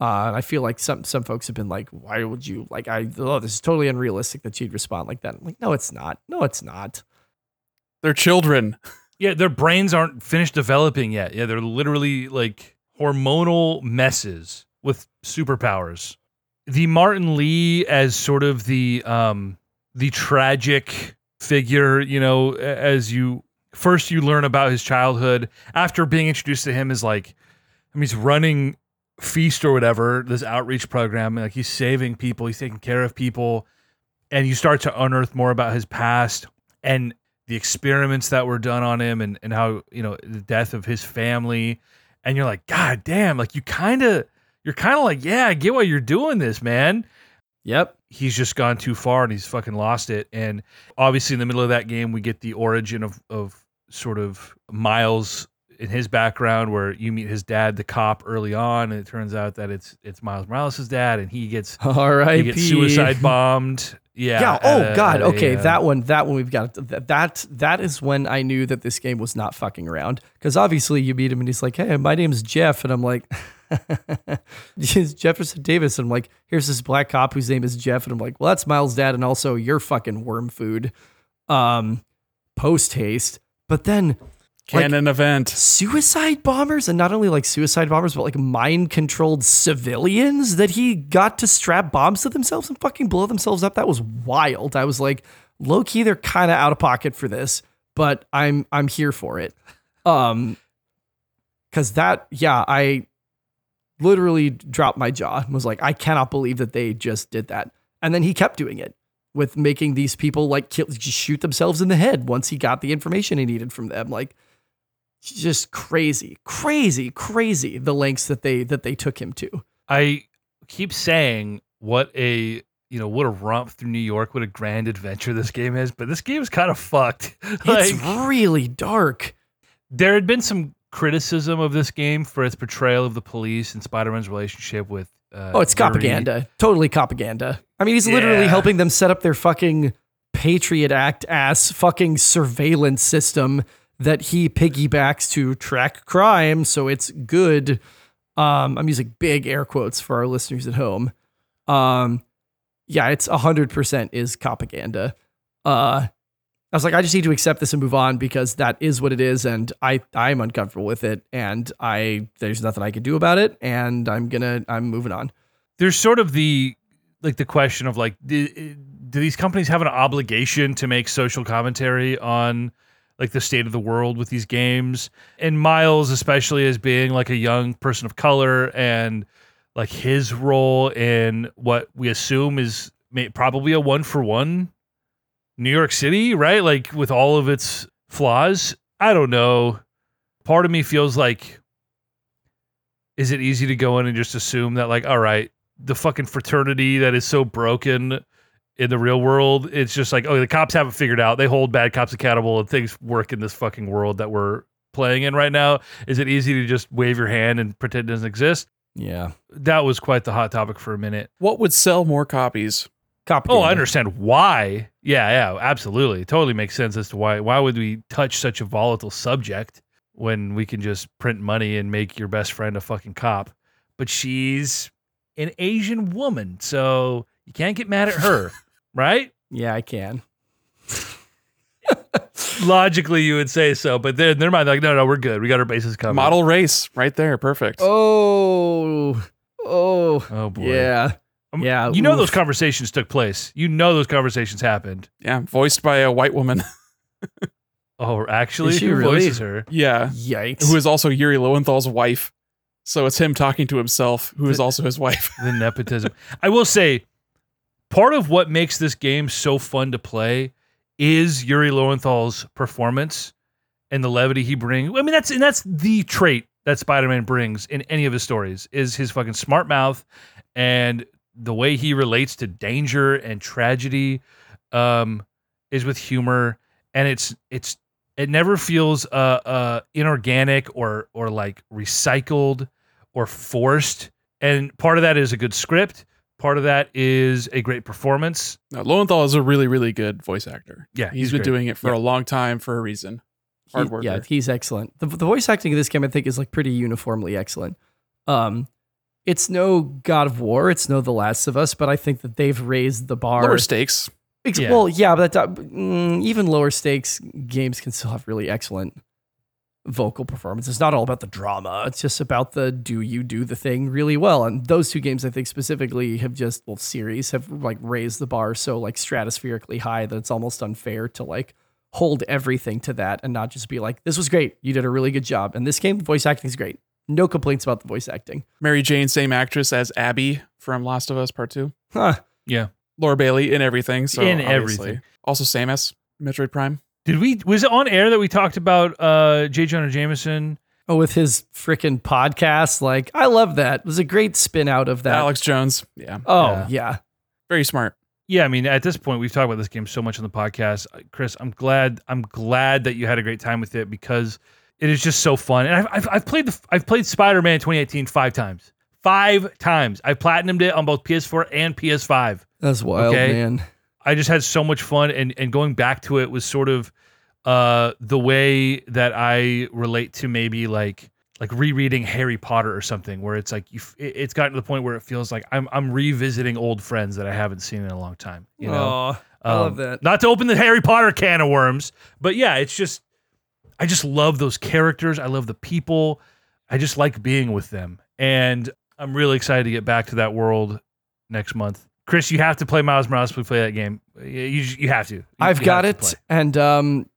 Uh, and I feel like some some folks have been like, "Why would you like?" I oh, this is totally unrealistic that she'd respond like that. I'm like, no, it's not. No, it's not. They're children. Yeah, their brains aren't finished developing yet. Yeah, they're literally like hormonal messes with superpowers. The Martin Lee as sort of the um the tragic figure, you know, as you first you learn about his childhood after being introduced to him as like I mean he's running feast or whatever, this outreach program, like he's saving people, he's taking care of people and you start to unearth more about his past and the experiments that were done on him and, and how you know the death of his family. And you're like god damn like you kind of you're kind of like yeah i get why you're doing this man. Yep. he's just gone too far and he's fucking lost it. And obviously in the middle of that game we get the origin of of sort of miles in his background where you meet his dad the cop early on and it turns out that it's it's miles morales' dad and he gets All right. he gets suicide bombed yeah Yeah. Oh a- God. a, Okay. uh, that one. That one. We've got that. That that is when I knew that this game was not fucking around. Because obviously you meet him and he's like, "Hey, my name's Jeff," and I'm like, "It's Jefferson Davis." And I'm like, "Here's this black cop whose name is Jeff," and I'm like, "Well, that's Miles' dad, and also you're fucking worm food." Um, post haste, but then Like- Canon event. suicide bombers? And not only like suicide bombers but like mind controlled civilians that he got to strap bombs to themselves and fucking blow themselves up? That was wild. I was like low key they're kind of out of pocket for this but i'm i'm here for it. Um cuz that yeah i literally dropped my jaw and was like i cannot believe that they just did that. And then he kept doing it with making these people like kill, just shoot themselves in the head once he got the information he needed from them. Like just crazy, crazy, crazy the lengths that they that they took him to. I keep saying what a you know what a romp through New York, what a grand adventure this game is, but this game is kind of fucked. like it's really dark. there had been some criticism of this game for its portrayal of the police and Spider-Man's relationship with. Uh, Oh, it's Yuri. propaganda. Totally propaganda. I mean, he's literally helping them set up their fucking Patriot Act ass fucking surveillance system that he piggybacks to track crime. So it's good. Um, I'm using big air quotes for our listeners at home. Um, yeah, it's 100% is propaganda. Uh, I was like, I just need to accept this and move on because that is what it is, and I I'm uncomfortable with it, and I there's nothing I can do about it, and I'm gonna I'm moving on. There's sort of the like the question of like, do, do these companies have an obligation to make social commentary on like the state of the world with these games? And Miles, especially as being like a young person of color, and like his role in what we assume is probably a one for one New York City, right? Like with all of its flaws. I don't know. Part of me feels like is it easy to go in and just assume that like all right, the fucking fraternity that is so broken in the real world, it's just like, oh, the cops haven't figured out. They hold bad cops accountable and things work in this fucking world that we're playing in right now. Is it easy to just wave your hand and pretend it doesn't exist? Yeah, That was quite the hot topic for a minute. What would sell more copies? propaganda. Oh, I understand why. Yeah, yeah, absolutely. Totally makes sense as to why why would we touch such a volatile subject when we can just print money and make your best friend a fucking cop. But she's an Asian woman, so you can't get mad at her, right? Yeah, I can. Logically, you would say so, but then in their mind, like, no, no, we're good. We got our bases covered. Model race right there. Perfect. Oh, oh, Oh boy. yeah. Um, yeah, You know oof. those conversations took place. You know those conversations happened. Yeah. Voiced by a white woman. Oh, actually, Is she who really? voices her? yeah. Yikes. Who is also Yuri Lowenthal's wife. So it's him talking to himself, who is The- also his wife. the nepotism. I will say, part of what makes this game so fun to play is Yuri Lowenthal's performance and the levity he brings. I mean, that's and that's the trait that Spider-Man brings in any of his stories is his fucking smart mouth and the way he relates to danger and tragedy um, is with humor, and it's it's it never feels uh, uh, inorganic or or like recycled or forced. And part of that is a good script. Part of that is a great performance. No, Lowenthal is a really, really good voice actor. Yeah, he's he's been great. doing it for a long time for a reason. Hard He- worker. yeah, he's excellent. The, the voice acting of this game, I think, is like pretty uniformly excellent. Um, it's no God of War, it's no The Last of Us, but I think that they've raised the bar. Lower stakes. Ex- Yeah. Well, yeah, but that, mm, even lower stakes games can still have really excellent vocal performance. It's not all about the drama. It's just about the do you do the thing really well. And those two games, I think specifically, have just well series have like raised the bar so like stratospherically high that it's almost unfair to like hold everything to that and not just be like this was great. You did a really good job. And this game, the voice acting is great. No complaints about the voice acting. Mary Jane, same actress as Abby from Last of Us Part 2. Huh. Yeah. Laura Bailey in everything. So In obviously. everything. Also Samus, Metroid Prime. Did we? Was it on air that we talked about uh, J. Jonah Jameson? Oh, with his freaking podcast, like I love that. It was a great spin out of that. Alex Jones. Yeah. Oh Yeah. yeah. Very smart. Yeah, I mean, at this point, we've talked about this game so much on the podcast. Chris, I'm glad. I'm glad that you had a great time with it because it is just so fun. And I've, I've, I've played the I've played Spider-Man 2018 five times. Five times. I platinumed it on both PS4 and PS5. That's wild, Okay. man. I just had so much fun, and and going back to it was sort of uh, the way that I relate to maybe like like rereading Harry Potter or something, where it's like you, f- it's gotten to the point where it feels like I'm I'm revisiting old friends that I haven't seen in a long time. You know, Aw, I love that. Um, Not to open the Harry Potter can of worms, but yeah, it's just I just love those characters. I love the people. I just like being with them, and I'm really excited to get back to that world next month. Chris, you have to play Miles Morales. We play that game. You you have to. You- I've you got it. play. And um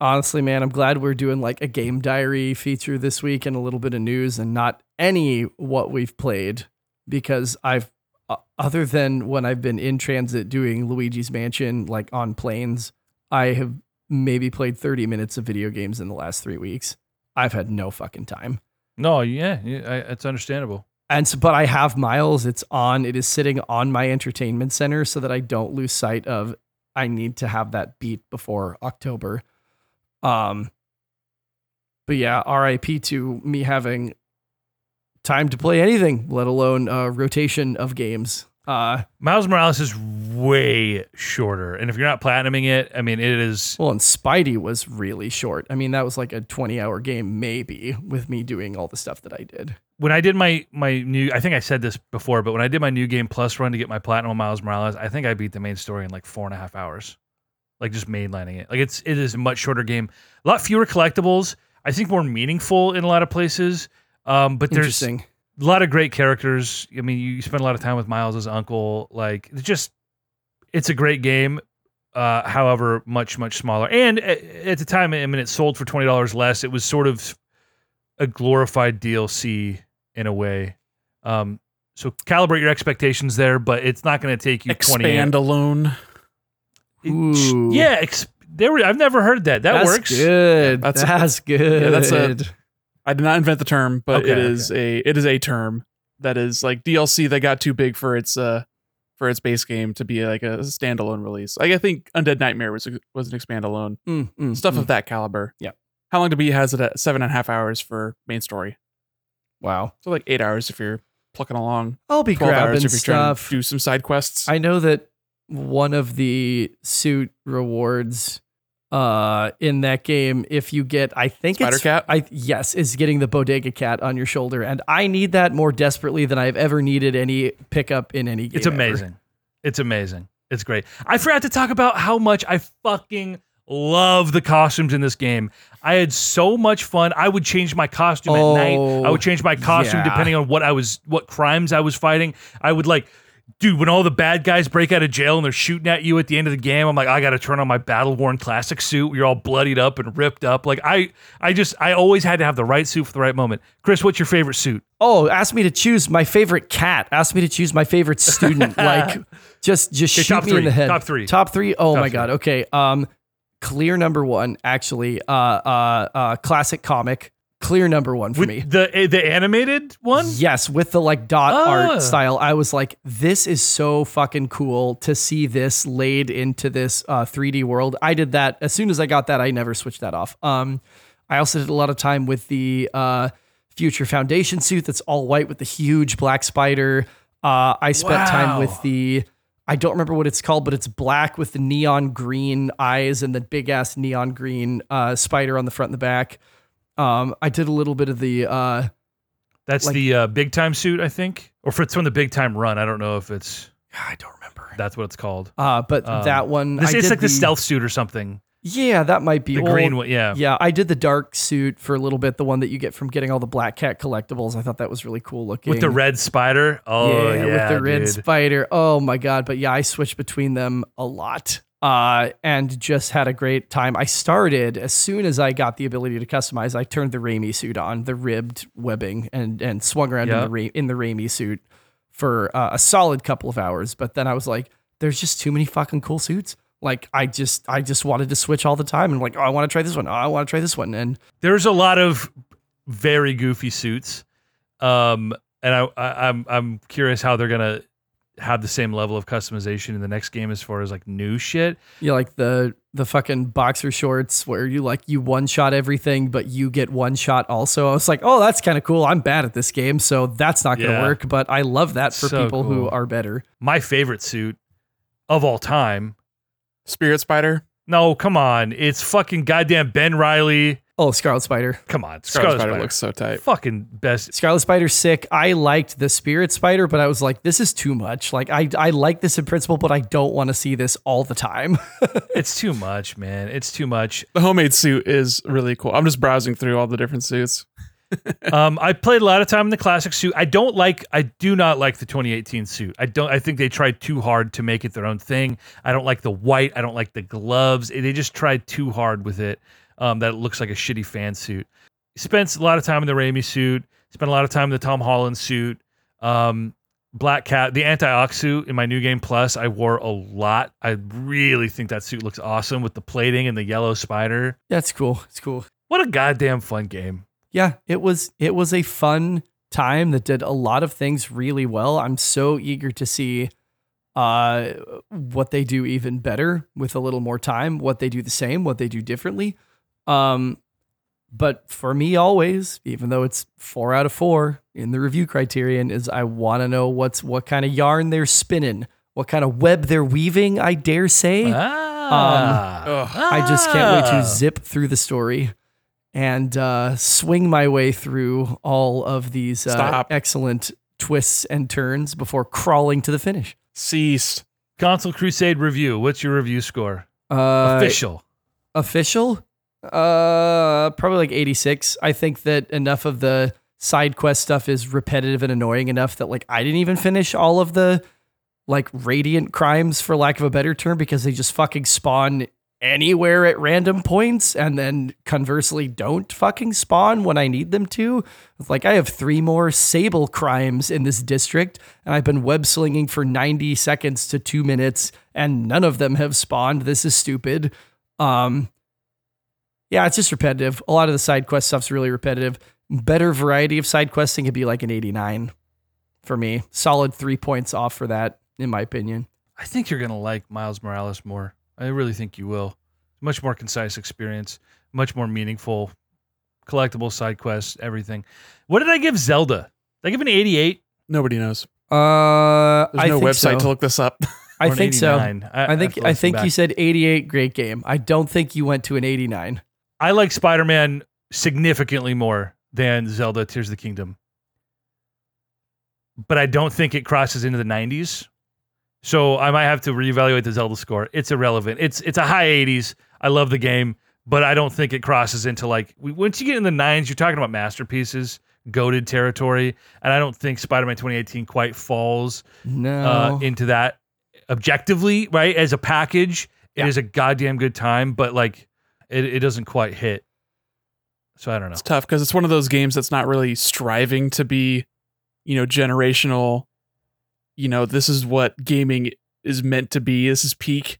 honestly, man, I'm glad we're doing like a game diary feature this week and a little bit of news and not any what we've played because I've uh, other than when I've been in transit doing Luigi's Mansion like on planes, I have maybe played 30 minutes of video games in the last 3 weeks. I've had no fucking time. No, yeah, yeah I, it's understandable. And so, but I have Miles. It's on. It is sitting on my entertainment center so that I don't lose sight of. I need to have that beat before October. Um, but yeah, RIP to me having time to play anything, let alone a rotation of games. Uh, Miles Morales is way shorter, and if you're not platinuming it, I mean, it is. well, and Spidey was really short. I mean, that was like a 20 hour game, maybe, with me doing all the stuff that I did. When I did my my new, I think I said this before, but when I did my new game plus run to get my platinum on Miles Morales, I think I beat the main story in like four and a half hours, like just mainlining it. Like it's it is a much shorter game, a lot fewer collectibles. I think more meaningful in a lot of places. Um, but there's a lot of great characters. I mean, you spend a lot of time with Miles' uncle. Like, it's just, it's a great game. Uh, however, much much smaller. And at, at the time, I mean, it sold for twenty dollars less. It was sort of a glorified DLC in a way. Um, so calibrate your expectations there, but it's not going to take you twenty. Expand alone. Ooh. Yeah, ex- there. Were, I've never heard that. That that's works. good. Yeah, that's, that's- good. yeah, that's a- I did not invent the term, but Okay, it is a it is a term that is like DLC that got too big for its uh for its base game to be like a standalone release. Like I think Undead Nightmare was was an expand alone Mm, mm, stuff mm. of that caliber. Yeah. How Long to Beat has it at seven and a half hours for main story? Wow. So like eight hours if you're plucking along. I'll be Twelve grabbing hours if you're trying stuff. to do some side quests. I know that one of the suit rewards uh in that game if you get I think Spider it's cat? I yes is getting the bodega cat on your shoulder and I need that more desperately than I've ever needed any pickup in any game. It's ever. amazing. It's amazing. It's great. I forgot to talk about how much I fucking love the costumes in this game. I had so much fun. I would change my costume at night. I Oh, would change my costume yeah. depending on what I was what crimes I was fighting. I would like Dude, when all the bad guys break out of jail and they're shooting at you at the end of the game, I'm like, I got to turn on my battle worn classic suit. You're all bloodied up and ripped up. Like I, I just, I always had to have the right suit for the right moment. Chris, what's your favorite suit? Oh, ask me to choose my favorite cat. Ask me to choose my favorite student. like just just Okay, shoot top me in the head. Top three. Top 3. Oh Top my three. god. Okay. Um clear number 1 actually. Uh uh uh classic comic. Clear number 1 for With me. the eh, the animated one? Yes, with the like dot Ah. art style, I was like, this is so fucking cool to see this laid into this uh, 3D world. I did that as soon as I got that. I never switched that off. Um, I also did a lot of time with the uh, Future Foundation suit that's all white with the huge black spider. Uh, I spent time with the. I don't remember what it's called, but it's black with the neon green eyes and the big ass neon green uh, spider on the front and the back. Um, I did a little bit of the uh, That's Like- the uh, big time suit, I think, or if it's from the big time run. I don't know if it's I don't remember. that's what it's called. Uh, but Um, that one, This it's like the, the stealth suit or something. Yeah, that might be The old. green one, yeah. Yeah, I did the dark suit for a little bit, the one that you get from getting all the Black Cat collectibles. I thought that was really cool looking. With the red spider. Oh yeah, with the red dude. spider. Oh my god! But yeah, I switched between them a lot, uh, and just had a great time. I started as soon as I got the ability to customize. I turned the Raimi suit on, the ribbed webbing, and and swung around in the Ra- in the Raimi suit for uh, a solid couple of hours. But then I was like, there's just too many fucking cool suits. Like I just I just wanted to switch all the time and like oh I want to try this one oh I want to try this one and There's a lot of very goofy suits, um, and I, I I'm I'm curious how they're gonna have the same level of customization in the next game as far as like new shit. you know, like the the fucking boxer shorts where you like you one shot everything but you get one shot also. I was like oh that's kind of cool. I'm bad at this game so that's not gonna Yeah. work. But I love that for So people who are better. My favorite suit of all time. Spirit Spider. No, come on, it's fucking goddamn Ben Reilly. Oh Scarlet Spider. Come on, Scarlet, Scarlet Spider, Spider looks so tight. fucking best. Scarlet Spider's sick. I liked the Spirit Spider, but I was like, this is too much. Like, I, I like this in principle, but I don't want to see this all the time. It's too much, man. It's too much. The homemade suit is really cool. I'm just browsing through all the different suits. um, I played a lot of time in the classic suit. I don't like. I do not like the 2018 suit. I don't. I think they tried too hard to make it their own thing. I don't like the white. I don't like the gloves. They just tried too hard with it. Um, that it looks like a shitty fan suit. Spent a lot of time in the Raimi suit. Spent a lot of time in the Tom Holland suit. Um, Black Cat, the Anti-Ock suit in my new game plus, I wore a lot. I really think that suit looks awesome with the plating and the yellow spider. That's cool. It's cool. What a goddamn fun game. Yeah, it was it was a fun time that did a lot of things really well. I'm so eager to see uh what they do even better with a little more time, what they do the same, what they do differently. Um But for me, always, even though it's four out of four in the review criterion, is I want to know what's what kind of yarn they're spinning, what kind of web they're weaving. I dare say. Ah. Ugh. I just can't wait Ah. to zip through the story and uh, swing my way through all of these uh, excellent twists and turns before crawling to the finish. Cease. Console Crusade review. What's your review score? Uh, Official. official uh probably like 86 i think that enough of the side quest stuff is repetitive and annoying enough that like i didn't even finish all of the like radiant crimes for lack of a better term because they just fucking spawn anywhere at random points and then conversely don't fucking spawn when i need them to It's like i have three more sable crimes in this district and i've been web slinging for 90 seconds to 2 minutes and none of them have spawned this is stupid um yeah, it's just repetitive. A lot of the side quest stuff's really repetitive. Better variety of side questing could be like an 89 for me. Solid three points off for that, in my opinion. I think you're gonna like Miles Morales more. I really think you will. Much more concise experience, much more meaningful, collectible side quests, everything. What did I give Zelda? Did I give an 88? Nobody knows. Uh, There's I no think website so. to look this up. I Or an think so. 89? I think have I think you said 88, great game. I don't think you went to an 89. I like Spider Man significantly more than Zelda Tears of the Kingdom. But I don't think it crosses into the 90s. So I might have to reevaluate the Zelda score. It's irrelevant. It's it's a high 80s. I love the game, but I don't think it crosses into like once you get in the 9s, you're talking about masterpieces, goaded territory, and I don't think Spider-Man 2018 quite falls No. uh, into that objectively, right? As a package, it Yeah. is a goddamn good time, but like it, it doesn't quite hit. So I don't know. It's tough because it's one of those games that's not really striving to be, you know, generational. You know, this is what gaming is meant to be. This is peak.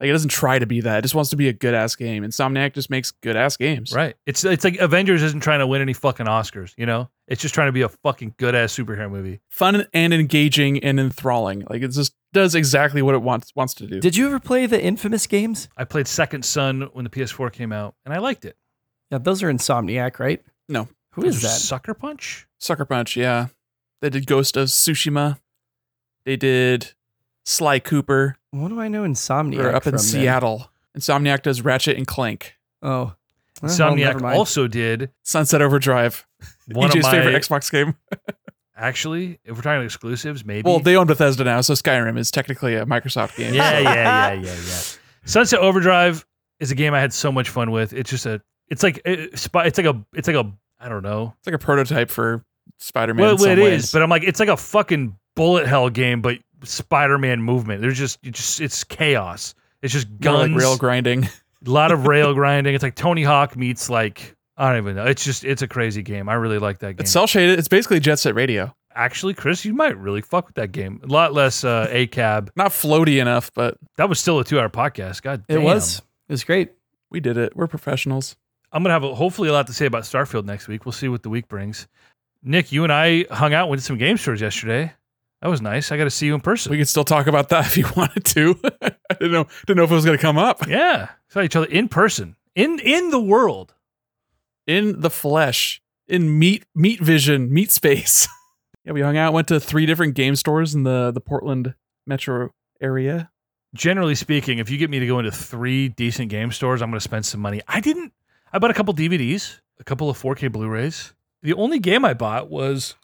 Like it doesn't try to be that. It just wants to be a good ass game. Insomniac just makes good ass games. Right. It's it's like Avengers isn't trying to win any fucking Oscars, you know? It's just trying to be a fucking good ass superhero movie. Fun and engaging and enthralling. Like it just does exactly what it wants wants to do. Did you ever play the infamous games? I played Second Son when the PS4 came out, and I liked it. Yeah, those are Insomniac, right? No. Who is Was it that? Sucker Punch? Sucker Punch, yeah. They did Ghost of Tsushima. They did Sly Cooper. What do I know Insomniac Or up in from then? Seattle. Insomniac does Ratchet and Clank. Oh. Well, Insomniac mind. also did Sunset Overdrive. one EJ's of my favorite Xbox game. actually, if we're talking exclusives, maybe. Well, they own Bethesda now, so Skyrim is technically a Microsoft game. yeah, so- yeah, yeah, yeah, yeah. Sunset Overdrive is a game I had so much fun with. It's just a it's like it's it's like a it's like a I don't know. It's like a prototype for Spider-Man. Well, in it ways. is, but I'm like it's like a fucking bullet hell game, but Spider-Man movement. There's just it's just it's chaos. It's just guns, like rail grinding. a lot of rail grinding. It's like Tony Hawk meets like I don't even know. It's just it's a crazy game. I really like that game. It's cel shaded. It's basically Jet Set Radio. Actually, Chris, you might really fuck with that game. A lot less uh, a cab. Not floaty enough, but That was still a two-hour podcast. God, It was. It was great. we did it. We're professionals. I'm gonna have a, hopefully a lot to say about Starfield next week. We'll see what the week brings. Nick, you and I hung out, went to some game stores yesterday. That was nice. I got to see you in person. We could still talk about that if you wanted to. I didn't know didn't know if it was going to come up yeah, saw each other in person, in in the world. in the flesh, in meat meat vision, meat space. yeah, we hung out. Went to three different game stores in the the Portland metro area. Generally speaking, if you get me to go into three decent game stores, I'm going to spend some money. I didn't. I bought a couple DVDs, a couple of 4K Blu-rays. The only game I bought was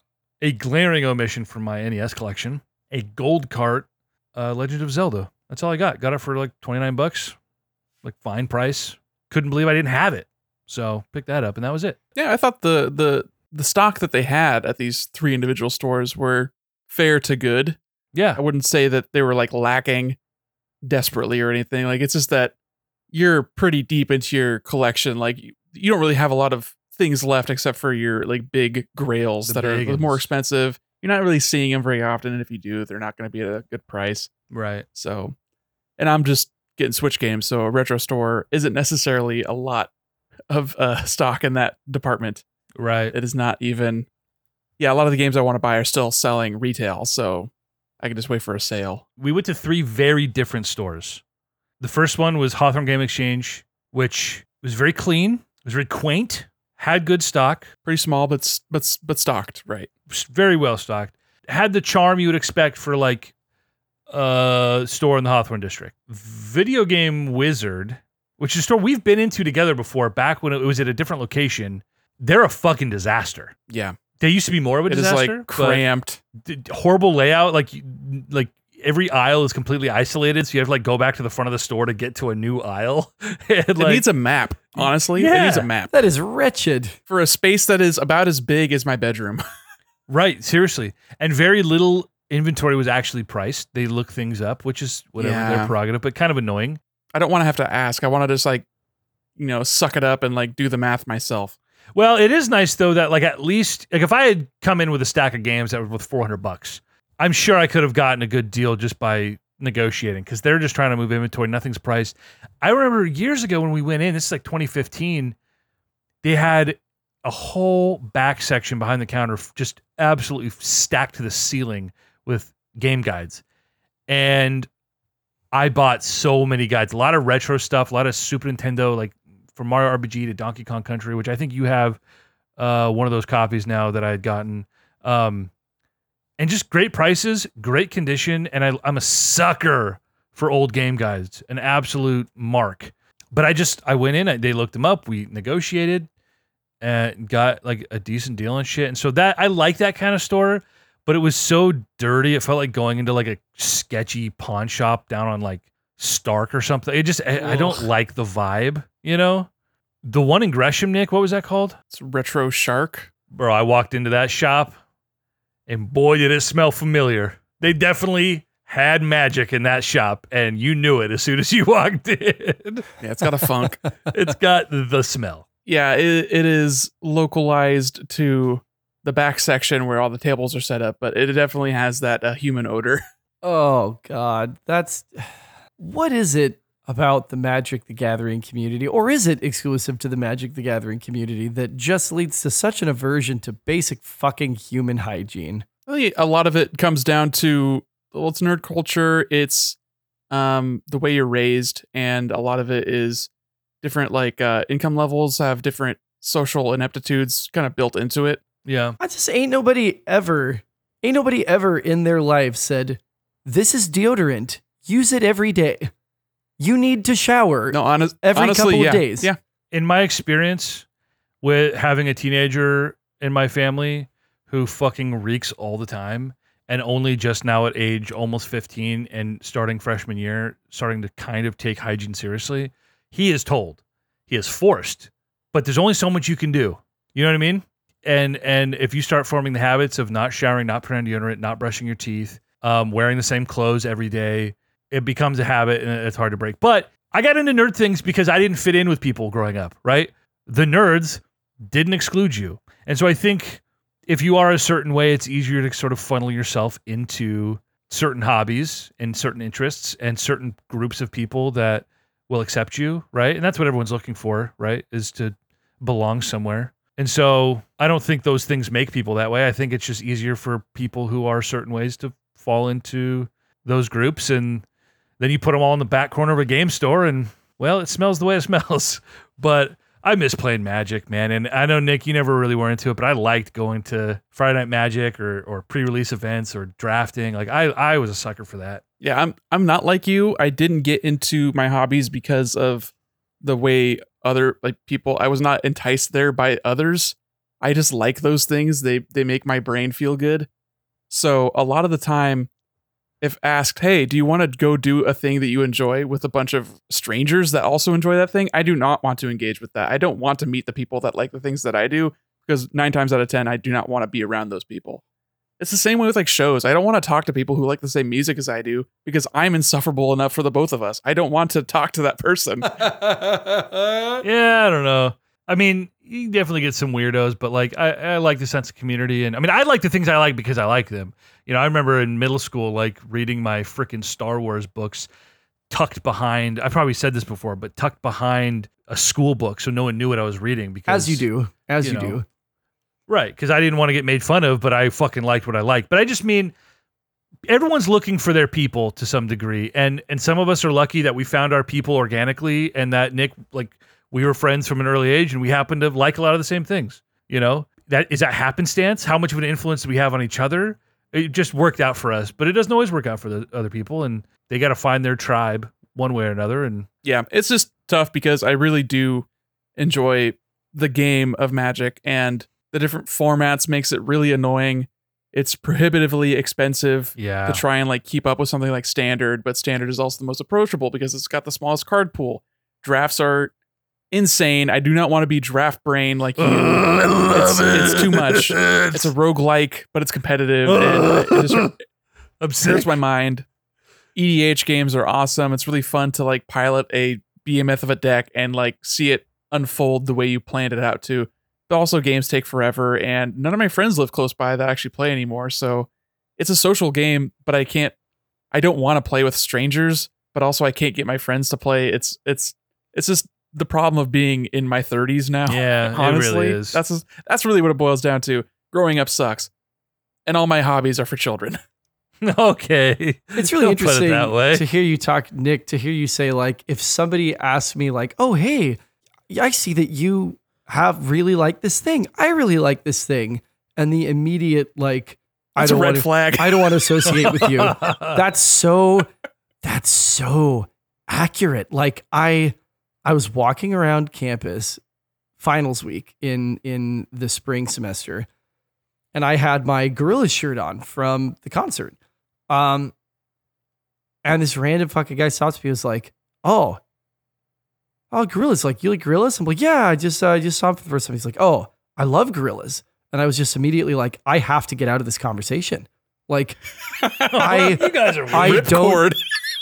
a glaring omission from my NES collection: a gold cart, uh, Legend of Zelda. That's all I got. Got it for like 29 bucks, like fine price. Couldn't believe I didn't have it, so picked that up, and that was it. Yeah, I thought the the the stock that they had at these three individual stores were fair to good. Yeah, I wouldn't say that they were like lacking desperately or anything. Like it's just that you're pretty deep into your collection. Like you, you don't really have a lot of things left except for your like big grails The that are big more expensive. You're not really seeing them very often, and if you do, they're not going to be at a good price. right. So, and I'm just getting Switch games, so a retro store isn't necessarily a lot of uh, stock in that department. Right. It is not even. Yeah, a lot of the games I want to buy are still selling retail, so I can just wait for a sale. we went to three very different stores. The first one was Hawthorne Game Exchange, which was very clean. It was very quaint. Had good stock, Pretty small, but but but stocked, right? very well stocked, had the charm you would expect for like a store in the Hawthorne district. Video Game Wizard, which is a store we've been into together before, back when it was at a different location. They're a fucking disaster. Yeah, They used to be more of a it is disaster. like cramped. horrible layout. Like like every aisle is completely isolated, so you have to like go back to the front of the store to get to a new aisle. and, It needs a map. Honestly, Yeah, it needs a map That is wretched. for a space that is about as big as my bedroom. right, seriously, and very little inventory was actually priced. They look things up, which is whatever Yeah. their prerogative, but kind of annoying. I don't want to have to ask. I want to just like, you know, suck it up and like do the math myself. Well, it is nice though that like at least like if I had come in with a stack of games that was worth four hundred bucks, I'm sure I could have gotten a good deal just by negotiating because they're just trying to move inventory. Nothing's priced. I remember years ago when we went in. This is like 2015. They had a whole back section behind the counter just absolutely stacked to the ceiling with game guides, and I bought so many guides. A lot of retro stuff, a lot of Super Nintendo like from Mario RPG to Donkey Kong Country, which I think you have uh, one of those copies now that I had gotten. Um, and just great prices, great condition, and I, I'm a sucker for old game guides, an absolute mark. But I just I went in, I, they looked them up, we negotiated, and got like a decent deal and shit. And so that I like that kind of store, but it was so dirty. It felt like going into like a sketchy pawn shop down on like Stark or something. It just I, I don't like the vibe, you know. The one in Gresham, Nick, what was that called? It's retro shark. Bro, I walked into that shop and boy, did it smell familiar. They definitely had magic in that shop, and you knew it as soon as you walked in. Yeah, it's got a funk. it's got the smell. Yeah, it, it is localized to the back section where all the tables are set up, but it definitely has that uh, human odor. Oh God, that's what is it about the Magic the Gathering community, or is it exclusive to the Magic the Gathering community that just leads to such an aversion to basic fucking human hygiene? Really, a lot of it comes down to well, it's nerd culture. It's um, the way you're raised, and a lot of it is different. Like uh, income levels have different social ineptitudes kind of built into it. Yeah. I just ain't nobody ever, ain't nobody ever in their life said, "This is deodorant. Use it every day. You need to shower No, honest, every honestly, couple yeah, of days." Yeah, In my experience with having a teenager in my family who fucking reeks all the time and only just now at age almost 15 and starting freshman year, starting to kind of take hygiene seriously, he is told, he is forced, but there's only so much you can do. You know what I mean? And and if you start forming the habits of not showering, not putting on deodorant, not brushing your teeth, um, wearing the same clothes every day, it becomes a habit and it's hard to break. But I got into nerd things because I didn't fit in with people growing up, right? The nerds didn't exclude you. And so I think if you are a certain way, it's easier to sort of funnel yourself into certain hobbies and certain interests and certain groups of people that will accept you, right? And that's what everyone's looking for, right? Is to belong somewhere. And so I don't think those things make people that way. I think it's just easier for people who are certain ways to fall into those groups and then you put them all in the back corner of a game store and well, it smells the way it smells. But I miss playing Magic, man. And I know Nick, you never really were into it, but I liked going to Friday Night Magic or or pre-release events or drafting. Like I I was a sucker for that. yeah. I'm I'm not like you. I didn't get into my hobbies because of the way other like people. I was not enticed there by others. I just like those things. They they make my brain feel good. So a lot of the time, if asked, "Hey, do you want to go do a thing that you enjoy with a bunch of strangers that also enjoy that thing?" I do not want to engage with that. I don't want to meet the people that like the things that I do because nine times out of ten, I do not want to be around those people. It's the same way with like shows. I don't want to talk to people who like the same music as I do because I'm insufferable enough for the both of us. I don't want to talk to that person. Yeah, I don't know. I mean, you definitely get some weirdos, but like I, I like the sense of community, and I mean, I like the things I like because I like them. You know, I remember in middle school, like reading my freaking Star Wars books tucked behind. I probably said this before, but tucked behind a school book, so no one knew what I was reading. Because As you do, as you you, know, do. Right, because I didn't want to get made fun of, but I fucking liked what I liked. But I just mean everyone's looking for their people to some degree, and and some of us are lucky that we found our people organically, and that Nick like we were friends from an early age and we happened to like a lot of the same things. You know, that is that happenstance? How much of an influence do we have on each other? It just worked out for us, but it doesn't always work out for the other people, and they got to find their tribe one way or another. And yeah, it's just tough because I really do enjoy the game of Magic and the different formats makes it really annoying. It's prohibitively expensive yeah, to try and like keep up with something like standard, but standard is also the most approachable because it's got the smallest card pool. Drafts are insane. I do not want to be draft brain like you. it's, it's too much. It's a roguelike, but it's competitive. and it just my mind. EDH games are awesome. It's really fun to like pilot a behemoth of a deck and like see it unfold the way you planned it out to. But also games take forever and none of my friends live close by that actually play anymore. So it's a social game, but I can't I don't want to play with strangers, but also I can't get my friends to play. It's it's it's just the problem of being in my 30s now. Yeah, it honestly. really is. That's that's really what it boils down to. Growing up sucks. And all my hobbies are for children. okay, It's really Don't put it interesting that way. to hear you talk, Nick, to hear you say, like, if somebody asked me, like, oh, hey, I see that you have really liked this thing. I really like this thing. And the immediate, like, I That's a don't red want to, flag. I don't want to associate with you. That's so, that's so accurate. Like, I, I was walking around campus finals week in, in the spring semester and I had my gorilla shirt on from the concert. Um, and this random fucking guy stops me. and Was like, "Oh, oh, Gorillaz! Like you like Gorillaz?" I'm like, "Yeah, I just uh, I just saw him for the first time." He's like, "Oh, I love Gorillaz," and I was just immediately like, "I have to get out of this conversation." Like, I you guys are I don't.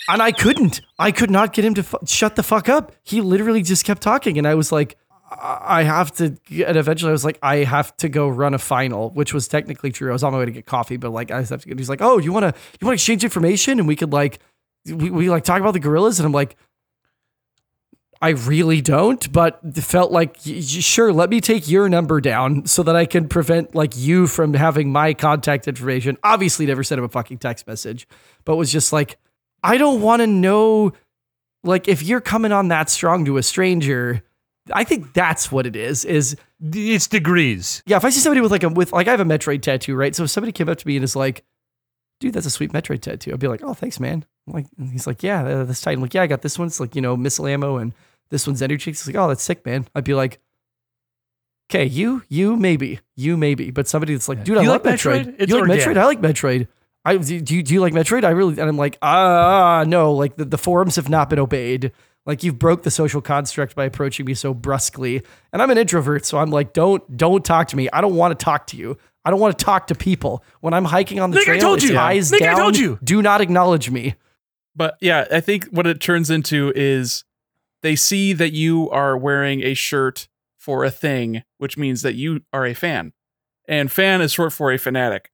And I couldn't. I could not get him to fu- shut the fuck up. He literally just kept talking, and I was like, I I have to. And eventually, I was like, I have to go run a final, which was technically true. I was on my way to get coffee, but like, I just have to. Get, he's like, Oh, you want to you want to exchange information, and we could like we, we like talk about the Gorillaz, and I'm like. I really don't, but felt like sure. Let me take your number down so that I can prevent like you from having my contact information. Obviously, never sent him a fucking text message, but was just like, I don't want to know. Like, if you're coming on that strong to a stranger, I think that's what it is. Is It's degrees. yeah. If I see somebody with like a with like I have a Metroid tattoo, right? So if somebody came up to me and is like, "Dude, that's a sweet Metroid tattoo," I'd be like, "Oh, thanks, man." I'm like, he's like, "Yeah, uh, this tight." I'm like, "Yeah, I got this one. It's like you know missile ammo, and this one's Ender cheeks." He's like, "Oh, that's sick, man." I'd be like, "Okay, you, you maybe, you maybe," but somebody that's like, "Dude, I like like Metroid. You like organic. Metroid? I like Metroid." I do you, do you like Metroid? I really and I'm like, ah, no, like the, the forums have not been obeyed. Like you've broke the social construct by approaching me so brusquely. And I'm an introvert, so I'm like, don't don't talk to me. I don't want to talk to you. I don't want to talk to people. When I'm hiking on the Nick, I trail, told you. eyes Nick, I down. told you. Do not acknowledge me. But yeah, I think what it turns into is they see that you are wearing a shirt for a thing, which means that you are a fan. And fan is short for a fanatic.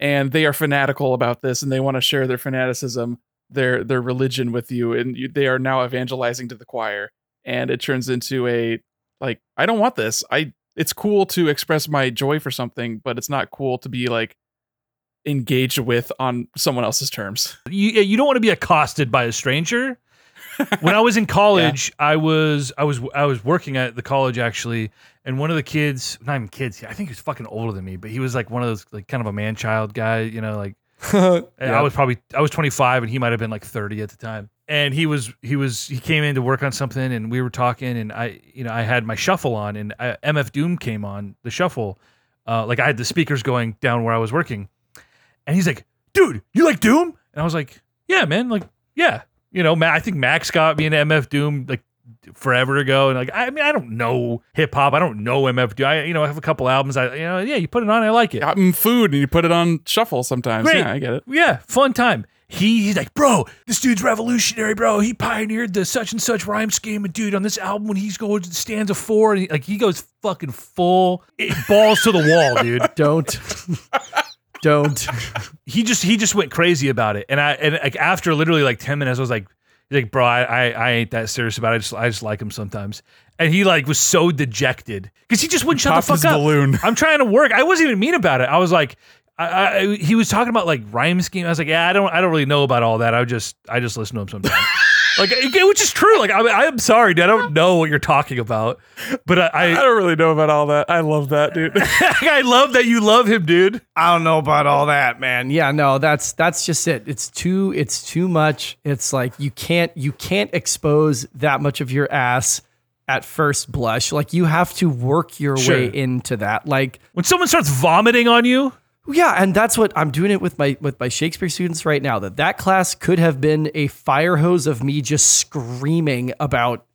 And they are fanatical about this and they want to share their fanaticism, their their religion with you and you, they are now evangelizing to the choir. And it turns into a like I don't want this. I it's cool to express my joy for something, but it's not cool to be like engaged with on someone else's terms. You you don't want to be accosted by a stranger. When I was in college, I was I was I was working at the college actually, and one of the kids, not even kids, I think he was fucking older than me, but he was like one of those like kind of a man child guy, you know, like and I was probably I was 25 and he might have been like 30 at the time. And he was he was he came in to work on something and we were talking and I you know I had my shuffle on and I, MF Doom came on the shuffle, uh, like I had the speakers going down where I was working, and he's like, "Dude, you like Doom?" And I was like, "Yeah, man, like yeah." You know, I think Max got me into MF Doom like forever ago, and like I mean I don't know hip hop, I don't know MF Doom. I you know I have a couple albums. I you know yeah, you put it on, I like it. got him food and you put it on shuffle sometimes. Great. Yeah, I get it. Yeah, fun time. He, he's like, bro, this dude's revolutionary, bro. He pioneered the such and such rhyme scheme, and dude, on this album, when he's going to stanza four, and he, like he goes fucking full it, balls to the wall, dude. Don't. don't. He just he just went crazy about it, and I and like after literally like ten minutes, I was like, like, bro, I, I I ain't that serious about it. I just I just like him sometimes, and he like was so dejected because he just wouldn't shut Popped the his fuck up. balloon. I'm trying to work. I wasn't even mean about it. I was like, I, I, he was talking about like rhyme scheme. I was like, yeah, I don't, I don't really know about all that. I just, I just listen to him sometimes. like it- which is true. Like I, mean, I'm sorry, dude. I don't know what you're talking about, but I, I I, don't really know about all that. I love that, dude. I love that you love him, dude. I don't know about all that, man. Yeah, no, that's that's just it. It's too it's too much. It's like you can't you can't expose that much of your ass at first blush. Like you have to work your Sure. way into that. Like When someone starts vomiting on you, yeah, and that's what I'm doing it with my with my Shakespeare students right now. That that class could have been a fire hose of me just screaming about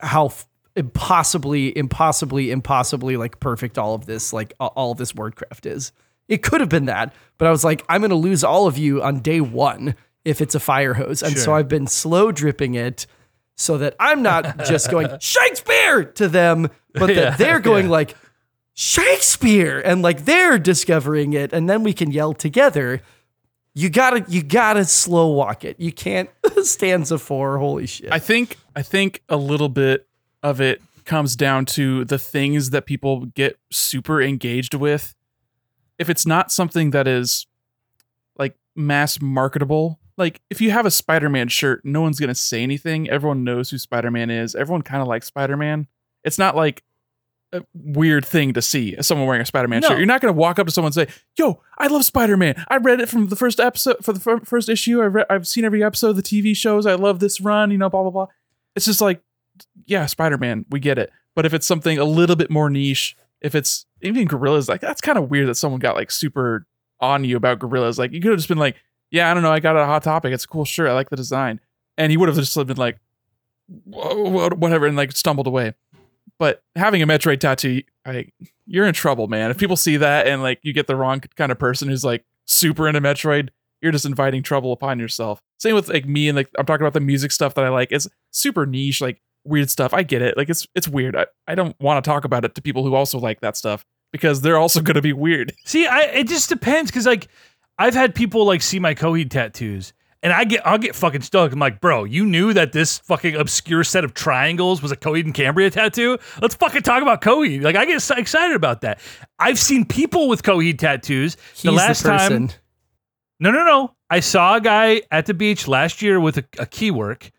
how f- impossibly, impossibly, impossibly like perfect all of this like all of this wordcraft is. It could have been that, but I was like, I'm going to lose all of you on day one if it's a fire hose, and so I've been slow dripping it so that I'm not just going Shakespeare to them, but that Yeah, they're going yeah. like Shakespeare and like they're discovering it and then we can yell together. You gotta you gotta slow walk it. You can't stanza four. Holy shit. I think I think a little bit of it comes down to the things that people get super engaged with. If it's not something that is like mass marketable, like if you have a Spider-Man shirt, no one's gonna say anything. Everyone knows who Spider-Man is. Everyone kind of likes Spider-Man. It's not like a weird thing to see someone wearing a Spider-Man No. shirt. You're not gonna walk up to someone and say, "Yo, I love Spider-Man. I read it from the first episode for the fir- first issue. I read, I've seen every episode of the TV shows. I love this run. You know, blah blah blah." It's just like, yeah, Spider-Man. We get it. But if it's something a little bit more niche, if it's even Gorillaz, like that's kind of weird that someone got like super on you about Gorillaz. Like you could have just been like, "Yeah, I don't know. I got a hot topic. It's a cool shirt. I like the design," and he would have just been like, whatever, and like stumbled away. But having a Metroid tattoo, I, you're in trouble, man. If people see that and like you get the wrong kind of person who's like super into Metroid, you're just inviting trouble upon yourself. Same with like me and like I'm talking about the music stuff that I like. It's super niche, like weird stuff. I get it. Like it's it's weird. I, I don't want to talk about it to people who also like that stuff because they're also gonna be weird. See, I it just depends because like I've had people like see my Coheed tattoos. And I get I'll get fucking stuck. I'm like, bro, you knew that this fucking obscure set of triangles was a Coheed and Cambria tattoo? Let's fucking talk about Coheed. Like I get so excited about that. I've seen people with Coheed tattoos. He's the last person. time No, no, no. I saw a guy at the beach last year with a, a Keywork,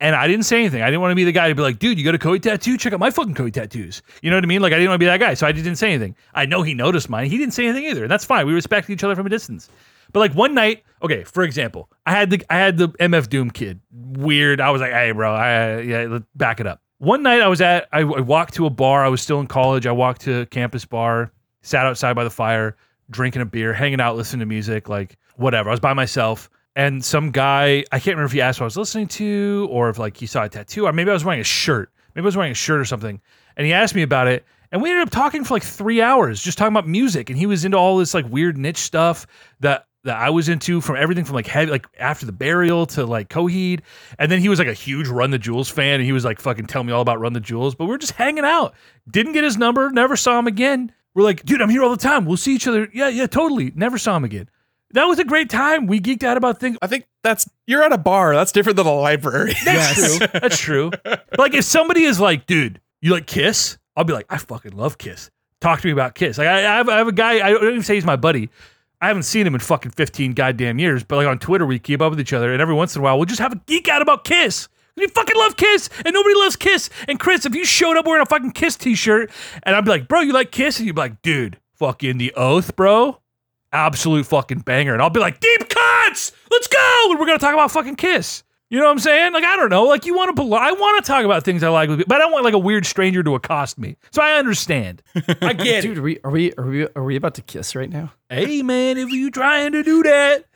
and I didn't say anything. I didn't want to be the guy to be like, dude, you got a Coheed tattoo? Check out my fucking Coheed tattoos. You know what I mean? Like, I didn't want to be that guy. So I didn't say anything. I know he noticed mine. He didn't say anything either. And that's fine. We respect each other from a distance. But like one night, okay, for example, I had the I had the MF Doom kid. Weird. I was like, hey, bro, I yeah, back it up. One night I was at I, I walked to a bar. I was still in college. I walked to a campus bar, sat outside by the fire, drinking a beer, hanging out, listening to music, like whatever. I was by myself. And some guy, I can't remember if he asked what I was listening to or if like he saw a tattoo or maybe I was wearing a shirt. Maybe I was wearing a shirt or something. And he asked me about it. And we ended up talking for like three hours, just talking about music. And he was into all this like weird niche stuff that that I was into from everything from like heavy, like after the burial to like Coheed. And then he was like a huge Run the Jewels fan. And he was like fucking telling me all about Run the Jewels. But we are just hanging out. Didn't get his number, never saw him again. We're like, dude, I'm here all the time. We'll see each other. Yeah, yeah, totally. Never saw him again. That was a great time. We geeked out about things. I think that's you're at a bar. That's different than a library. That's true. That's true. But like if somebody is like, dude, you like Kiss? I'll be like, I fucking love Kiss. Talk to me about Kiss. Like I, I, have, I have a guy. I don't even say he's my buddy. I haven't seen him in fucking fifteen goddamn years. But like on Twitter, we keep up with each other, and every once in a while, we'll just have a geek out about Kiss. You fucking love Kiss, and nobody loves Kiss. And Chris, if you showed up wearing a fucking Kiss t-shirt, and I'd be like, bro, you like Kiss? And you'd be like, dude, fucking the oath, bro. Absolute fucking banger. And I'll be like, deep cuts, let's go. And we're gonna talk about fucking Kiss. You know what I'm saying? Like, I don't know. Like, you want to, belo- I want to talk about things I like, with- but I don't want like a weird stranger to accost me. So I understand. I get Dude, are we are we are we are we about to kiss right now? Hey, man, if you trying to do that,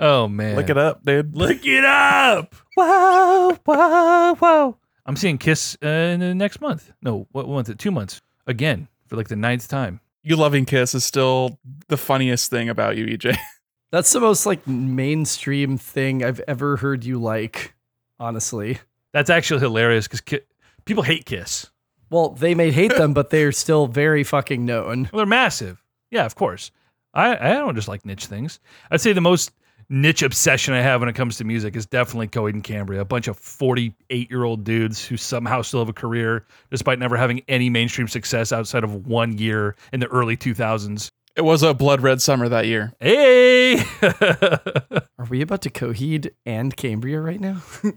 oh man, Look it up, dude. Look it up. Wow, wow, wow. I'm seeing Kiss uh, in the next month. No, what month? Two months again for like the ninth time. You loving Kiss is still the funniest thing about you, EJ. That's the most like mainstream thing I've ever heard you like, honestly. That's actually hilarious because ki- people hate Kiss. Well, they may hate them, but they're still very fucking known. Well, they're massive. Yeah, of course. I I don't just like niche things. I'd say the most niche obsession I have when it comes to music is definitely Coheed and Cambria. A bunch of 48 year old dudes who somehow still have a career despite never having any mainstream success outside of one year in the early 2000s. It was a blood red summer that year. Hey, Are we about to Coheed and Cambria right now?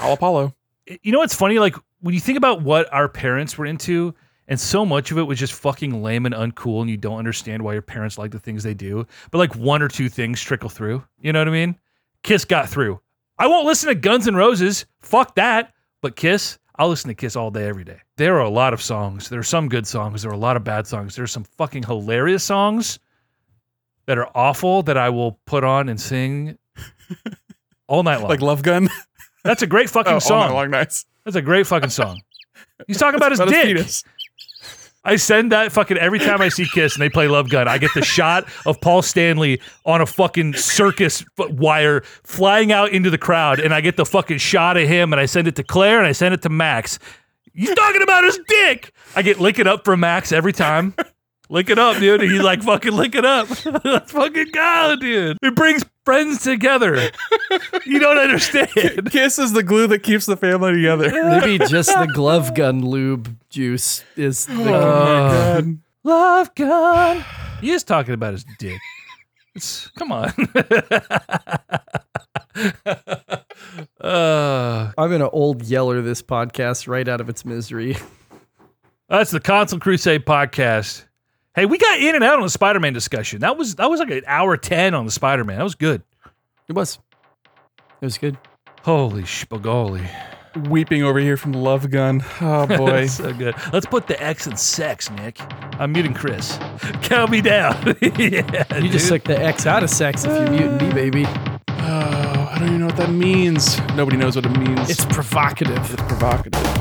All Apollo. you know what's funny? Like when you think about what our parents were into, and so much of it was just fucking lame and uncool, and you don't understand why your parents like the things they do. But like one or two things trickle through. You know what I mean? Kiss got through. I won't listen to Guns N' Roses. Fuck that. But Kiss, I'll listen to Kiss all day, every day. There are a lot of songs. There are some good songs. There are a lot of bad songs. There are some fucking hilarious songs that are awful that I will put on and sing all night long. Like Love Gun. That's a great fucking Oh, all song. night long nice. That's a great fucking song. He's talking about his dick. penis. I send that fucking every time I see Kiss and they play Love Gun. I get the shot of Paul Stanley on a fucking circus wire flying out into the crowd, and I get the fucking shot of him, and I send it to Claire and I send it to Max. He's talking about his dick. I get lick it up for Max every time. Lick it up, dude. And he's like, fucking lick it up. Let's fucking go, dude. It brings friends together. You don't understand. Kiss is the glue that keeps the family together. Maybe just the glove gun lube juice is the. Oh, Love gun. He is talking about his dick. It's, come on. uh, I'm gonna old yeller this podcast right out of its misery. that's the Console Crusade podcast. Hey, we got in and out on the Spider-Man discussion. That was that was like an hour ten on the Spider-Man. That was good. It was. It was good. Holy spagoli. Weeping over here from Love Gun. Oh boy. so good. Let's put the X in sex, Nick. I'm muting Chris. Count me down. yeah, You just dude. took the X out of sex if you mute me, baby. oh, I don't even know what that means. Nobody knows what it means. It's provocative. it's provocative.